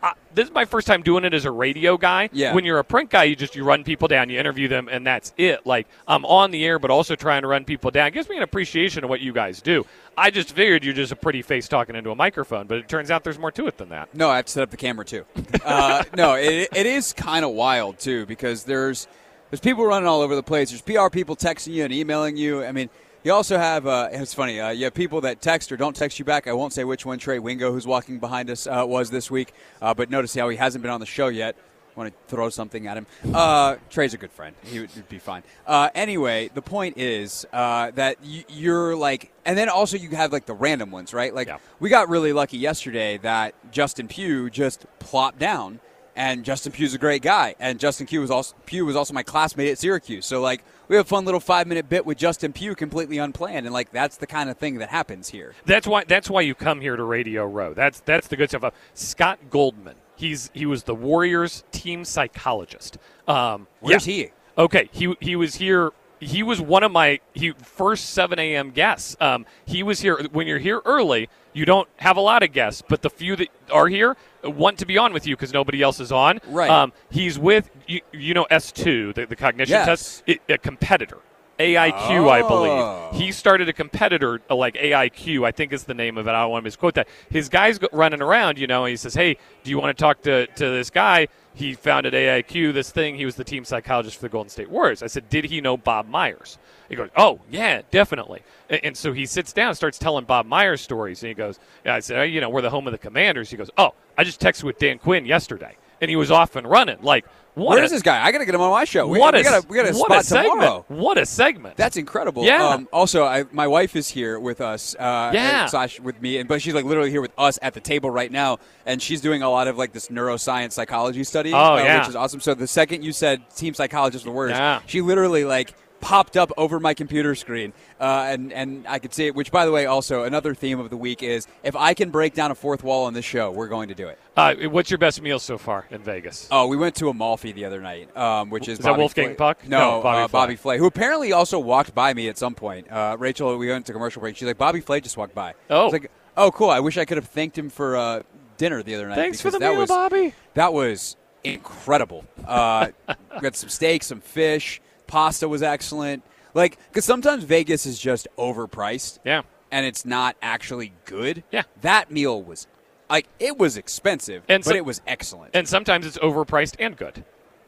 I this is my first time doing it as a radio guy. Yeah. When you're a print guy, you just you run people down, you interview them, and that's it. Like I'm on the air, but also trying to run people down. It gives me an appreciation of what you guys do. I just figured you're just a pretty face talking into a microphone, but it turns out there's more to it than that. No, I have to set up the camera too. (laughs) Uh, no, it, it is kind of wild too because there's there's people running all over the place. There's PR people texting you and emailing you. I mean, you also have uh, it's funny. Uh, you have people that text or don't text you back. I won't say which one Trey Wingo, who's walking behind us, uh, was this week. Uh, but notice how he hasn't been on the show yet. Want to throw something at him? Uh, Trey's a good friend. He would be fine. Uh, anyway, the point is uh, that you, you're like, and then also you have like the random ones, right? Like Yeah. we got really lucky yesterday that Justin Pugh just plopped down, and Justin Pugh's a great guy, and Justin Pugh was also Pugh was also my classmate at Syracuse. So like we have a fun little five minute bit with Justin Pugh, completely unplanned, and like that's the kind of thing that happens here. That's why that's why you come here to Radio Row. That's that's the good stuff. Uh, Scott Goldman. He's he was the Warriors team psychologist. Um, Where's yeah. he? Okay, he he was here. He was one of my he first 7 a.m. guests. Um, he was here when you're here early. You don't have a lot of guests, but the few that are here want to be on with you because nobody else is on. Right. Um, he's with you, you know S2, the, the cognition Yes. test, it, a competitor. AIQ, I Oh. believe. He started a competitor uh, like AIQ, I think is the name of it. I don't want to misquote that. His guy's running around, you know, and he says, Hey, do you want to talk to, to this guy? He founded AIQ, this thing. He was the team psychologist for the Golden State Warriors. I said, Did he know Bob Myers? He goes, Oh, yeah, definitely. And, and so he sits down and starts telling Bob Myers stories. And he goes, yeah, I said, oh, You know, we're the home of the commanders. He goes, Oh, I just texted with Dan Quinn yesterday. And he was off and running. Like, what Where a- is this guy? I got to get him on my show. We, what a, we got a what spot a segment. tomorrow. What a segment. That's incredible. Yeah. Um, also, I, my wife is here with us. Uh, Yeah. Slash with me, and but she's like literally here with us at the table right now, and she's doing a lot of like this neuroscience psychology study. Oh, uh, yeah. which is awesome. So the second you said team psychologist for words, Yeah. she literally like popped up over my computer screen, uh, and and I could see it. Which, by the way, also another theme of the week is if I can break down a fourth wall on this show, we're going to do it. Uh, what's your best meal so far in Vegas? Oh, we went to Amalfi the other night, um, which is, Is that Wolfgang Flay- Puck? No, No, Bobby uh, Flay. Bobby Flay, who apparently also walked by me at some point. Uh, Rachel, we went to commercial break. She's like, Bobby Flay just walked by. Oh. I was like, oh, cool. I wish I could have thanked him for uh, dinner the other night. Thanks for the that meal, was, Bobby. That was incredible. Uh, (laughs) we got some steak, some fish. Pasta was excellent. Like, because sometimes Vegas is just overpriced. Yeah. And it's not actually good. Yeah. That meal was, like, it was expensive, And but so- it was excellent. And sometimes it's overpriced and good.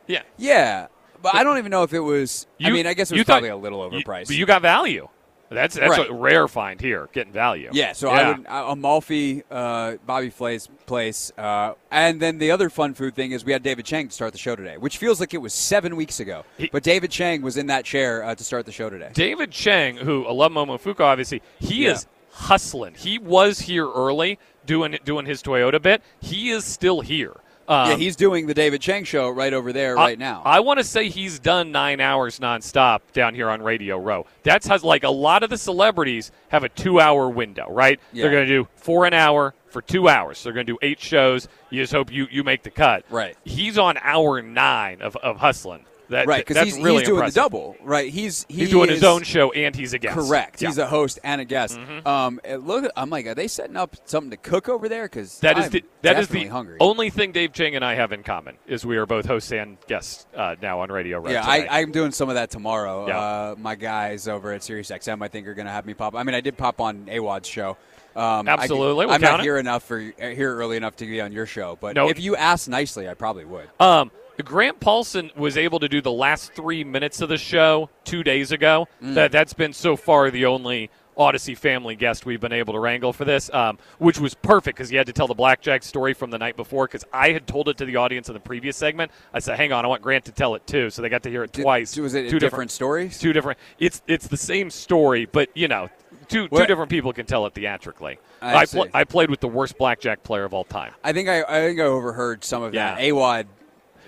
Yeah. Yeah, but I don't even know if it was. I mean, I guess it you was thought- probably a little You- overpriced. but you got value. That's that's Right. a rare find here, getting value. yeah, so I would uh, Amalfi, uh, Bobby Flay's place, uh, and then the other fun food thing is we had David Chang to start the show today, which feels like it was seven weeks ago. He- but David Chang was in that chair uh, to start the show today. David Chang, who Alum Momofuku, obviously, he Yeah. is hustling. He was here early doing doing his Toyota bit. He is still here. Um, yeah, he's doing the David Chang show right over there I- right now. I want to say he's done nine hours nonstop down here on Radio Row. That's how, like a lot of the celebrities have a two hour window, right? Yeah. They're going to do for an hour for two hours. They're going to do eight shows. You just hope you, you make the cut. Right. He's on hour nine of, of hustling. That, right, because he's, really he's doing impressive. the double. Right, he's he He's doing his own show and he's a guest. Correct. Yeah. He's a host and a guest. Mhm. Um, look, I'm like, are they setting up something to cook over there? Because That is I'm the that is the hungry. only thing Dave Chang and I have in common is we are both hosts and guests uh, now on Radio. Yeah. I, I'm doing some of that tomorrow. Yeah. Uh, my guys over at SiriusXM, I think, are going to have me pop. I mean, I did pop on Awad's show. Um, I- Absolutely, we'll I'm count not it. here enough for here early enough to be on your show, but No. if you asked nicely, I probably would. Um, Grant Paulsen was able to do the last three minutes of the show two days ago. Mm. That that's been so far the only Audacy family guest we've been able to wrangle for this, um, which was perfect because he had to tell the blackjack story from the night before. Because I had told it to the audience in the previous segment. I said, "Hang on, I want Grant to tell it too," so they got to hear it Did- twice. was it two different stories? Two different. It's it's the same story, but you know. Two, two different people can tell it theatrically. I I, pl- I played with the worst blackjack player of all time. I think I, I think I overheard some of that. Yeah. Awad,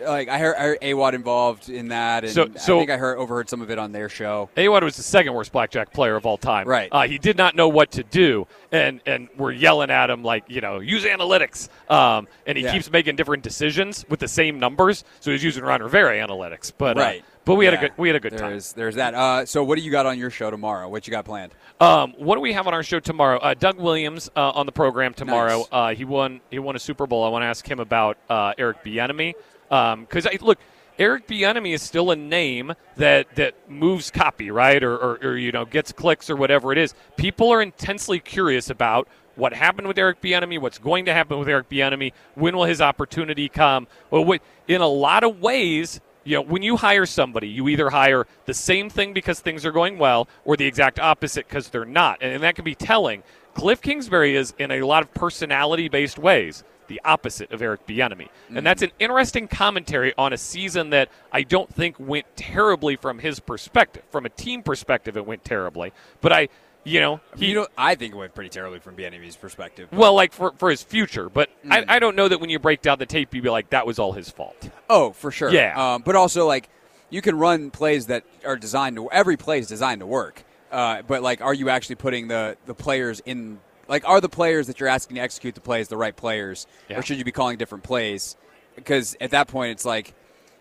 like I heard, I heard Awad involved in that, and So- so- I think I heard overheard some of it on their show. Awad was the second worst blackjack player of all time. Right. Uh, he did not know what to do, and and we're yelling at him like, you know, use analytics. Um, and he Yeah. keeps making different decisions with the same numbers. So he's using Ron Rivera analytics. But uh, right. but we had a good we had a good time. There's there's that. Uh, so what do you got on your show tomorrow? What you got planned? Um, what do we have on our show tomorrow? Uh, Doug Williams uh, on the program tomorrow. Nice. Uh, he won. He won a Super Bowl. I want to ask him about uh, Eric Bieniemy Um, because I look. Eric Bieniemy is still a name that, that moves copy, right, or, or, or you know gets clicks or whatever it is. People are intensely curious about what happened with Eric Bieniemy, what's going to happen with Eric Bieniemy, when will his opportunity come? Well, in a lot of ways, you know, when you hire somebody, you either hire the same thing because things are going well, or the exact opposite because they're not, and, and that can be telling. Kliff Kingsbury is in a lot of personality-based ways the opposite of Eric Bieniemy, and that's an interesting commentary on a season that I don't think went terribly from his perspective. From a team perspective, it went terribly, but I, you know, he. you know, I think it went pretty terribly from Bieniemy's perspective. well, like for, for his future, but Mm. I, I don't know that when you break down the tape, you'd be like, that was all his fault. Oh, for sure. Yeah. Um, but also, like, you can run plays that are designed to. Every play is designed to work. Uh, but like, are you actually putting the the players in? Like, are the players that you're asking to execute the plays the right players, Yeah. or should you be calling different plays? Because at that point, it's like,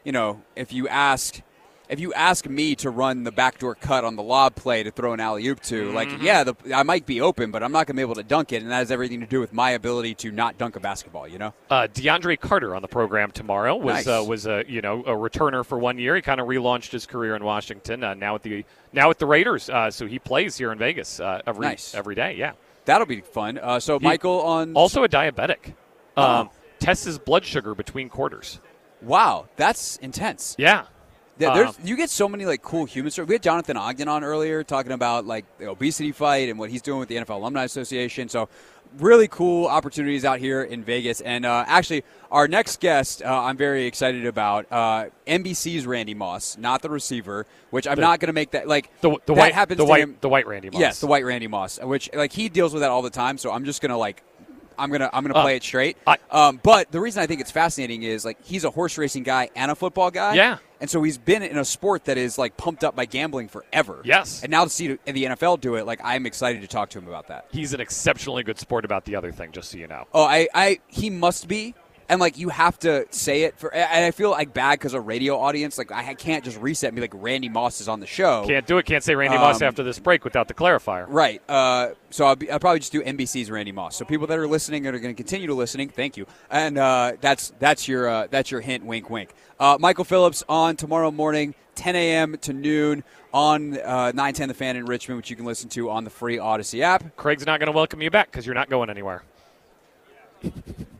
you know, if you ask, if you ask me to run the backdoor cut on the lob play to throw an alley oop to, like, Mm-hmm. yeah, the, I might be open, but I'm not going to be able to dunk it, and that has everything to do with my ability to not dunk a basketball. You know? Uh, DeAndre Carter on the program tomorrow was Nice. uh, was a you know a returner for one year. He kind of relaunched his career in Washington. Uh, now with the now with the Raiders, uh, so he plays here in Vegas uh, every Nice. every day. Yeah. That'll be fun. Uh, so He- Michael on Also a diabetic. Oh. Um, tests his blood sugar between quarters. Wow, that's intense. Yeah. Yeah, there's, Um, you get so many like cool human stories. We had Jonathan Ogden on earlier talking about like the obesity fight and what he's doing with the NFL Alumni Association. So really cool opportunities out here in Vegas. And uh, actually, our next guest, uh, I'm very excited about uh, NBC's Randy Moss, not the receiver. Which I'm The- not going to make that like the the that white happens the to white him- the white Randy Moss. Yes, the white Randy Moss, which like he deals with that all the time. So I'm just gonna like, I'm gonna I'm gonna Uh, play it straight. I- um, but the reason I think it's fascinating is like he's a horse racing guy and a football guy. Yeah. And so he's been in a sport that is like pumped up by gambling forever. Yes. and now to see the NFL do it, like I'm excited to talk to him about that. He's an exceptionally good sport about the other thing. Just so you know. Oh, I, I he must be. And like you have to say it for, and I feel like bad because a radio audience. Like I can't just reset and be like Randy Moss is on the show. Can't do it. Can't say Randy Moss Um, after this break without the clarifier. Right. Uh, so I'll, be, I'll probably just do NBC's Randy Moss. So people that are listening and are going to continue to listening, thank you. And uh, that's that's your uh, that's your hint. Wink, wink. Uh, Michael Phillips on tomorrow morning, 10 a.m. to noon on uh, 910 The Fan in Richmond, which you can listen to on the free Audacy app. Craig's not going to welcome you back because you're not going anywhere.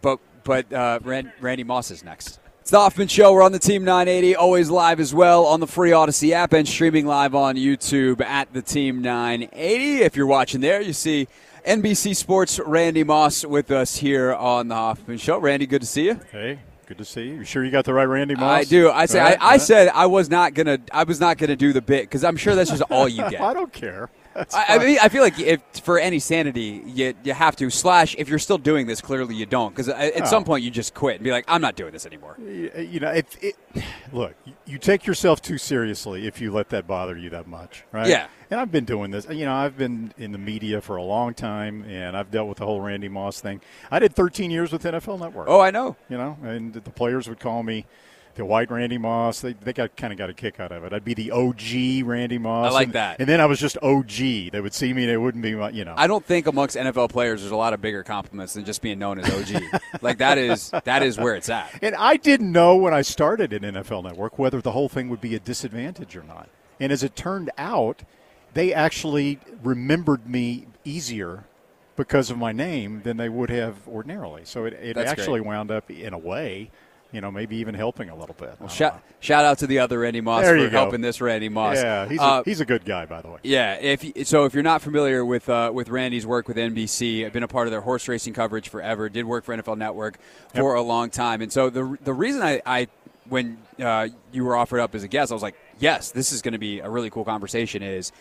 But but uh, Rand, Randy Moss is next. It's the Hoffman Show. We're on the Team 980, always live as well on the free Audacy app and streaming live on YouTube at the Team 980. If you're watching there, you see NBC Sports Randy Moss with us here on the Hoffman Show. Randy, good to see you. Hey, good to see you. You sure you got the right Randy Moss? I do. I say Right, I, I right. said I was not gonna I was not gonna do the bit because I'm sure that's just all you (laughs) get. I don't care. I, I mean, I feel like if for any sanity, you you have to slash. If you're still doing this, clearly you don't, because at No. some oh. point you just quit and be like, I'm not doing this anymore. Uh, you know, if it, (sighs) look, you take yourself too seriously if you let that bother you that much, right? Yeah. And I've been doing this. You know, I've been in the media for a long time, and I've dealt with the whole Randy Moss thing. I did 13 years with NFL Network. Oh, I know. You know, and the players would call me the white Randy Moss. They, they got kind of got a kick out of it. I'd be the OG Randy Moss. I like and, that. And then I was just OG. They would see me, and it wouldn't be, my- you know. I don't think amongst NFL players there's a lot of bigger compliments than just being known as OG. (laughs) like that is that is where it's at. And I didn't know when I started at NFL Network whether the whole thing would be a disadvantage or not. And as it turned out, they actually remembered me easier because of my name than they would have ordinarily. So it, it That's actually great. wound up, in a way, you know, maybe even helping a little bit. Don't Shout, shout out to the other Randy Moss There for helping this Randy Moss. Yeah, he's, Uh, a, he's a good guy, by the way. Yeah, if so, if you're not familiar with uh, with Randy's work with NBC, I've been a part of their horse racing coverage forever. Did work for NFL Network for a long time, and so the the reason I, I when uh, you were offered up as a guest, I was like, yes, this is going to be a really cool conversation. Is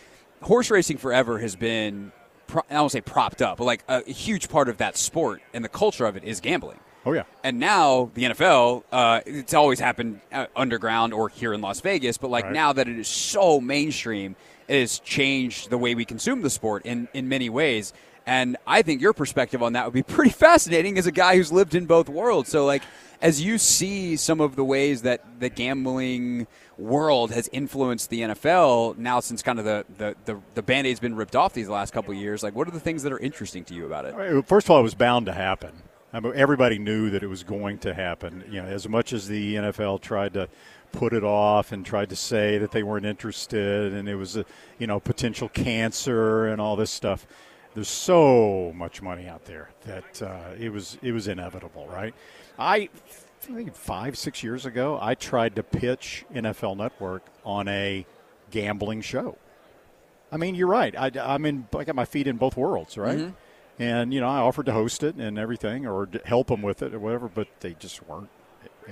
horse racing forever has been pro- I don't say propped up, but like a, a huge part of that sport and the culture of it is gambling. Oh, yeah. And now the NFL, uh, it's always happened uh, underground or here in Las Vegas, but like Right. now that it is so mainstream, it has changed the way we consume the sport in, in many ways. And I think your perspective on that would be (laughs) pretty fascinating as a guy who's lived in both worlds. So, like, as you see some of the ways that the gambling world has influenced the NFL now since kind of the, the, the, the band aid's been ripped off these last couple of years, like, what are the things that are interesting to you about it? Well, First of all, it was bound to happen. I mean, everybody knew that it was going to happen. You know, as much as the NFL tried to put it off and tried to say that they weren't interested and it was a you know potential cancer and all this stuff. There's so much money out there that uh, it was it was inevitable, right? I, think five six years ago, I tried to pitch NFL Network on a gambling show. I mean, you're right. I, I'm in. I got my feet in both worlds, right? Mhm. And you know, I offered to host it and everything, or help them with it or whatever, but they just weren't.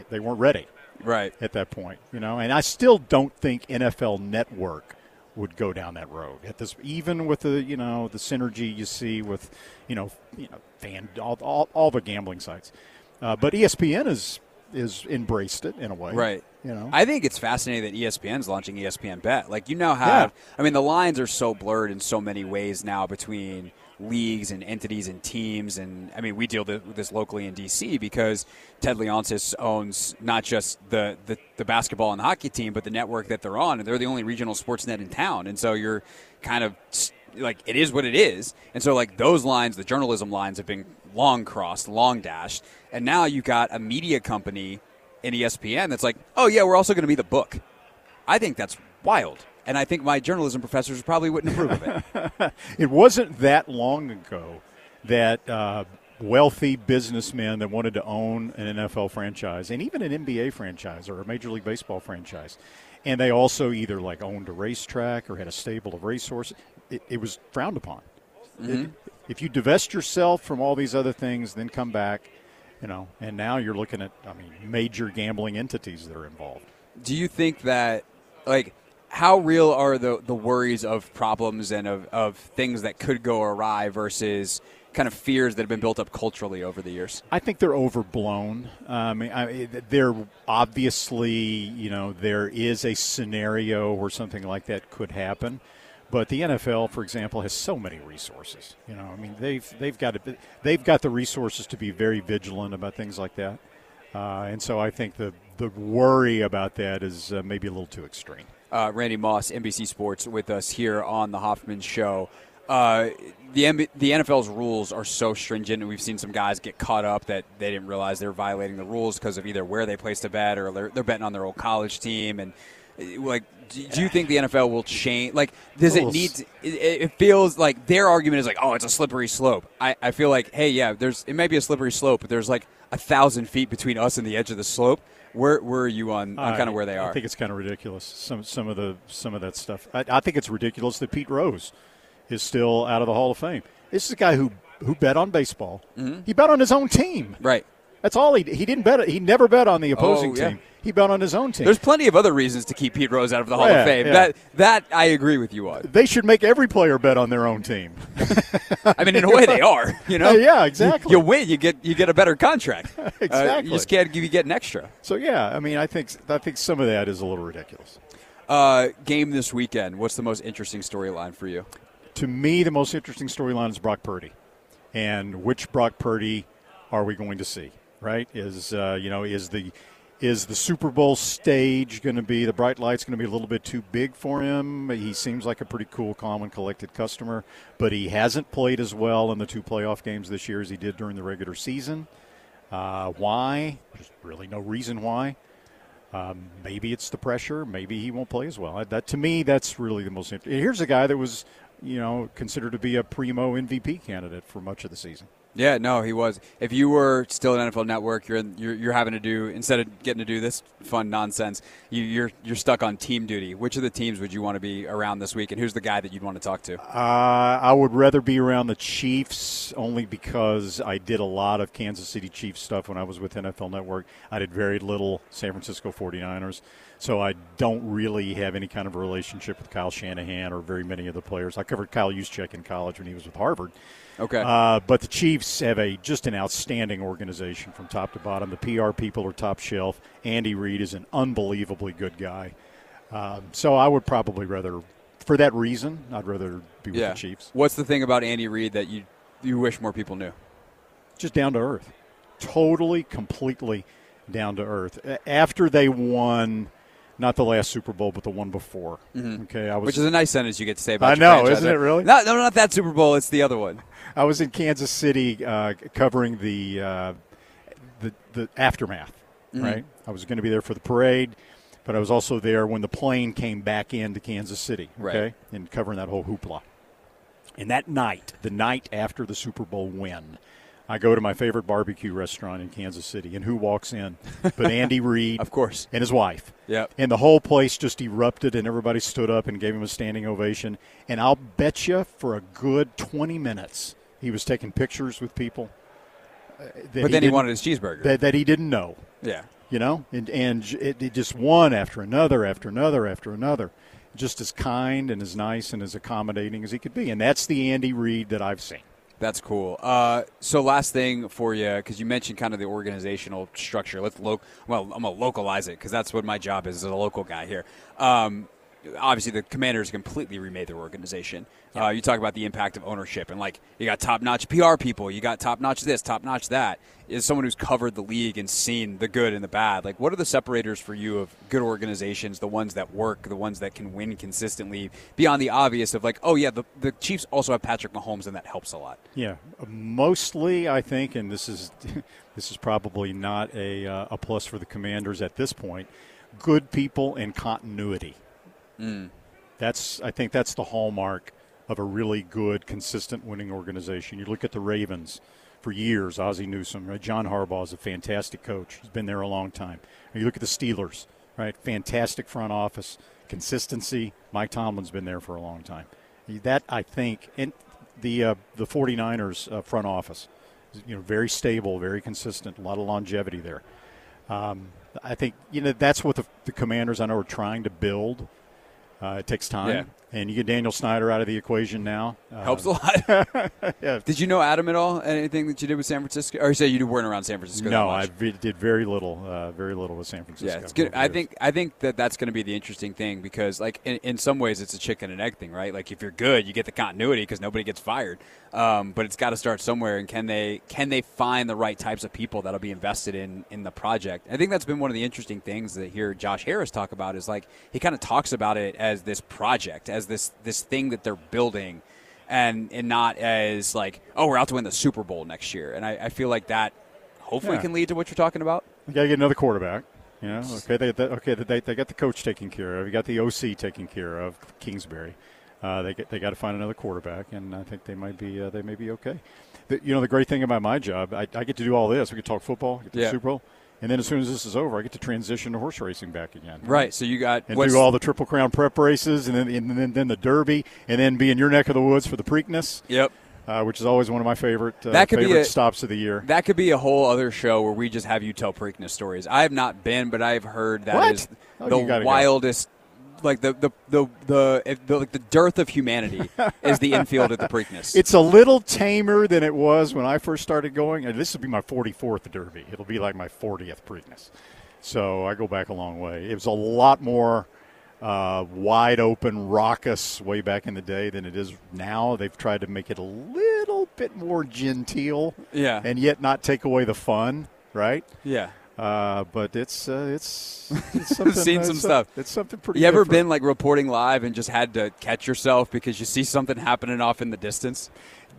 They weren't ready Right. at that point, you know. And I still don't think NFL Network would go down that road at this, even with the you know the synergy you see with you know you know fan all all, all the gambling sites. Uh, but ESPN is is embraced it in a way, Right. You know, I think it's fascinating that E ESPN's launching ESPN Bet. Like you now have, I mean, the lines are so blurred in so many ways now between leagues and entities and teams. And I mean, we deal with this locally in DC because Ted Leonsis owns not just the, the, the basketball and the hockey team, but the network that they're on. And they're the only regional sports net in town. And so you're kind of like, it is what it is. And so, like, those lines, the journalism lines, have been long crossed, long dashed. And now you've got a media company in ESPN that's like, oh, yeah, we're also going to be the book. I think that's wild. And I think my journalism professors probably wouldn't approve of it. (laughs) it wasn't that long ago that uh, wealthy businessmen that wanted to own an NFL franchise and even an NBA franchise or a Major League Baseball franchise, and they also either like owned a racetrack or had a stable of racehorses, it, it was frowned upon. Mhm. It- if you divest yourself from all these other things, then come back, you know, and now you're looking at, I mean, major gambling entities that are involved. Do you think that, like, how real are the, the worries of problems and of, of things that could go awry versus kind of fears that have been built up culturally over the years? I think they're overblown. Um, I, they're obviously, you know, there is a scenario where something like that could happen, but the NFL, for example, has so many resources. You know, I mean, they've they've got to, they've got the resources to be very vigilant about things like that, uh, and so I think the the worry about that is uh, maybe a little too extreme. Uh, Randy Moss, NBC Sports, with us here on the Hoffman Show. Uh, the MB- the NFL's rules are so stringent, and we've seen some guys get caught up that they didn't realize they were violating the rules because of either where they placed a bet or they're, they're betting on their old college team. And uh, like, do, do you think the NFL will change? Like, does it need? To, it, it feels like their argument is like, oh, it's a slippery slope. I, I feel like, hey, yeah, there's it may be a slippery slope, but there's like a thousand feet between us and the edge of the slope. Where where are you on, on kind of where they are? I think it's kind of ridiculous. Some some of the some of that stuff. I, I think it's ridiculous that Pete Rose is still out of the Hall of Fame. This is a guy who who bet on baseball. He bet on his own team. Mm-hmm. Right. That's all he he didn't bet. He never bet on the opposing Oh, yeah. team. He bet on his own team. There's plenty of other reasons to keep Pete Rose out of the Hall Yeah, of Fame. yeah. That that I agree with you on. they should make every player bet on their own team. (laughs) I mean, in a way, they (laughs) are. You know, Yeah, exactly. You, you win, you get you get a better contract. (laughs) Uh, Exactly. you just can't give you get an extra. So yeah, I mean, I think I think some of that is a little ridiculous. Uh, game this weekend. What's the most interesting storyline for you? To me, the most interesting storyline is Brock Purdy, and which Brock Purdy are we going to see? Right? Is uh, you know is the is the Super Bowl stage going to be the bright lights going to be a little bit too big for him? He seems like a pretty cool, calm, and collected customer, but he hasn't played as well in the two playoff games this year as he did during the regular season. Uh, why? There's really no reason why. Um, maybe it's the pressure. Maybe he won't play as well. That to me, that's really the most. Here's a guy that was, you know, considered to be a primo MVP candidate for much of the season. Yeah, no, he was. If you were still at NFL Network, you're, in, you're you're having to do instead of getting to do this fun nonsense, you, you're you're stuck on team duty. Which of the teams would you want to be around this week, and who's the guy that you'd want to talk to? Uh, I would rather be around the Chiefs only because I did a lot of Kansas City Chiefs stuff when I was with NFL Network. I did very little San Francisco 49ers. So I don't really have any kind of relationship with Kyle Shanahan or very many of the players. I covered Kyle Juszczyk in college when he was with Harvard. Okay. Uh, but the Chiefs have a just an outstanding organization from top to bottom. The PR people are top shelf. Andy Reid is an unbelievably good guy. Um, so I would probably rather, for that reason, I'd rather be with yeah. the Chiefs. What's the thing about Andy Reid that you you wish more people knew? Just down to earth, totally, completely down to earth. After they won, not the last Super Bowl, but the one before. Okay, I was Which is a nice sentence you get to say about I know, isn't it really? No, no, not that Super Bowl. It's the other one. I was in Kansas City uh, covering the, uh, the the aftermath. Mhm. Right, I was going to be there for the parade, but I was also there when the plane came back into Kansas City. Right. And covering that whole hoopla. And that night, the night after the Super Bowl win, I go to my favorite barbecue restaurant in Kansas City, and who walks in? But Andy (laughs) Reid, Of course. and his wife. Yep. And the whole place just erupted, and everybody stood up and gave him a standing ovation. And I'll bet you for a good 20 minutes, he was taking pictures with people. uh, that But then he wanted his cheeseburger. That, that he didn't know. Yeah. You know? And, and it, it just one after another, after another, after another. Just as kind and as nice and as accommodating as he could be. And that's the Andy Reid that I've seen. That's cool. Uh, so last thing for you, because you mentioned kind of the organizational structure. Let's lo- well, I'm gonna localize it because that's what my job is as a local guy here. Um, obviously the Commanders completely remade their organization. Uh, you talk about the impact of ownership, and like you got top notch PR people, you got top notch this, top notch that. Is someone who's covered the league and seen the good and the bad. Like, what are the separators for you of good organizations, the ones that work, the ones that can win consistently, beyond the obvious of like, oh yeah, the, the Chiefs also have Patrick Mahomes, and that helps a lot. Yeah, mostly I think, and this is (laughs) this is probably not a uh, a plus for the Commanders at this point. Good people and continuity. Mm. That's I think that's the hallmark of a really good, consistent winning organization. You look at the Ravens for years, Ozzie Newsome, right? John Harbaugh is a fantastic coach. He's been there a long time. You look at the Steelers, right? Fantastic front office, consistency. Mike Tomlin's been there for a long time. That I think, and the uh, the 49ers uh, front office, you know, very stable, very consistent, a lot of longevity there. Um, I think you know that's what the, the Commanders I know are trying to build. Uh, it takes time. Yeah. And you get Daniel Snyder out of the equation now. Uh, Helps a lot. (laughs) yeah. Did you know Adam at all? Anything that you did with San Francisco? Or you say you weren't around San Francisco? that No? I did very little, uh, very little with San Francisco. Yeah, it's good. I think I think that that's going to be the interesting thing because, like, in, in some ways, it's a chicken and egg thing, right? Like, if you're good, you get the continuity because nobody gets fired. Um, but it's got to start somewhere, and can they can they find the right types of people that'll be invested in in the project? I think that's been one of the interesting things that hear Josh Harris talk about is like he kind of talks about it as this project, as this this thing that they're building. And, and not as like oh we're out to win the Super Bowl next year and I, I feel like that hopefully Yeah. can lead to what you're talking about You got to get another quarterback. You know, okay, they, they okay they, they got the coach taken care of. You got the OC taken care of, Kingsbury. Uh, they get, they got to find another quarterback, and I think they might be uh, they may be okay. The, you know, the great thing about my job, I, I get to do all this. We can talk football, get to Yeah. the Super Bowl, and then as soon as this is over, I get to transition to horse racing back again. Right. So you got and do all the Triple Crown prep races, and then and then, then the Derby, and then be in your neck of the woods for the Preakness. Yep. Uh, which is always one of my favorite uh, That could be favorite a- stops of the year. That could be a whole other show where we just have you tell Preakness stories. I have not been, but I've heard that What? is Oh, the wildest. go. Like the the the the, the like the dearth of humanity (laughs) is the infield at the Preakness. It's a little tamer than it was when I first started going. And this will be my 44th Derby. It'll be like my 40th Preakness. So I go back a long way. It was a lot more uh, wide open, raucous way back in the day than it is now. They've tried to make it a little bit more genteel, Yeah. and yet not take away the fun, right? Yeah. Uh, but it's uh, it's, (laughs) it's something, seen uh, some stuff. It's something pretty. You ever different. been like reporting live and just had to catch yourself because you see something happening off in the distance?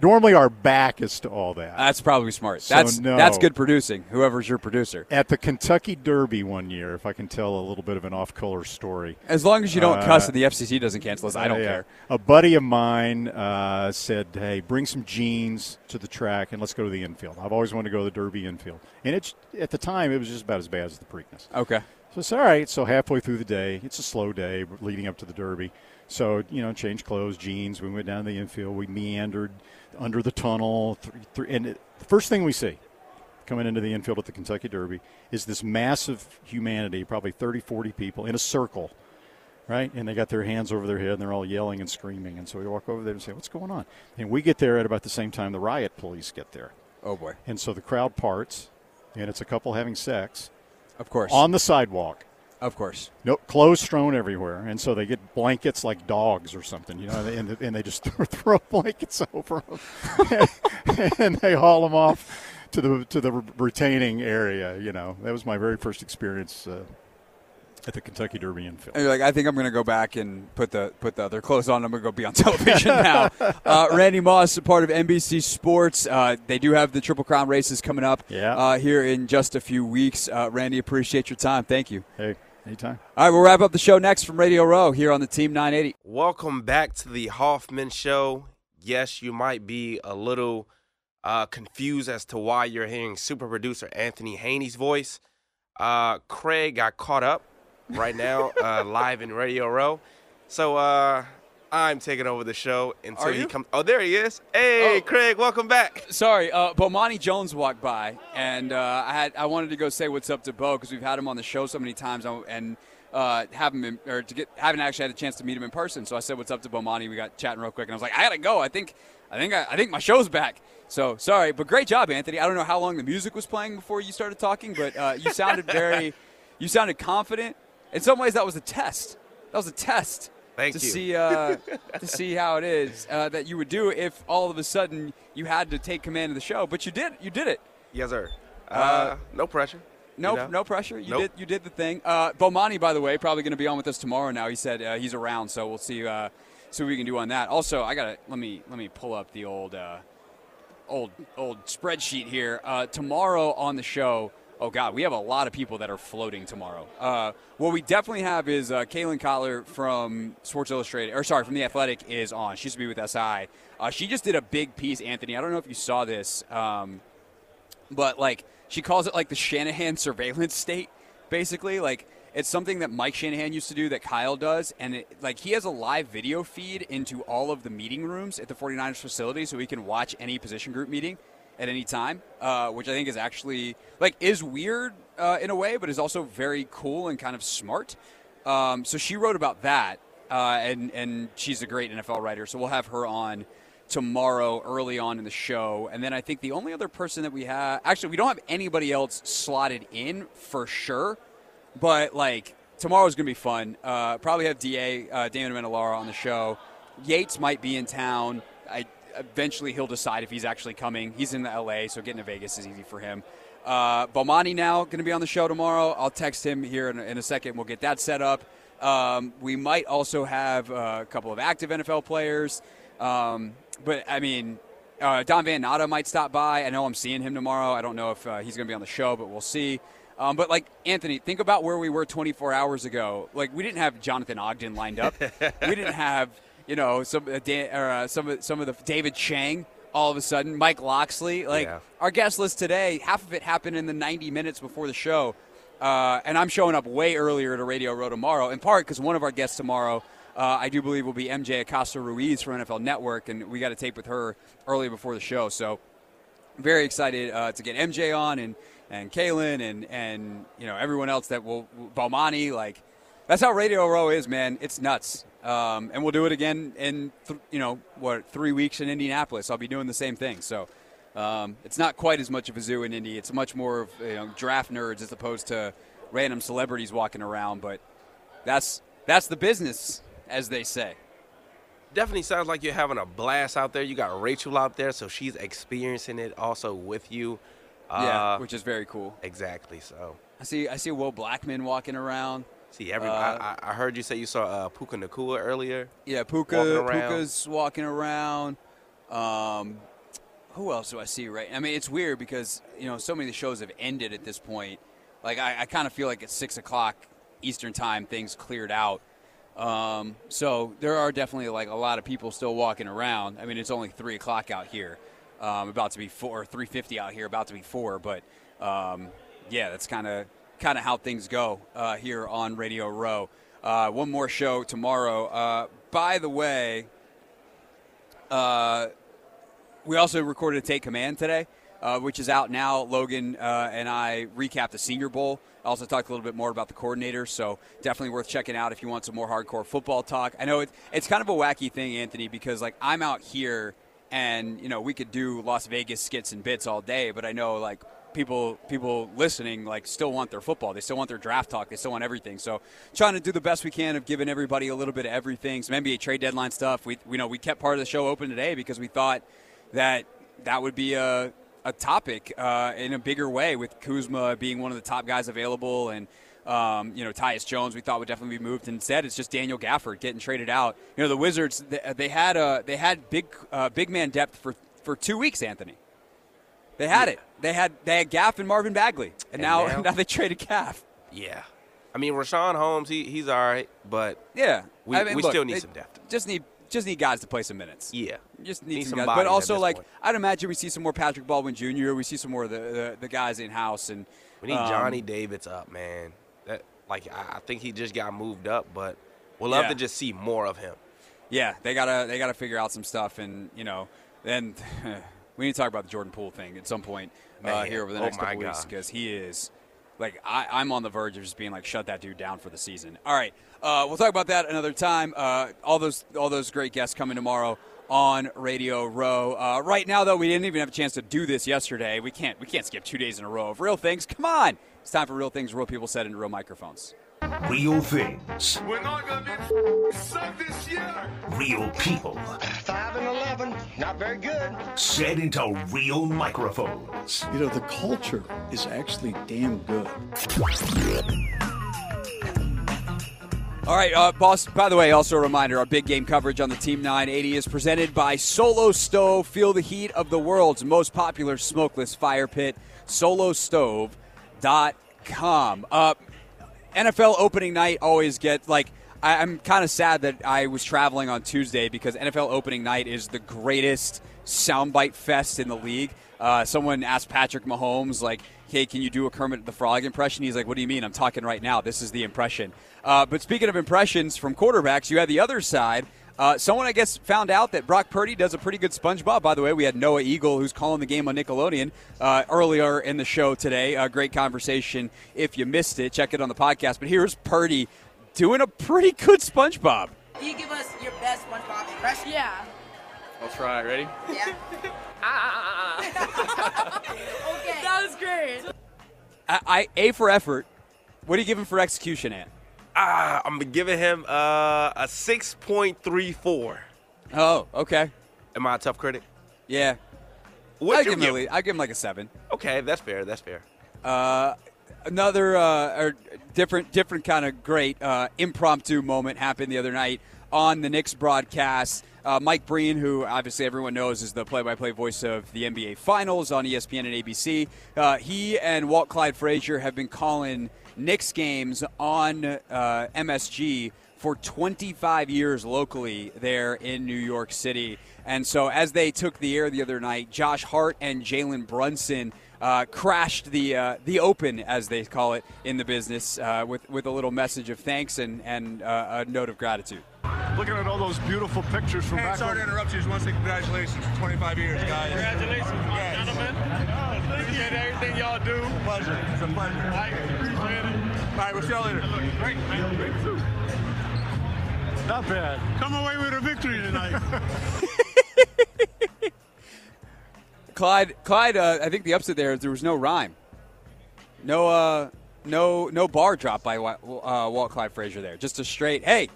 Normally, our back is to all that. That's probably smart. So, that's no. that's good producing. Whoever's your producer. At the Kentucky Derby one year, if I can tell a little bit of an off-color story. As long as you don't Uh, cuss and the FCC doesn't cancel us, I don't yeah. care. A buddy of mine uh, said, "Hey, bring some jeans to the track and let's go to the infield." I've always wanted to go to the Derby infield, and it's at the time it was just about as bad as the Preakness. Okay. So it's all right. So halfway through the day, it's a slow day leading up to the Derby. So you know, change clothes, jeans. We went down to the infield. We meandered under the tunnel, th- th- and it, the first thing we see coming into the infield at the Kentucky Derby is this massive humanity, probably 30, 40 people in a circle, right? And they got their hands over their head and they're all yelling and screaming. And so we walk over there and say, "What's going on?" And we get there at about the same time the riot police get there. Oh boy. And so the crowd parts, and it's a couple having sex. Of course. On the sidewalk. Of course. No clothes strewn everywhere, and so they get blankets like dogs or something, you know, and, and they just (laughs) throw blankets over them, (laughs) and they haul them off to the to the retaining area. You know, that was my very first experience uh, at the Kentucky Derby infield. And you're like, I think I'm going to go back and put the put the other clothes on. I'm going to go be on (laughs) television now. Uh, Randy Moss, part of NBC Sports. Uh, they do have the Triple Crown races coming up Yeah. uh, here in just a few weeks. Uh, Randy, appreciate your time. Thank you. Hey, anytime. All right, we'll wrap up the show next from Radio Row here on the Team 980. Welcome back to the Hoffman Show. Yes, you might be a little uh, confused as to why you're hearing super producer Anthony Haney's voice. Uh, Craig got caught up right now, uh, (laughs) live in Radio Row. So uh, I'm taking over the show until he comes. Oh, there he is. Hey, Craig, welcome back. Sorry, uh, Bomani Jones walked by, and uh, I had I wanted to go say what's up to Bo because we've had him on the show so many times, and uh, have him in, or to get haven't actually had a chance to meet him in person. So I said what's up to Bomani. We got chatting real quick, and I was like, I gotta go. I think I think I, I think my show's back. So sorry, but great job, Anthony. I don't know how long the music was playing before you started talking, but uh, you sounded very, (laughs) you sounded confident. In some ways, that was a test. That was a test. Thank to you. see uh, to see how it is uh, that you would do if all of a sudden you had to take command of the show. But you did. You did it. Yes, sir. Uh, Uh, no pressure. No, you know? no pressure. You Nope. did. You did the thing. Uh, Bomani, by the way, probably going to be on with us tomorrow. Now he said uh, he's around, so we'll see. Uh, see what we can do on that. Also, I gotta let me let me pull up the old uh, old old spreadsheet here. Uh, tomorrow on the show. Oh God, we have a lot of people that are floating tomorrow. Uh, what we definitely have is uh, Kalyn Kahler from Sports Illustrated, or sorry, from the Athletic is on. She used to be with SI. Uh, she just did a big piece, Anthony. I don't know if you saw this. Um, but like she calls it like the Shanahan surveillance state, basically. Like it's something that Mike Shanahan used to do that Kyle does, and it, like he has a live video feed into all of the meeting rooms at the 49ers facility, so he can watch any position group meeting at any time, uh, which I think is actually like is weird uh, in a way, but is also very cool and kind of smart. Um, so she wrote about that, uh, and and she's a great NFL writer. So we'll have her on tomorrow early on in the show. And then I think the only other person that we have actually we don't have anybody else slotted in for sure, but like tomorrow's gonna be fun. Uh, probably have Da uh, Damon Amendolara on the show. Yates might be in town. I eventually he'll decide if he's actually coming. He's in the LA, so getting to Vegas is easy for him. Uh, Bomani now going to be on the show tomorrow. I'll text him here in, in a second. We'll get that set up. Um, we might also have a couple of active NFL players. Um, but, I mean, uh, Don Van Natta might stop by. I know I'm seeing him tomorrow. I don't know if uh, he's going to be on the show, but we'll see. Um, but, like, Anthony, think about where we were 24 hours ago. Like, we didn't have Jonathan Ogden lined up. we didn't have, you know, some, uh, Dan, or, uh, some, of, some of the David Chang all of a sudden, Mike Locksley. Like, Yeah. our guest list today, half of it happened in the 90 minutes before the show. Uh, and I'm showing up way earlier to Radio Row tomorrow, in part because one of our guests tomorrow, uh, I do believe, will be MJ Acosta Ruiz from NFL Network, and we got to tape with her early before the show. So, very excited uh, to get MJ on and and Kalyn and and you know everyone else that will Bomani like that's how Radio Row is, man. It's nuts. Um, and we'll do it again in th- you know what three weeks in Indianapolis. I'll be doing the same thing. So um, it's not quite as much of a zoo in Indy. It's much more of you know draft nerds as opposed to random celebrities walking around. But that's that's the business, as they say. Definitely sounds like you're having a blast out there. You got Rachel out there, so she's experiencing it also with you. yeah, Uh, which is very cool. Exactly. So I see I see Will Blackmon walking around. See, every Uh, I, I heard you say you saw uh, Puka Nacua earlier. Yeah, Puka. Walking. Puka's walking around. Um, who else do I see? Right. I mean, it's weird because you know so many of the shows have ended at this point. Like I, I kind of feel like at six o'clock Eastern time things cleared out. Um, so there are definitely like a lot of people still walking around. I mean, it's only three o'clock out here. Um, about to be four, three fifty out here, about to be four. But um, yeah, that's kind of kind of how things go uh, here on Radio Row. Uh, one more show tomorrow. Uh, by the way, uh, we also recorded a Take Command today, uh, which is out now. Logan and I recap the Senior Bowl. I also talked a little bit more about the coordinators, so definitely worth checking out if you want some more hardcore football talk. I know it's, it's kind of a wacky thing, Anthony, because like I'm out here and you know we could do Las Vegas skits and bits all day, but I know like people people listening like still want their football. They still want their draft talk. They still want everything. So trying to do the best we can of giving everybody a little bit of everything. Some NBA trade deadline stuff. We you know we kept part of the show open today because we thought that that would be a a topic uh, in a bigger way with Kuzma being one of the top guys available and. Um, you know, Tyus Jones, we thought would definitely be moved. Instead, it's just Daniel Gafford getting traded out. You know, the Wizards, they, they had uh, they had big uh, big man depth for for two weeks. Anthony, they had it. They had they had Gaff and Marvin Bagley, and, And now, (laughs) now- now they traded Gaff. Yeah. I mean, Richaun Holmes, he, he's all right, but Yeah, we, I mean, we look, still need some depth. Just need just need guys to play some minutes. Yeah. Just need, Need some, some guys. But also, like point. I'd imagine we see some more Patrick Baldwin Jr. We see some more of the the, the guys in house, and We need um, Johnny Davis up, man. That like I, I think he just got moved up, but we'll love Yeah. to just see more of him. Yeah, they gotta they gotta figure out some stuff, and you know, then (laughs) we need to talk about the Jordan Poole thing at some point uh, here over the oh next my couple weeks because he is like I, I'm on the verge of just being like shut that dude down for the season. All right, uh, we'll talk about that another time. Uh, all those all those great guests coming tomorrow on Radio Row. Uh, right now, though, we didn't even have a chance to do this yesterday. We can't we can't skip two days in a row of real things. Come on, It's time for real things, real people said into real microphones. Real things. We're not gonna be sucked this year. Real people. Five and eleven, not very good. Said into real microphones. You know, the culture is actually damn good. All right, uh, boss. By the way, also a reminder: our big game coverage on the Team 980 is presented by Solo Stove. Feel the heat of the world's most popular smokeless fire pit. SoloStove.com. Uh, NFL opening night always gets like. I, I'm kind of sad that I was traveling on Tuesday because NFL opening night is the greatest soundbite fest in the league. Uh, someone asked Patrick Mahomes, like, hey, can you do a Kermit the Frog impression? He's like, what do you mean? I'm talking right now. This is the impression. Uh, but speaking of impressions from quarterbacks, you had the other side. Uh, someone, I guess, found out that Brock Purdy does a pretty good SpongeBob. By the way, we had Noah Eagle, who's calling the game on Nickelodeon uh, earlier in the show today. A great conversation. If you missed it, check it on the podcast. But here's Purdy doing a pretty good SpongeBob. Can you give us your best SpongeBob impression? Yeah. I'll try. Ready? Yeah. (laughs) ah. (laughs) okay. That was great. I, I A for effort. What are you giving for execution, Ant? Ah, I'm giving him uh, a 6.34. Oh, okay. Am I a tough critic? Yeah. What'd I give him give? I give him like a seven. Okay, that's fair. That's fair. Uh, another uh, or different, different kind of great uh, impromptu moment happened the other night on the Knicks broadcast. Uh, Mike Breen, who obviously everyone knows is the play-by-play voice of the NBA Finals on ESPN and ABC, uh, he and Walt Clyde Frazier have been calling Knicks games on uh, MSG for 25 years locally there in New York City. And so, as they took the air the other night, Josh Hart and Jalen Brunson uh, crashed the uh, the open, as they call it in the business, uh, with with a little message of thanks and and uh, a note of gratitude. Looking at all those beautiful pictures from Hey, back sorry to interrupt you. Just want to say congratulations for 25 years, guys. Congratulations, gentlemen. Appreciate everything y'all do. Pleasure. It's a pleasure. I appreciate it. All right, we'll see y'all later. Great, man. Great too. Not bad. Come away with a victory tonight. (laughs) Clyde, Clyde. Uh, I think the upset there is there was no rhyme, no uh, no no bar drop by uh, Walt Clyde Frazier there. Just a straight, hey,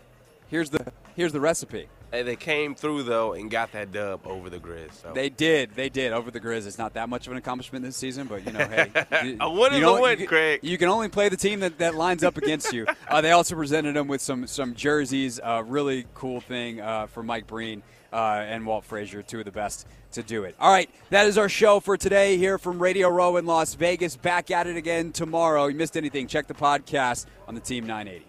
here's the here's the recipe. Hey, they came through though and got that dub over the Grizz. So. They did. They did. Over the Grizz, it's not that much of an accomplishment this season, but you know, (laughs) hey, you- A win is a win, you, Craig. You can only play the team that, that lines up against you. (laughs) Uh, they also presented them with some some jerseys. Uh, really cool thing uh, for Mike Breen uh, and Walt Frazier, two of the best to do it. All right, that is our show for today here from Radio Row in Las Vegas. Back at it again tomorrow. You missed anything? Check the podcast on the Team 980.